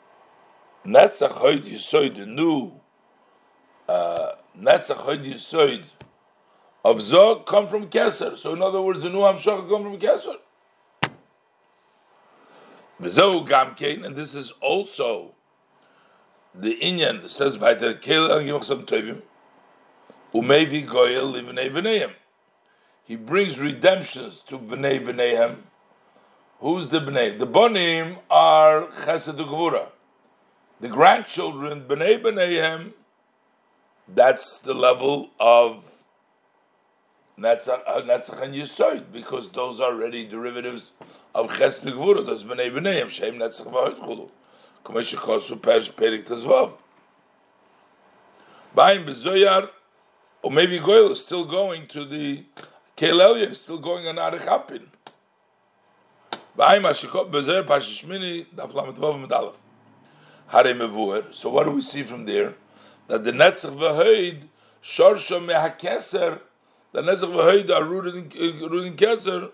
Netzach Hoyd Yisoid, the new uh, Netzach Hoyd Yisoid of Zog come from Keser. So in other words, the new Hamshach come from Keser. V'zehu gamkein, and this is also the Inyan says by the Kel Angimachsam Tovim, Umevi Goyel Livnei V'neihem. He brings redemptions to V'nei V'neihem. Who's the B'nei? The Bonim are Chesed Gvura. The grandchildren, B'nei V'neihem, that's the level of uh, Netzach and Yisoid, because those are already derivatives of Chesed Gvura. Those B'nei V'neihem, Shem Netzach V'hoid Chulu. Kumesh Kosu Perish Perik Tezvav. Ba'im B'zoyar, or maybe Goyal is still going to the Kelelian, still going on Mevuer. So what do we see from there? That the Netzach V'hoid, Shorsho Mehakeser, the Netzach V'hoid are rooted in, uh, rooted in Keser,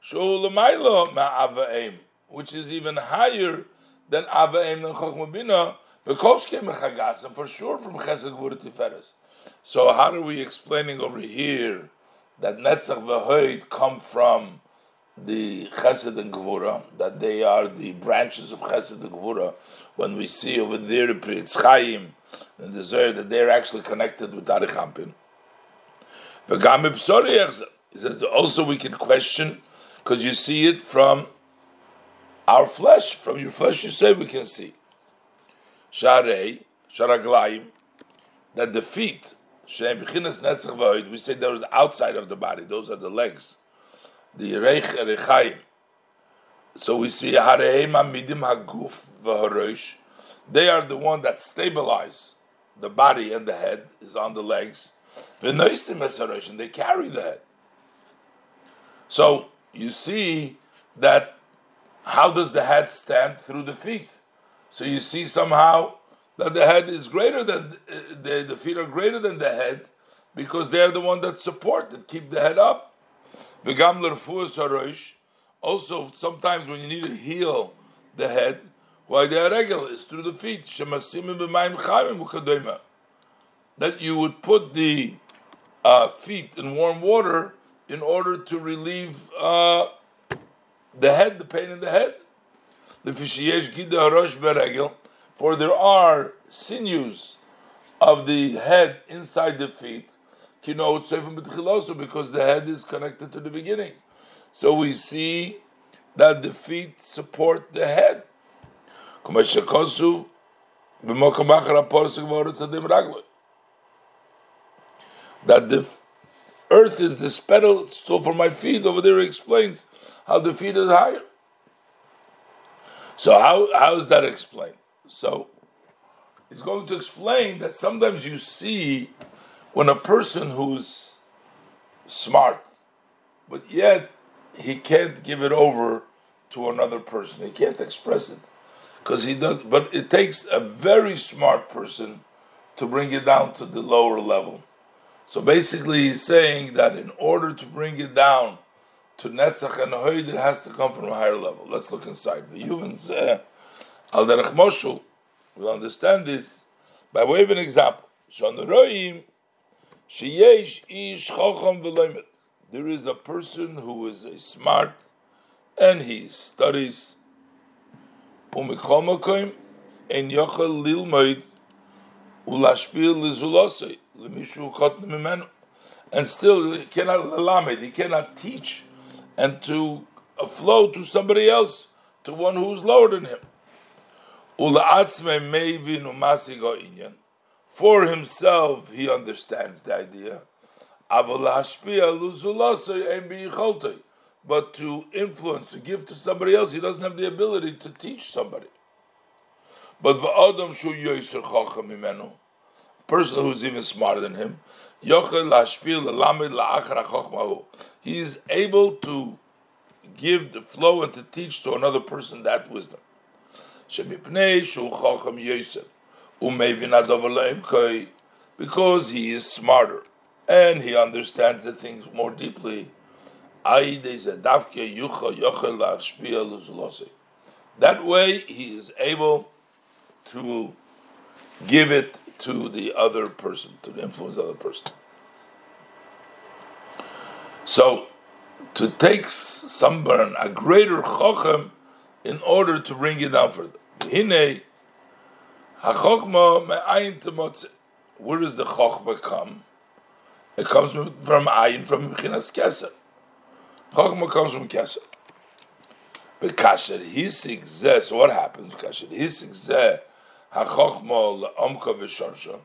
Shul Lamailo which is even higher than Avaim than Chochma Bina, Bekolshke Mechagas, and for sure from Chesed Gvura Tiferes. So how are we explaining over here that Netzach V'hoid come from the Chesed and Gvura, that they are the branches of Chesed and Gvura, when we see over there in Pri Chaim, and the Zohar, that they're actually connected with Arich Hampin. He says also we can question because you see it from our flesh, from your flesh, you say we can see. Sharei, Sharaglaim, that the feet, We say the outside of the body, those are the legs. The Reich Rechaim. So we see Amidim Haguf. They are the one that stabilize the body and the head is on the legs. V'noistim and they carry the head. So you see that how does the head stand through the feet? So you see somehow that the head is greater than the, the feet are greater than the head because they're the one that support that keep the head up. Also, sometimes when you need to heal the head, why they are regular is through the feet. That you would put the uh, feet in warm water in order to relieve uh, the head, the pain in the head. The fishiyesh gida harosh beregel, for there are sinews of the head inside the feet. Because the head is connected to the beginning. So we see that the feet support the head. That the earth is the pedestal for my feet. Over there, explains how the feet is higher. So how how is that explained? So he's going to explain that sometimes you see when a person who's smart, but yet he can't give it over to another person. He can't express it because he does. But it takes a very smart person to bring it down to the lower level. So basically, he's saying that in order to bring it down to Netzach and Hoyd, it has to come from a higher level. Let's look inside. The Yuvens Al Derech Moshul will understand this by way of an example. There is a person who is a smart and he studies umikomakoim en yochel lilmoid ulashpil lizulosei lemishu kot mimenu and still he cannot lamed, he cannot teach and to uh, flow to somebody else, to one who's lower than him. For himself, he understands the idea. But to influence, to give to somebody else, he doesn't have the ability to teach somebody. But the person who's even smarter than him, he is able to give the flow and to teach to another person that wisdom. Because he is smarter and he understands the things more deeply. That way he is able to give it to the other person, to influence the other person. So, to take someone a greater chochem in order to bring it down further. Hine, hachokma me'ayin. Where does the chokma come? It comes from ayin, from mechinas keser. Chokma comes from keser. Bekasher hisik zeh. So what happens? Bekasher hisik zeh hachokma le'omka v'shorsha.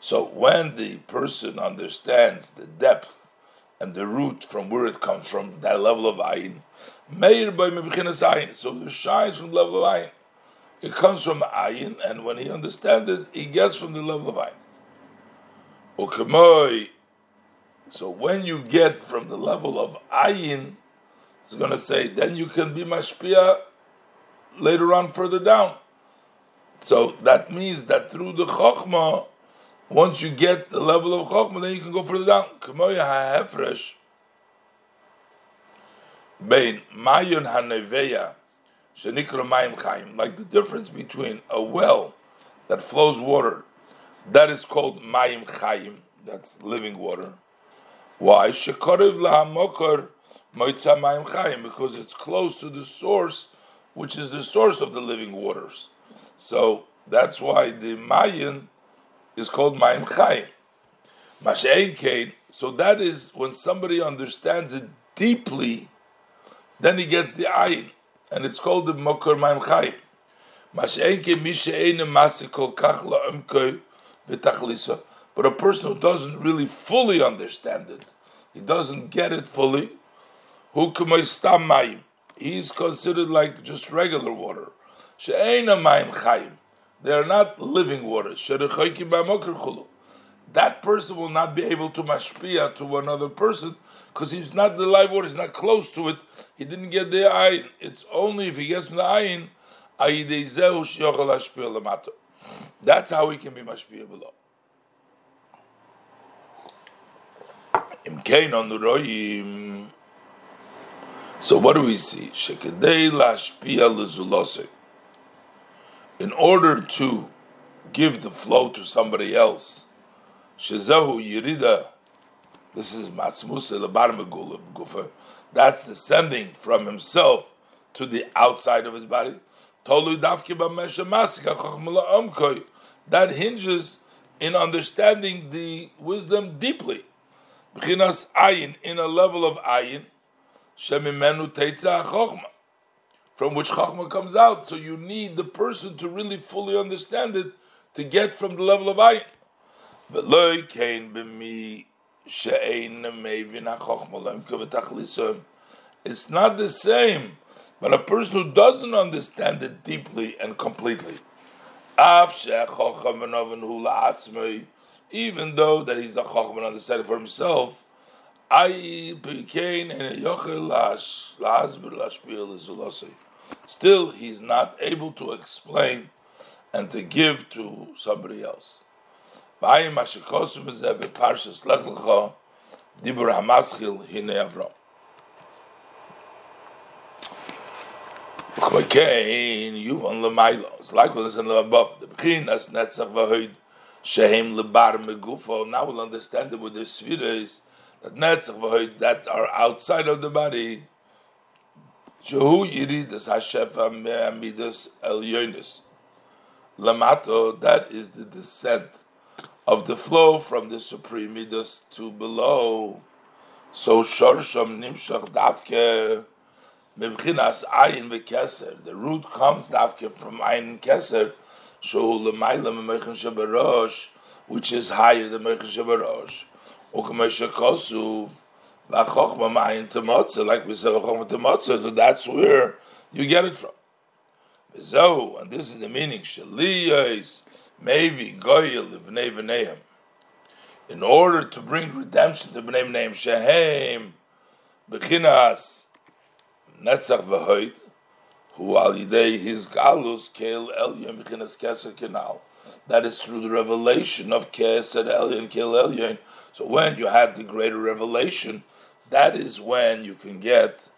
So when the person understands the depth and the root from where it comes from, that level of ayin, meir by mechinas ayin. So it shines from the level of ayin. It comes from ayin, and when he understands it, he gets from the level of ayin. Ukemoi. So when you get from the level of ayin, it's going to say then you can be mashpia later on further down. So that means that through the chokhmah, once you get the level of chokhmah, then you can go further down. Kemoya ha'hefresh bein mayon haneveya shenikra mayim chayim, like the difference between a well that flows water, that is called mayim chayim, that's living water. Why? Shekoriv lahamokar moitza mayim chayim, because it's close to the source, which is the source of the living waters. So that's why the mayin is called mayim chayim. Kain. So that is when somebody understands it deeply, then he gets the ayin and it's called the Mokor Maim Chayim. But a person who doesn't really fully understand it, he doesn't get it fully, he is considered like just regular water. They are not living water. That person will not be able to mashpia to another person because he's not the live water, he's not close to it. He didn't get the ayin. It's only if he gets from the ayin, that's how he can be mashpia below. So what do we see? In order to give the flow to somebody else, shezahu yirida this is Matzmusa Labar Gufa. That's descending from himself to the outside of his body. That hinges in understanding the wisdom deeply. B'chinas ayin, in a level of ayin, shemimenu teitza from which chachma comes out. So you need the person to really fully understand it to get from the level of ayin. But loy kain b'mi Uh, it's not the same, but a person who doesn't understand it deeply and completely, even though that he's a chacham and understand for himself, still he's not able to explain and to give to somebody else. bei ma shkos um ze be parsh slakh lkho dibur hamas khil hin yavro kein you on the mile it's like with us in the above the begin as nets of hoyd shehem le bar me gufo now we'll understand it with the spheres that nets of hoyd that are outside of the body shehu yiri des hashef ha-me-amidus el-yonis. Lamato, that is the descent. Of the flow from the supreme midas to below. So shorsham nimshach davke Mebchinas ayin v'keser. The root comes dafke from ayin keser. So l'mayla m'mechin shabarosh, which is higher than mechin shabarosh. Ukamesha kosu v'achochma ma'ayin temotza, like we said v'achochma temotza. So that's where you get it from. So, and this is the meaning. Shaliyos goyel l'vnei v'neihem. In order to bring redemption to b'nei v'neihem shehem b'chinas Netzach v'hoid, who al yidei his galus kel elyon b'chinas keser kenal. That is through the revelation of keser elyon kel elyon. So when you have the greater revelation, that is when you can get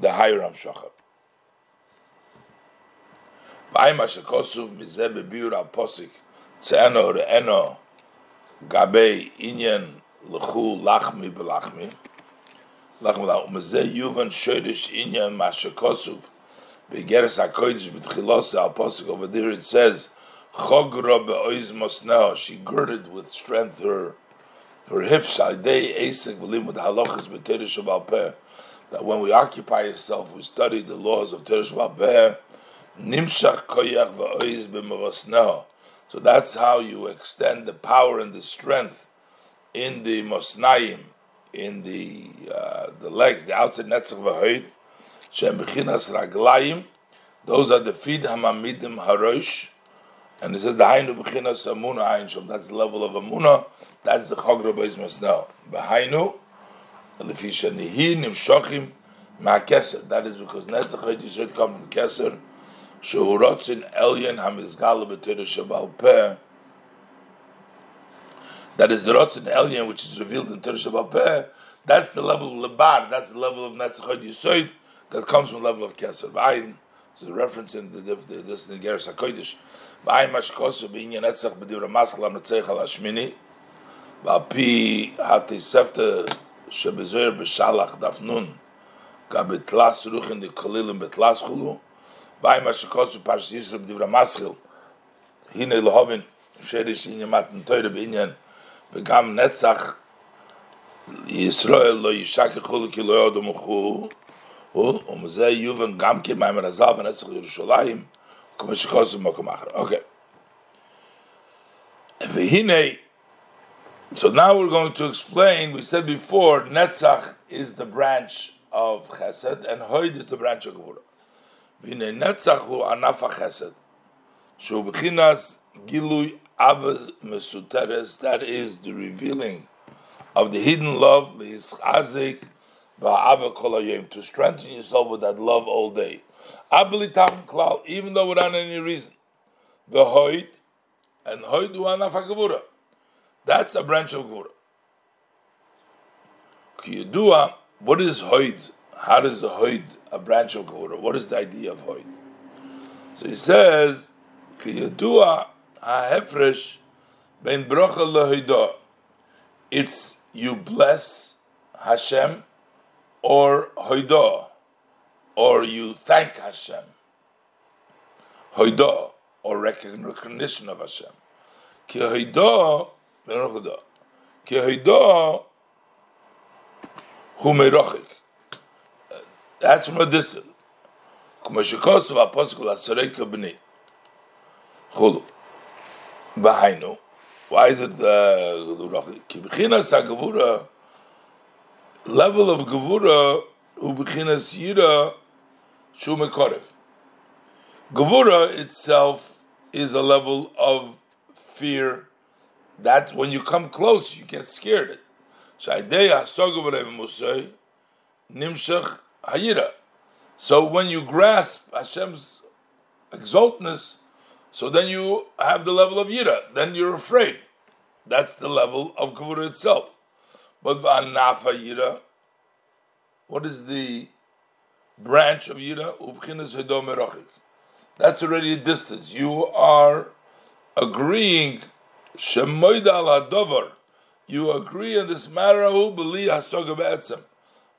the higher amshachah. V'ayim ashakosuv mizeh bebiur al posik tzeno re'eno gabei inyan l'chu lachmi b'lachmi Lachmala, umazeh yuvan shoydish inyan mashakosuv. Begeres HaKodesh b'tchilos al-posik over there it says, Chogra be'oiz mosneo, she girded with strength her her hips, day esek v'limud halachas b'teresh peh, that when we occupy ourselves, we study the laws of teresh peh, nimshach koyach. So that's how you extend the power and the strength in the mosnaim, in the uh, the legs, the outside netzach v'hoid, shem b'chinas raglayim, those are the feet hamamidim harosh, and it says the hainu b'chinas amuna ayin that's the level of amuna, that's the chog rabbeis masnao. B'hainu, lefi shanihi nimshochim ma'keser, that is because netzach v'hoid yisod come from keser, שהוא רוצן אליין המסגל בתירה שבעל פה, that is the rotsen alien which is revealed in terus about pair that's the level of lebar that's the level of natsachod yisoid that comes from the level of kesser vayin it's a reference in the, the, the this in the geras hakoidish vayin mashkosu b'inyan etzach b'divr amaskal amnatzeich al hashmini. V'alpi hatisefta shebezoyer b'shalach dafnun ka betlas ruchin de kolilim betlas chulu. kolilim betlas chulu, v'ayin mashkosu parsh Yisro b'divra maskal, hine lohovin, sherish inyan matan teure b'inyan, וגם נצח ישראל לא ישק חול כי לא יודו מחו ומזה יובן גם כמיימר הזל ונצח ירושלים כמו שכוסו מקום אחר אוקיי והנה so now we're going to explain we said before Netzach is the branch of Chesed and Hoyd is the branch of Gevurah והנה נצח הוא ענף החסד שהוא בחיnas גילוי Avas Mesuteres, that is the revealing of the hidden love, Chazik, to strengthen yourself with that love all day. Klal, even though without any reason. The Hoid, and Hoid Uanaf That's a branch of Gvura. Kiyudua, what is Hoid? How does the Hoid, a branch of Gvura? What is the idea of Hoid? So he says, Kiyudua, ha'hefresh ben brocha lehidah. It's you bless Hashem or hoidah, or you thank Hashem. Hoidah, or recognition of Hashem. Ki hoidah, ben. Ki hoidah, hu merochik. That's from a distance. Why is it uh, Gavura level of Gavura Ubichinas Yira Shumekorev. Gavura itself is a level of fear that when you come close you get scared. So when you grasp Hashem's exaltness, so then you have the level of Yira, then you're afraid. That's the level of Gvura itself. But Ba'anafa Yira, what is the branch of Yira? That's already a distance. You are agreeing, you agree in this matter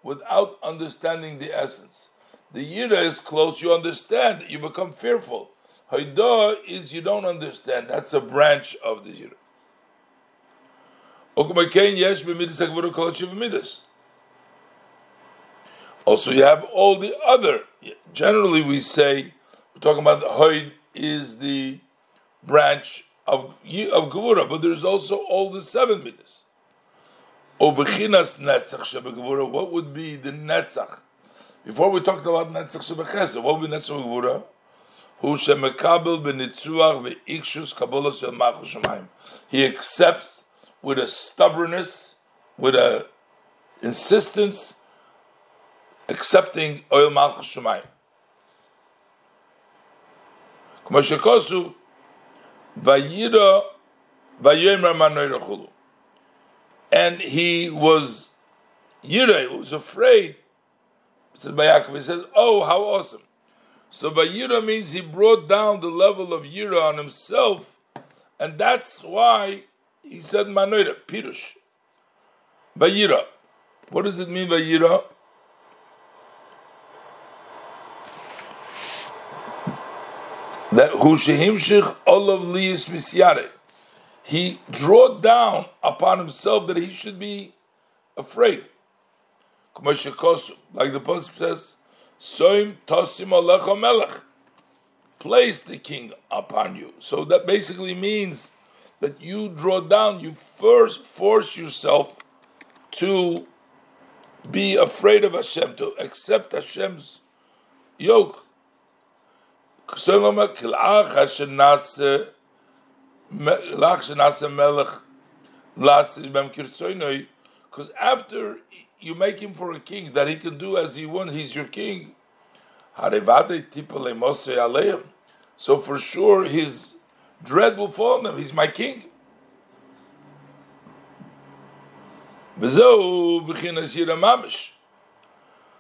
without understanding the essence. The Yira is close, you understand, you become fearful. Haidah is you don't understand. That's a branch of the Yira. Also, you have all the other. Generally, we say we're talking about Hoid is the branch of of Gevura, but there's also all the seven midas. Obechinas Netzach Shebegvura, what would be the Netzach? Before we talked about Netzach Shebechesed, what would be Netzach Shebegvura? Who Shemekabel Benitzuach Ve'ikshus Kabolos Yelmachu Shemaim. He accepts with a stubbornness, with a insistence, accepting Oil Malchus Kumashikosu, Vayira, Vayomer Manoirachulu. And he was Yira, he was afraid. Says by Yaakov, he says, Oh, how awesome. So Vayira means he brought down the level of Yira on himself, and that's why he said Manoira, Pirush. Vayira. What does it mean, Vayira? that Hushehimshich Olav Lias Misyare. He drew down upon himself that he should be afraid. Like the Pasuk says, Soim Tosim Melech. Place the king upon you. So that basically means that you draw down, you first force yourself to be afraid of Hashem, to accept Hashem's yoke. Because after you make him for a king that he can do as he wants, he's your king. So for sure his dread will fall on him. He's my king.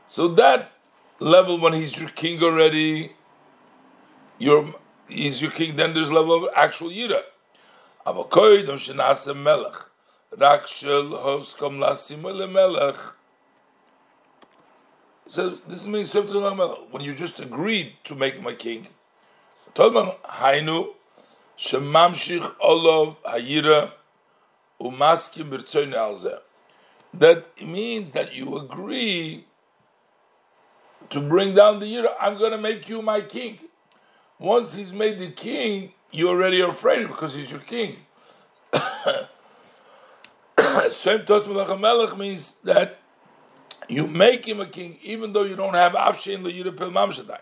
So that level when he's your king already, he's your king, then there's level of actual Yira. Avokoidom shenase melech. Rak shel hoskom lasim melech. So this means when you just agreed to make him a king. Tolman hainu shemamshich olov hayira umaskim b'rtzoyne alzeh. That means that you agree to bring down the yira. I'm going to make you my king. Once he's made the king, you already are afraid because he's your king. Same Melech means that you make him a king even though you don't have Afshin Leyira Pil Mamshadai.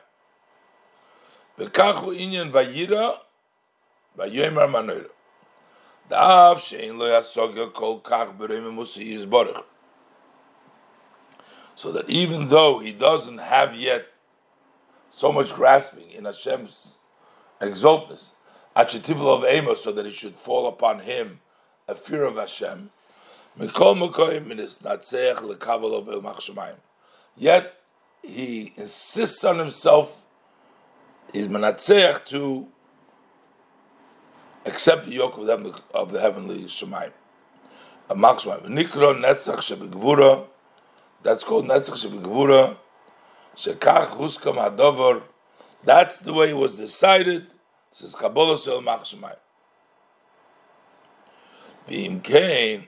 V'kachu inyan vayira vayomer manoira. Da'af shein lo yasogya kol kach b'reim musi yizborich. So that even though he doesn't have yet so much grasping in Hashem's exaltness, Achetibel of Amos, so that it should fall upon him a fear of Hashem. Yet he insists on himself, he's menatzeach to accept the yoke of, them, of the heavenly Machshamayim. Nikro netzach shebegvura, that's called netzach shebegvura. Shekach huskam hadover. That's the way it was decided. Says Kabbalah Sel Machshamayim. V'im kein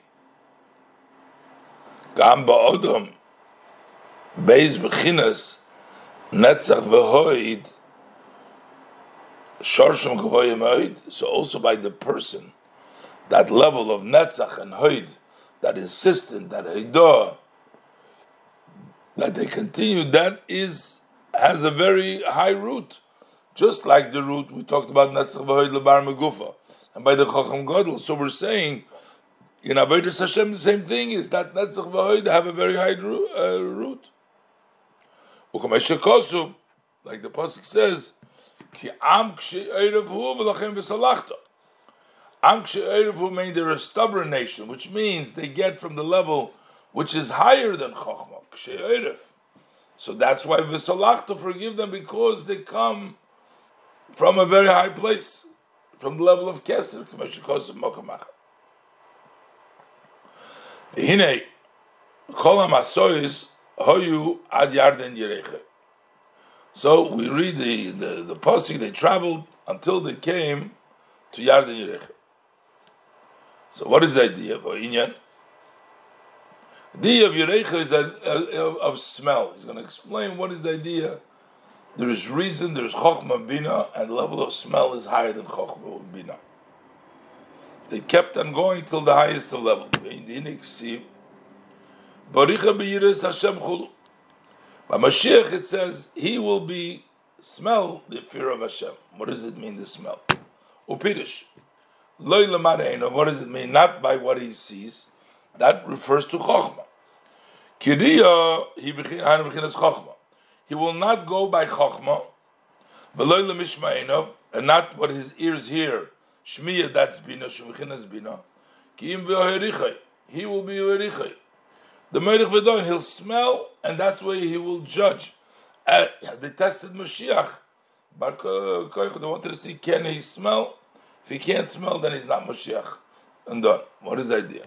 gam ba'odom beis b'chinas netzach v'hoid shorshim gavoyim hoid. So also by the person, that level of netzach and hoid, that insistent, that hidah, that they continue, that is has a very high root, just like the root we talked about Netzach v'Hoyd Lebar Megufa, and by the Chacham Gadol. So we're saying in Avodah Hashem the same thing is that Netzach v'Hoyd have a very high root. Uh, root. Like the pasuk says, "Ki am kshe'erevu v'lachem v'salachta." Am kshe'erevu mean they're a stubborn nation, which means they get from the level which is higher than Kshe'eref. So that's why V'salach to forgive them because they come from a very high place, from the level of Keser, K'meshikosim Mokamach. Hine, Kol HaMasois Hoyu Ad Yarden Yereche. So we read the, the, the they traveled until they came to Yarden Yereche. So what is the idea? of Inyan? The idea of Yerecha is that uh, of smell. He's going to explain what is the idea. There is reason, there is Chokhmah Bina, and the level of smell is higher than Chokhmah Bina. They kept on going till the highest of level. By Mashiach it says he will be smell the fear of Hashem. What does it mean to smell? Upirish. What does it mean? Not by what he sees. That refers to Chokhmah. Kiriya he bechinas Chokhmah. He will not go by Chokhmah. Veloy lemishma'enov and not what his ears hear. Shmiya that's bina. Shemichinas bina. Ki im He will be verichai the Meirich Vedon, he'll smell, and that's why he will judge. Uh, they tested Mashiach. Bar Koich, they wanted to see can he smell? If he can't smell, then he's not Mashiach. And done. What is the idea?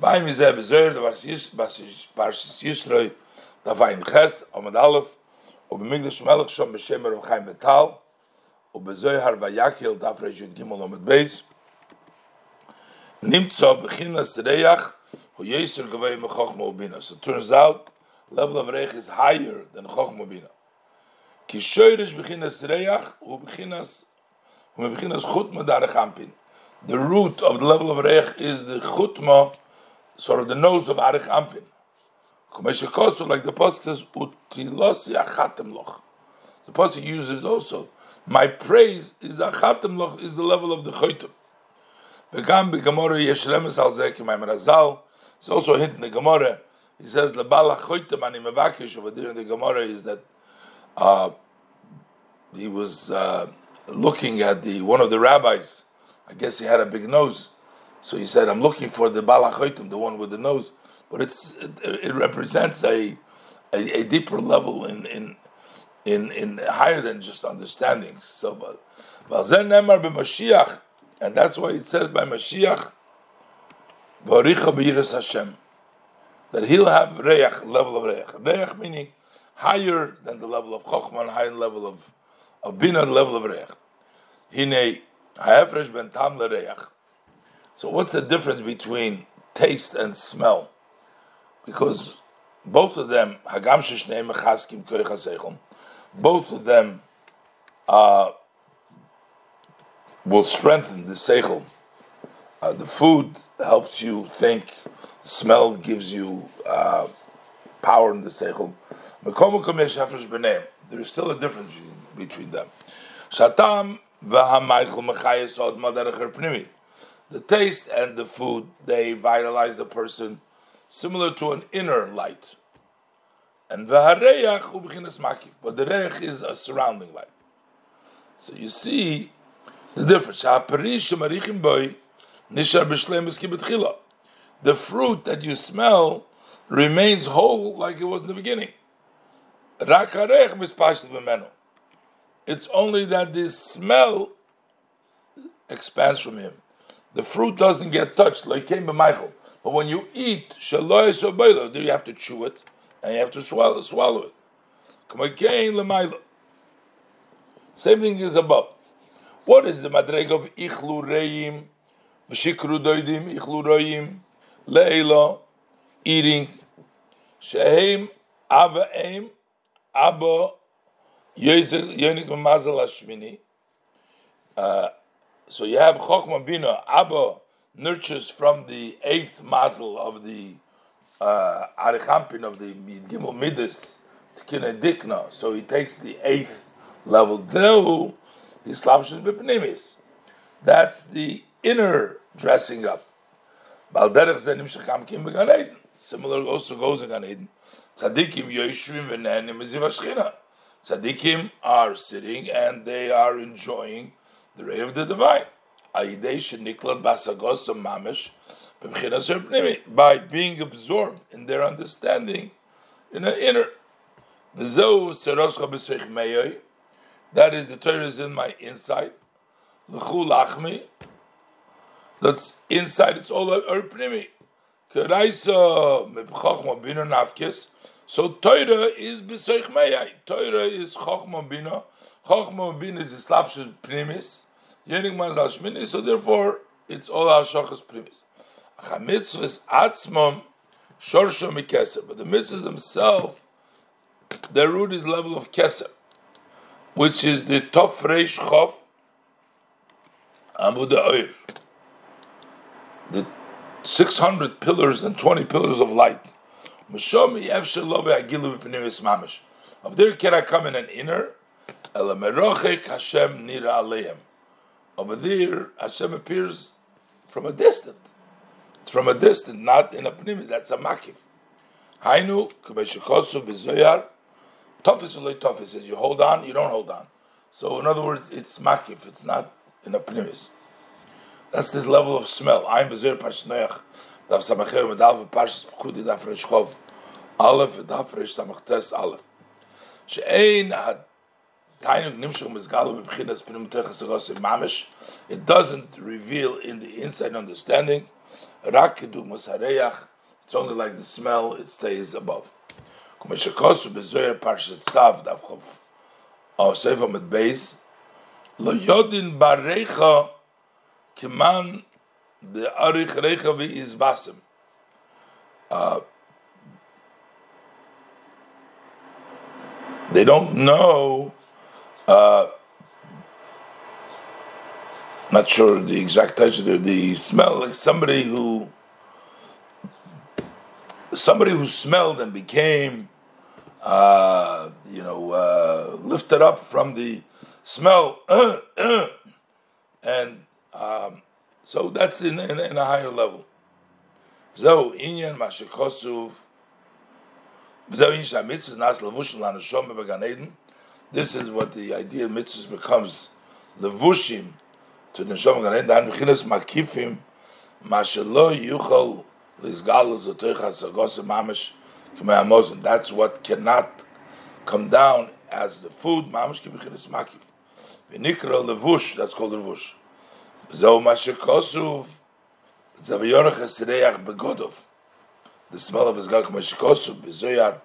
Ba'im Yizeh Bezoyer, the Parshis Yisroi, the Vayin Ches, Omad Aleph, ובמקדש מלך שם בשם רב חיים בטל, ובזוהר ויקל דף רשת ג' עומד בייס, נמצא בחינס ריח so it turns out level of reich is higher than chokhmah bina. Ki shoyrish bechinas reich u bechinas u bechinas chutma dar champin. The root of the level of reich is the chutma, sort of the nose of arich ampin. Kumesh kosu, like the pasuk says, utilos yachatem loch. The pasuk uses also, my praise is achatem loch, is the level of the choytum. Begam begamora yeshlemes it's also a hint in the Gemara. He says, "Lebala choytem ani mevakish." Over there in the Gemara is that uh, he was uh, looking at the one of the rabbis. I guess he had a big nose, so he said, "I'm looking for the balachoitim, the one with the nose." But it's it, it represents a, a, a deeper level in in in in higher than just understanding. So, but and that's why it says by Mashiach Hashem. That he'll have reach, level of reach. Reach meaning higher than the level of Chokhmah, higher level of, of Bina, level of. Hine, ha'efresh ben tam. So what's the difference between taste and smell? Because both of them, hagam sheshneim mechaskim koich both of them uh, will strengthen the seichel uh, the food helps you think. Smell gives you uh, power in the seichel. There is still a difference between them. The taste and the food they vitalize the person, similar to an inner light. And but the reich is a surrounding light. So you see the difference. The fruit that you smell remains whole like it was in the beginning. It's only that the smell expands from him. The fruit doesn't get touched, like came Michael. But when you eat, there you have to chew it and you have to swallow, swallow it. Same thing is above. What is the madreg of ichlu reim? v'shikru doidim ichlu royim leila eating shehem ava aim abba yonik mazal hashmini uh, so you have chokhmah bina abba nurtures from the eighth mazel of the uh, arichampin of the gimel midas dikna so he takes the eighth level though he slaps his that's the inner dressing up. Similar also goes in Gan Eden. Tzadikim yoshvim v'nenim mizivashchina. Tzadikim are sitting and they are enjoying the ray of the divine. By being absorbed in their understanding in the inner. That is the Torah is in my inside. That's inside. It's all erpnimi. So Torah is b'seich meyai. Torah is chachma bina. Chachma bina is islapshus primis. Mazal shmini. So therefore, it's all our shachas primis. Chamitzvus atzmam Shorsha Mikeser. But the mitzvahs themselves, their root is level of Keser, which is the Tov Reish Chof Amud Oir. The 600 pillars and 20 pillars of light. Mashomi Efshel Love Agilu B'Pnimis Mamish. Of there can I come in an inner, Elamerochek Hashem Nira Aleim. Over there, Hashem appears from a distance. It's from a distance, not in a pnimis. That's a makif. Hainu kubeshekosu bezoyar. Tofis ulay tofis says you hold on, you don't hold on. So in other words, it's makif. It's not in a pnimis. That's this level of smell. I'm bezoyar parshneach. Daf samachem medal v'parshas pekudi daf reshchov. Aleph daf resh samachtes aleph. She'ein had Teinung nimmt schon mit Galo mit Beginn des It doesn't reveal in the inside understanding. Rak du mus. It's only like the smell, it stays above. Kuma shakosu bezoyer parshat sav dav chof. Oh, Sefer mit beis. Lo yodin barecha keman de arich recha vi izbasim. Uh, They don't know uh, not sure the exact types of the, the smell, like somebody who somebody who smelled and became, uh, you know, uh, lifted up from the smell, and um, so that's in, in, in, a higher level. So inyan mashikosuv. This is what the idea of mitzvahs becomes levushim to the neshama gan dan b'chinas makifim mashelo yuchol lizgalus otoich hasagos mamish k'mei hamozon. That's what cannot come down as the food mamish k'b'chinas makif. V'nikra levush, that's called levush. Zeu mashikosuv zaviyorach esreach begodov. The smell of his gag mashikosuv b'zoyar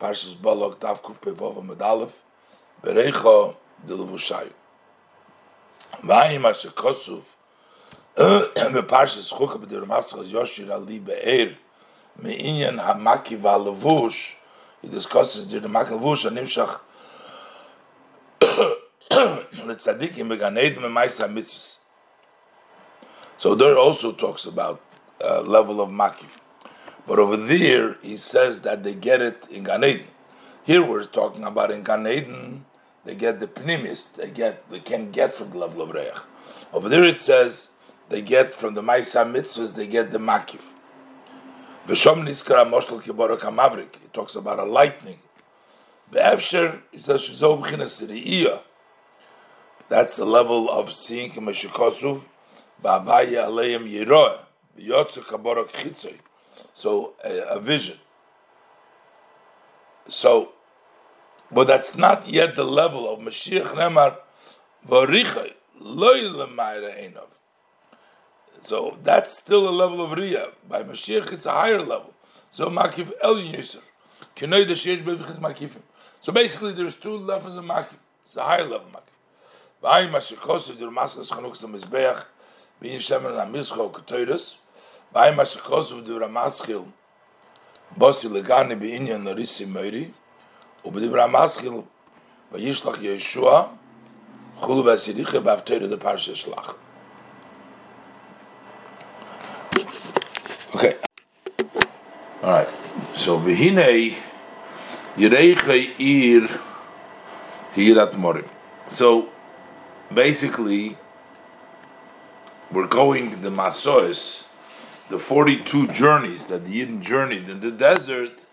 parshas balok tavkuf pevov medalef. Vayim kosuf yoshir ali be'er me'inyan hamaki he discusses the maki levush animshach letzadikim beganed me'maisa mitzvahs so there also talks about uh, level of makif but over there he says that they get it in Gan Eden. Here we're talking about in Gan Eden, they get the pnimis, they get they can get from of reich. Over there it says they get from the Maisa mitzvahs, they get the makif. V'shom niskara moshel kiborok hamavrik. It talks about a lightning. Ve'efsher, he says, shizov b'chinas That's the level of seeing k'meshikosuv, ba'avaya aleim yiroah, v'yotzu kaborok chitzoy. So, a, a vision. So, but that's not yet the level of Mashiach Nemar Varichai Enov. So that's still a level of Riyah. By Mashiach, it's a higher level. So Makif El Yisr. Kenoi the Sheish Bevichis Makifim. So basically, there's two levels of Makif. It's a higher level of Makif. V'ayim Mashikosu Dir Maskas Chanuk Samizbeach V'yin Shemen HaMizcho Ketoiris V'ayim Mashikosu Dir Maskil Bosi Legani B'inyan Larisi Meiri ובדברי המסחיל, וישלח ישוע, חולו והסיריכה בהפטר את הפרשה שלח. Okay. All right. So v'hinei yireicha ir hirat morim. So basically, we're going the Masois, the 42 journeys that the Yidden journeyed in the desert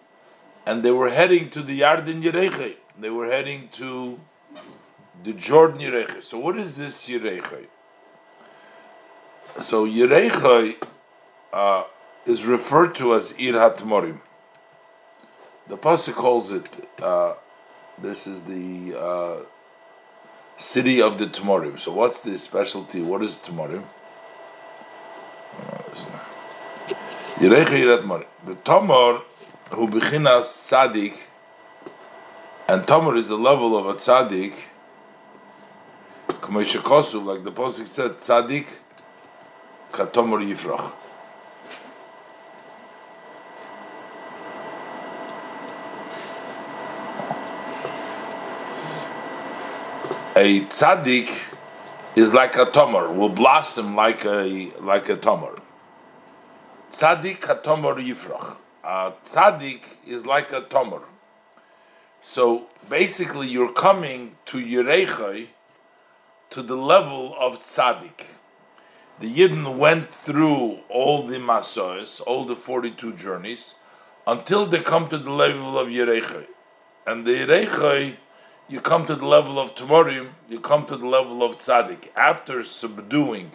and they were heading to the Yarden Yereche. They were heading to the Jordan Yereche. So what is this Yereche? So Yereche uh, is referred to as Ir HaTmorim. The pasuk calls it. Uh, this is the uh, city of the Tmorim. So what's the specialty? What is Tmorim? HaTmorim. The Tomor who bechinas tzaddik, and Tamar is the level of a tzaddik, like the posuk said, tzaddik, katomor yifrach. A tzaddik is like a tamar will blossom like a like a tamar. Tzaddik katomor yifrach. A tzaddik is like a tomar. So basically, you're coming to Yerechai to the level of tzaddik. The Yidden went through all the masos, all the 42 journeys, until they come to the level of Yerechai. And the Yerechai, you come to the level of Tamorim, you come to the level of tzaddik. After subduing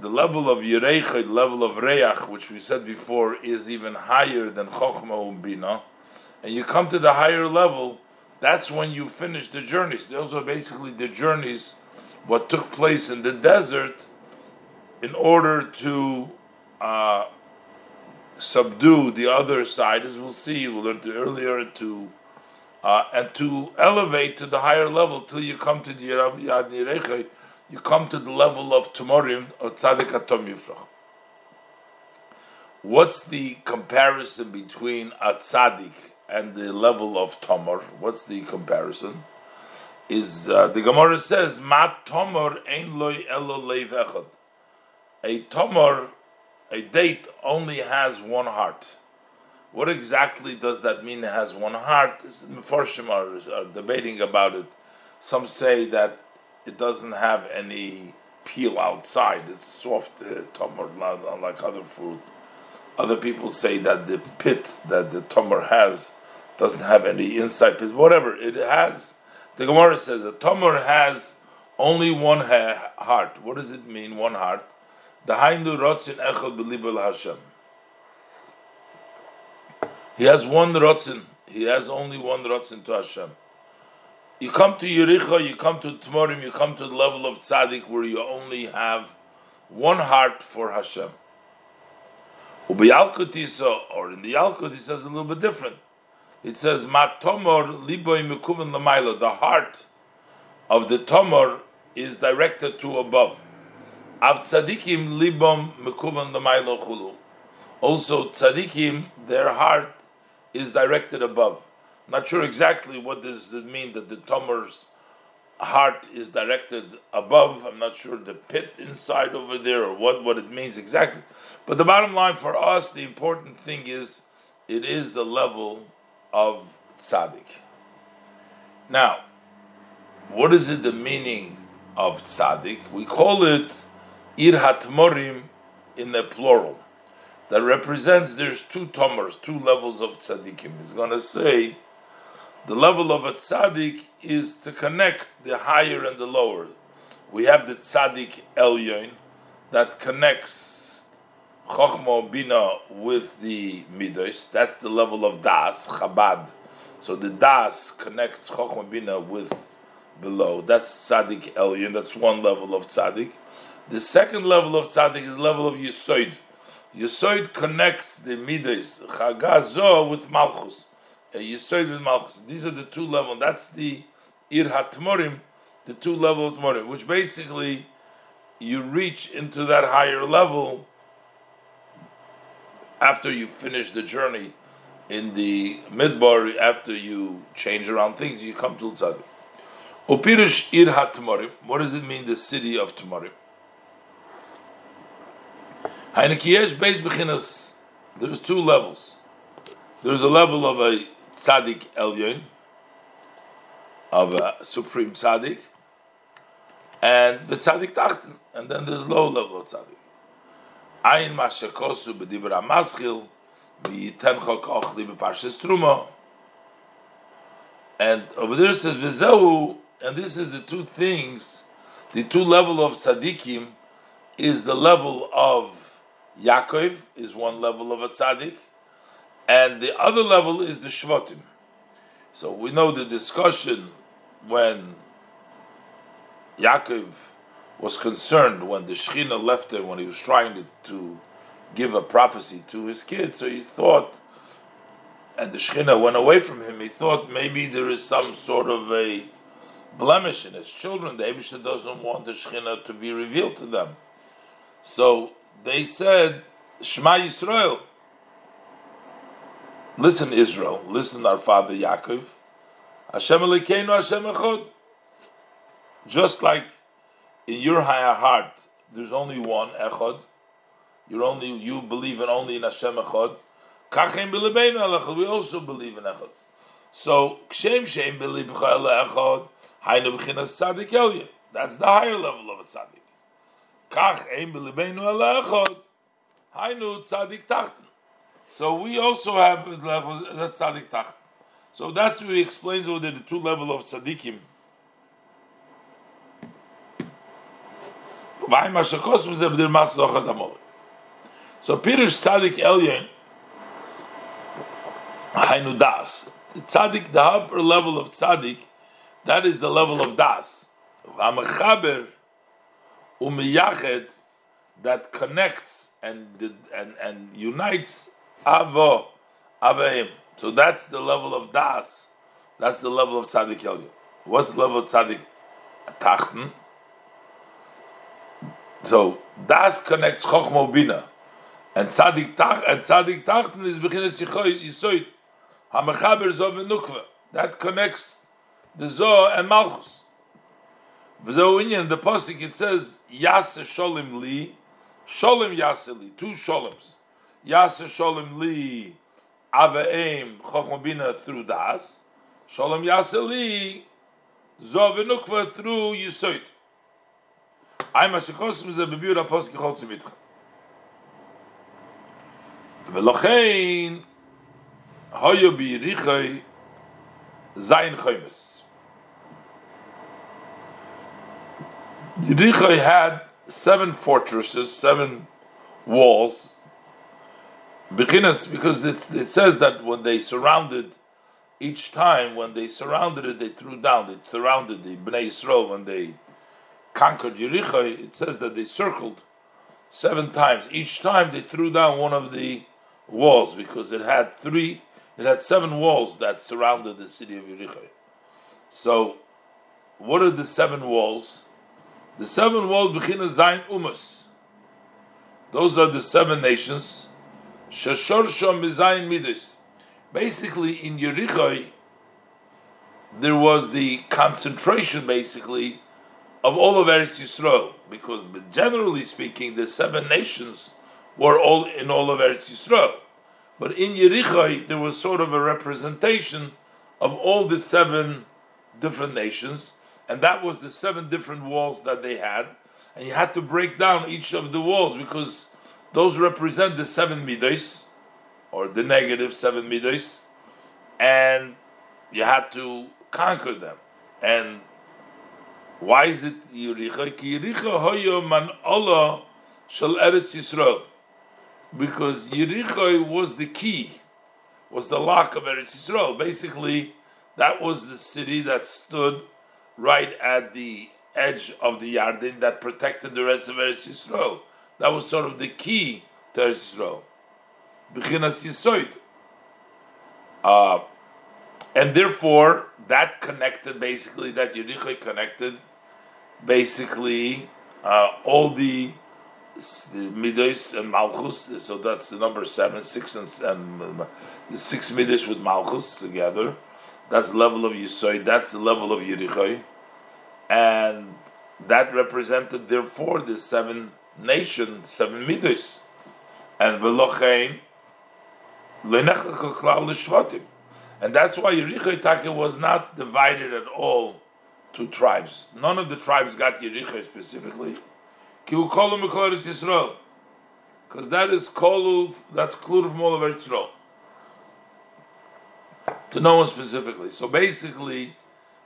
the level of Yerechai, the level of Reach, which we said before, is even higher than Chochma Umbina, and you come to the higher level, that's when you finish the journeys. Those are basically the journeys, what took place in the desert, in order to uh, subdue the other side, as we'll see, we'll learn to earlier, to uh, and to elevate to the higher level till you come to the Yad Yerechai, you come to the level of Tumorim of Tzadik Atom Yifrach. What's the comparison between a tzaddik and the level of tomor? What's the comparison? Is uh, the Gemara says, "Ma tomor ein loy elo leiv echad." A tomor, a date, only has one heart. What exactly does that mean? It has one heart. Mefarshim are, are debating about it. Some say that it doesn't have any peel outside. It's soft uh, not unlike other fruit. Other people say that the pit that the tomar has doesn't have any inside pit. Whatever it has, the Gemara says the tomar has only one ha- heart. What does it mean? One heart. The hainu rotzin echad belibel Hashem. He has one rotzin. He has only one rotzin to Hashem. You come to Yericha, you come to Tmorim, you come to the level of tzaddik where you only have one heart for Hashem. Ubiyalkutisa, or in the Yalkut, he says a little bit different. It says, Matomor liboy mekuven lamaila. The heart of the tomor is directed to above. Av tzadikim libom mekuven lamaila chulu. Also, tzadikim, their heart is directed above. Not sure exactly what does it mean that the Tomer's heart is directed above. I'm not sure the pit inside over there or what, what it means exactly. But the bottom line for us, the important thing is it is the level of tzaddik. Now, what is it the meaning of tzaddik? We call it ir hatmorim in the plural. That represents there's two tomers, two levels of tzaddikim. He's going to say the level of a tzaddik is to connect the higher and the lower. We have the tzaddik elyon that connects chokhmah bina with the midos. That's the level of das chabad. So the das connects chokhmah bina with below. That's tzaddik elyon. That's one level of tzaddik. The second level of tzaddik is the level of yisoid. Yisoid connects the midos chagazo with malchus. Yisoid with Malchus. These are the two levels. That's the Ir HaTmorim, the two level of Tmorim, which basically you reach into that higher level after you finish the journey in the midbar, after you change around things, you come to Tzadik. Upirish Ir HaTmorim. What does it mean, the city of Tmorim? Heinekiyesh Beis Bechinas. There's two levels. There's a level of a tzaddik elyon, of a supreme tzaddik, and the tzaddik tachten, and then there's low level tzaddik. Ein mashakosu b'dibra maschil, v'yitencha kochli b'parshas truma. And over there says v'zehu, and this is the two things, the two level of tzaddikim is the level of Yaakov is one level of a tzaddik, and the other level is the Shvatim. So we know the discussion when Yaakov was concerned when the Shechina left him when he was trying to, to give a prophecy to his kids. So he thought, and the Shechina went away from him. He thought maybe there is some sort of a blemish in his children. The Abisha doesn't want the Shechina to be revealed to them. So they said, Shema Yisrael. Listen, Israel. Listen, our father Yaakov. Hashem Elokeinu, Hashem Echad. just like in your higher heart, there's only one Echod. You're only you believe in only in Hashem b'lebeinu We also believe in echad. So kshem shem b'libcha echad. Hainu b'chinas tzadik elyon. That's the higher level of a tzaddik. Kach ein b'lebeinu echad. Hainu tzadik tachten. So we also have level that's tzaddik tachten. So that's what he explains over there the two level of tzaddikim. So Pirish Tzadik Elyon Hainu Das. The Tzadik, the upper level of Tzadik, that is the level of Das. Hamachaber Umiyachet that connects and and and unites Avo Avaim. So that's the level of Das. That's the level of Tzadik Elyon. What's the level of Tzadik Tachten? Hmm? So das connects Chochmo Bina, and Tzadik Tach and Tzadik Tachten is beginnes Yisoid Hamechaber Zo Benukva. That connects the Zo and Malchus. V'zo inyan the pasuk it says Yasser Sholim Li, Sholim Yasser Li, two Sholims. Yasser Sholim Li, Aveim Chochmo Bina through Das, Sholim Yasser Li, Zo Benukva through Yisoid. I'm a shekosim ze bebiur a poski chol mitcha. Velochein hoyo bi richoi zayin choymes. Yerichoi had seven fortresses, seven walls. Beginnes, because it says that when they surrounded, each time when they surrounded it, they threw down. They surrounded the Bnei Yisrael when they conquered Yericho, it says that they circled seven times. Each time they threw down one of the walls because it had three, it had seven walls that surrounded the city of Yericho. So, what are the seven walls? The seven walls begin Zain Umas. Those are the seven nations. Shashor Shom Zayin Midas. Basically, in Yericho, there was the concentration, basically, of all of Eretz Yisrael, because generally speaking, the seven nations were all in all of Eretz Yisrael. But in Yerichai, there was sort of a representation of all the seven different nations, and that was the seven different walls that they had. And you had to break down each of the walls because those represent the seven midos, or the negative seven midos, and you had to conquer them. And why is it Yericha? Ki Yericha hoyo man Allah shal Eretz Yisrael. Because Yericha was the key, was the lock of Eretz Yisrael. Basically, that was the city that stood right at the edge of the Yarden that protected the rest of Eretz Yisrael. That was sort of the key to Eretz Yisrael. Bechinas Yisoid. Uh, and therefore, that connected basically, that Yericha connected basically uh, all the, the midos and malchus. So that's the number seven, six, and, and the six midos with malchus together. That's the level of Yisoy. That's the level of Yerichoy, and that represented therefore the seven nations, seven midos, and velochein and that's why Yerichoy Taka was not divided at all to tribes. None of the tribes got Yericha specifically. Yisrael. Because that is kolul, that's kolul from all of Israel. To no one specifically. So basically,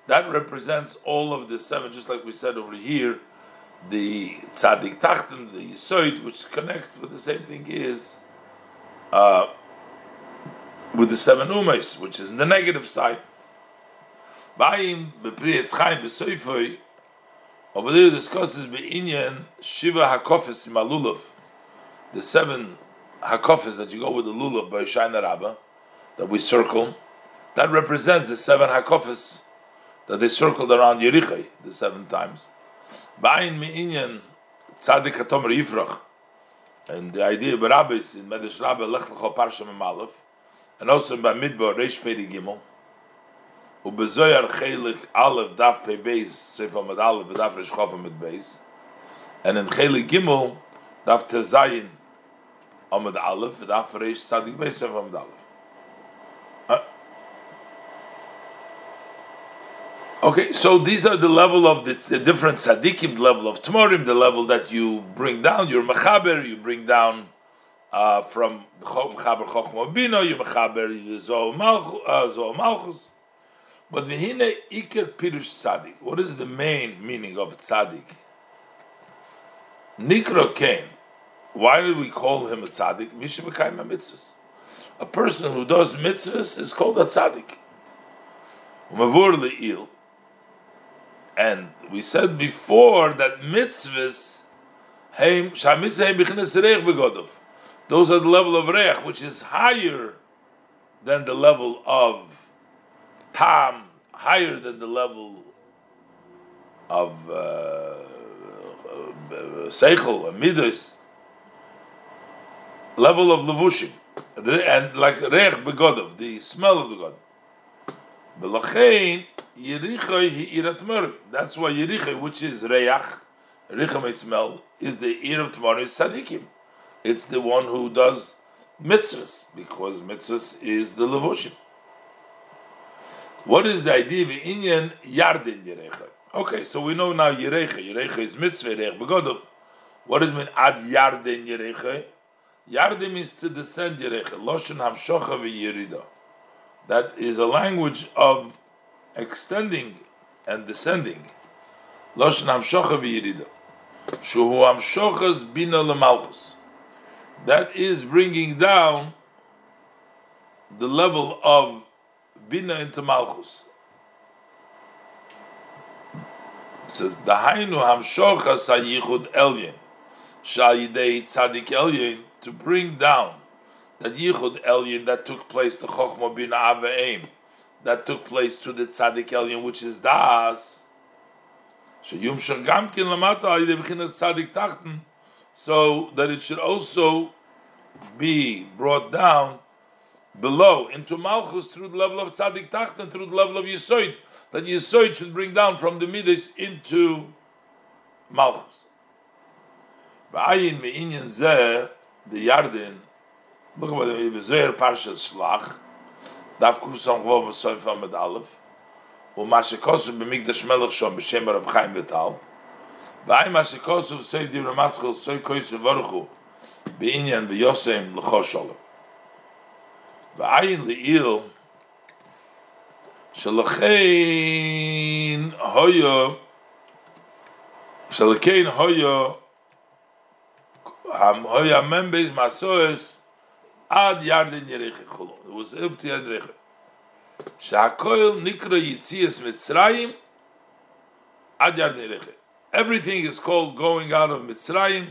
that represents all of the seven, just like we said over here, the tzaddik tachten, the yisoid, which connects with the same thing is uh, with the seven umes, which is in the negative side. Over there discusses beinyan shiva hakofis im alulav. The seven hakofis that you go with the lulav by Shaina Rabbah that we circle. That represents the seven hakofis that they circled around Yerichai the seven times. Bein mi inyen tzadik atom rifrach. And the idea of rabbis in Medesh Rabbe lech lecho parasham em alef. And also in ba reish peri gimel. U bezoi ar chelik alef daf pe beis sefa med alef daf reish chofa med beis. And in chelik gimel daf tezayin amed alef daf reish tzadik beis sefa med alef. Okay, so these are the level of the, the different tzaddikim, level of tmorim, the level that you bring down. You're mechaber, you bring down uh, from mechaber chochma bino, you mechaber zoh malchus. But v'hine iker pirush tzaddik. What is the main meaning of tzaddik? Nikro came. Why do we call him a tzaddik? Mishim mitzvahs. A person who does mitzvahs is called a tzaddik. Umavur le'il. And we said before that mitzvahs, those are the level of reich, which is higher than the level of tam higher than the level of uh, seichel and midas, level of levushim, and like reich begodov, the smell of the god. Belachein yerichoy That's why yerichoy, which is reich may smell, is the ear of tomorrow is tzaddikim. It's the one who does mitzvahs because mitzvahs is the levushim. What is the idea of Inyan Yardin Yerecha? Okay, so we know now Yerecha. Yerecha is mitzvah Yerech begodov. What does it mean ad Yardin Yerecha? Yardim means to descend Yerecha. Loshen Hamshocha v'Yerida. That is a language of extending and descending. Loshen Hamshocha v'Yerida. Shuhu Hamshochas bina lemalchus. That is bringing down the level of bina into malchus. It says the hainu hamshochas hayichud elyon shayidei tzadik elyon to bring down that yichud elyon that took place the chokhmah bina aveim that took place to the tzadik elyon which is das tachten so that it should also be brought down below into Malchus through the level of Tzaddik Tacht and through the level of Yisoid, that Yisoid should bring down from the Midas into Malchus. Ba'ayin me'inyan zeh, the Yardin, Mugen wir die Zeher Parsha Slach. Daf kus on gwob so fun mit alf. Wo mach se kos be mig de schmeller schon be schemer auf kein betal. Weil mach se kos so seid die Maschel so kois se vorchu. Be inen be Yosem le khoshol. Il hoyo. Hoyo. Hoyo. Ad yarden yerech kholo it was up to yerech shakoil nikra yitzias mitzrayim ad yarden yerech everything is called going out of mitzrayim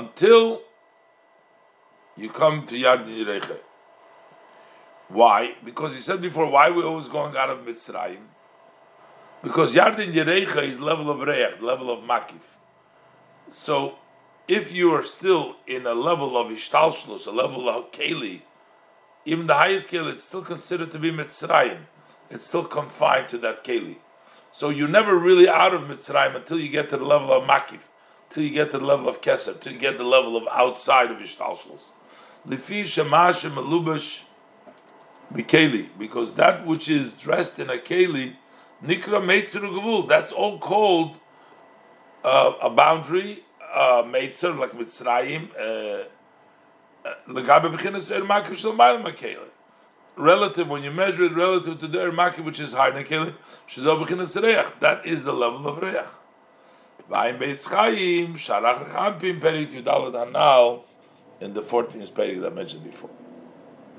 until you come to yarden yerech Why? Because he said before, why we're always going out of Mitzrayim? Because Yardin Yerecha is level of Reach, level of Makif. So, if you are still in a level of Ishtalshlus, a level of Keli, even the highest Keli, it's still considered to be Mitzrayim. It's still confined to that Keli. So you're never really out of Mitzrayim until you get to the level of Makif, till you get to the level of Keser, till you get the level of outside of Ishtalshlus. Lifi Shemash Melubash Mikeli, because that which is dressed in a keli, nikra gavul, that's all called uh, a boundary, like Mitzrayim, uh, uh, relative when you measure it relative to the ermaki which is higher than keli, that is the level of reach. Vayim Beis Chaim, Sharach Champim, Perik Yudalad Hanal, in the 14th perik that I mentioned before.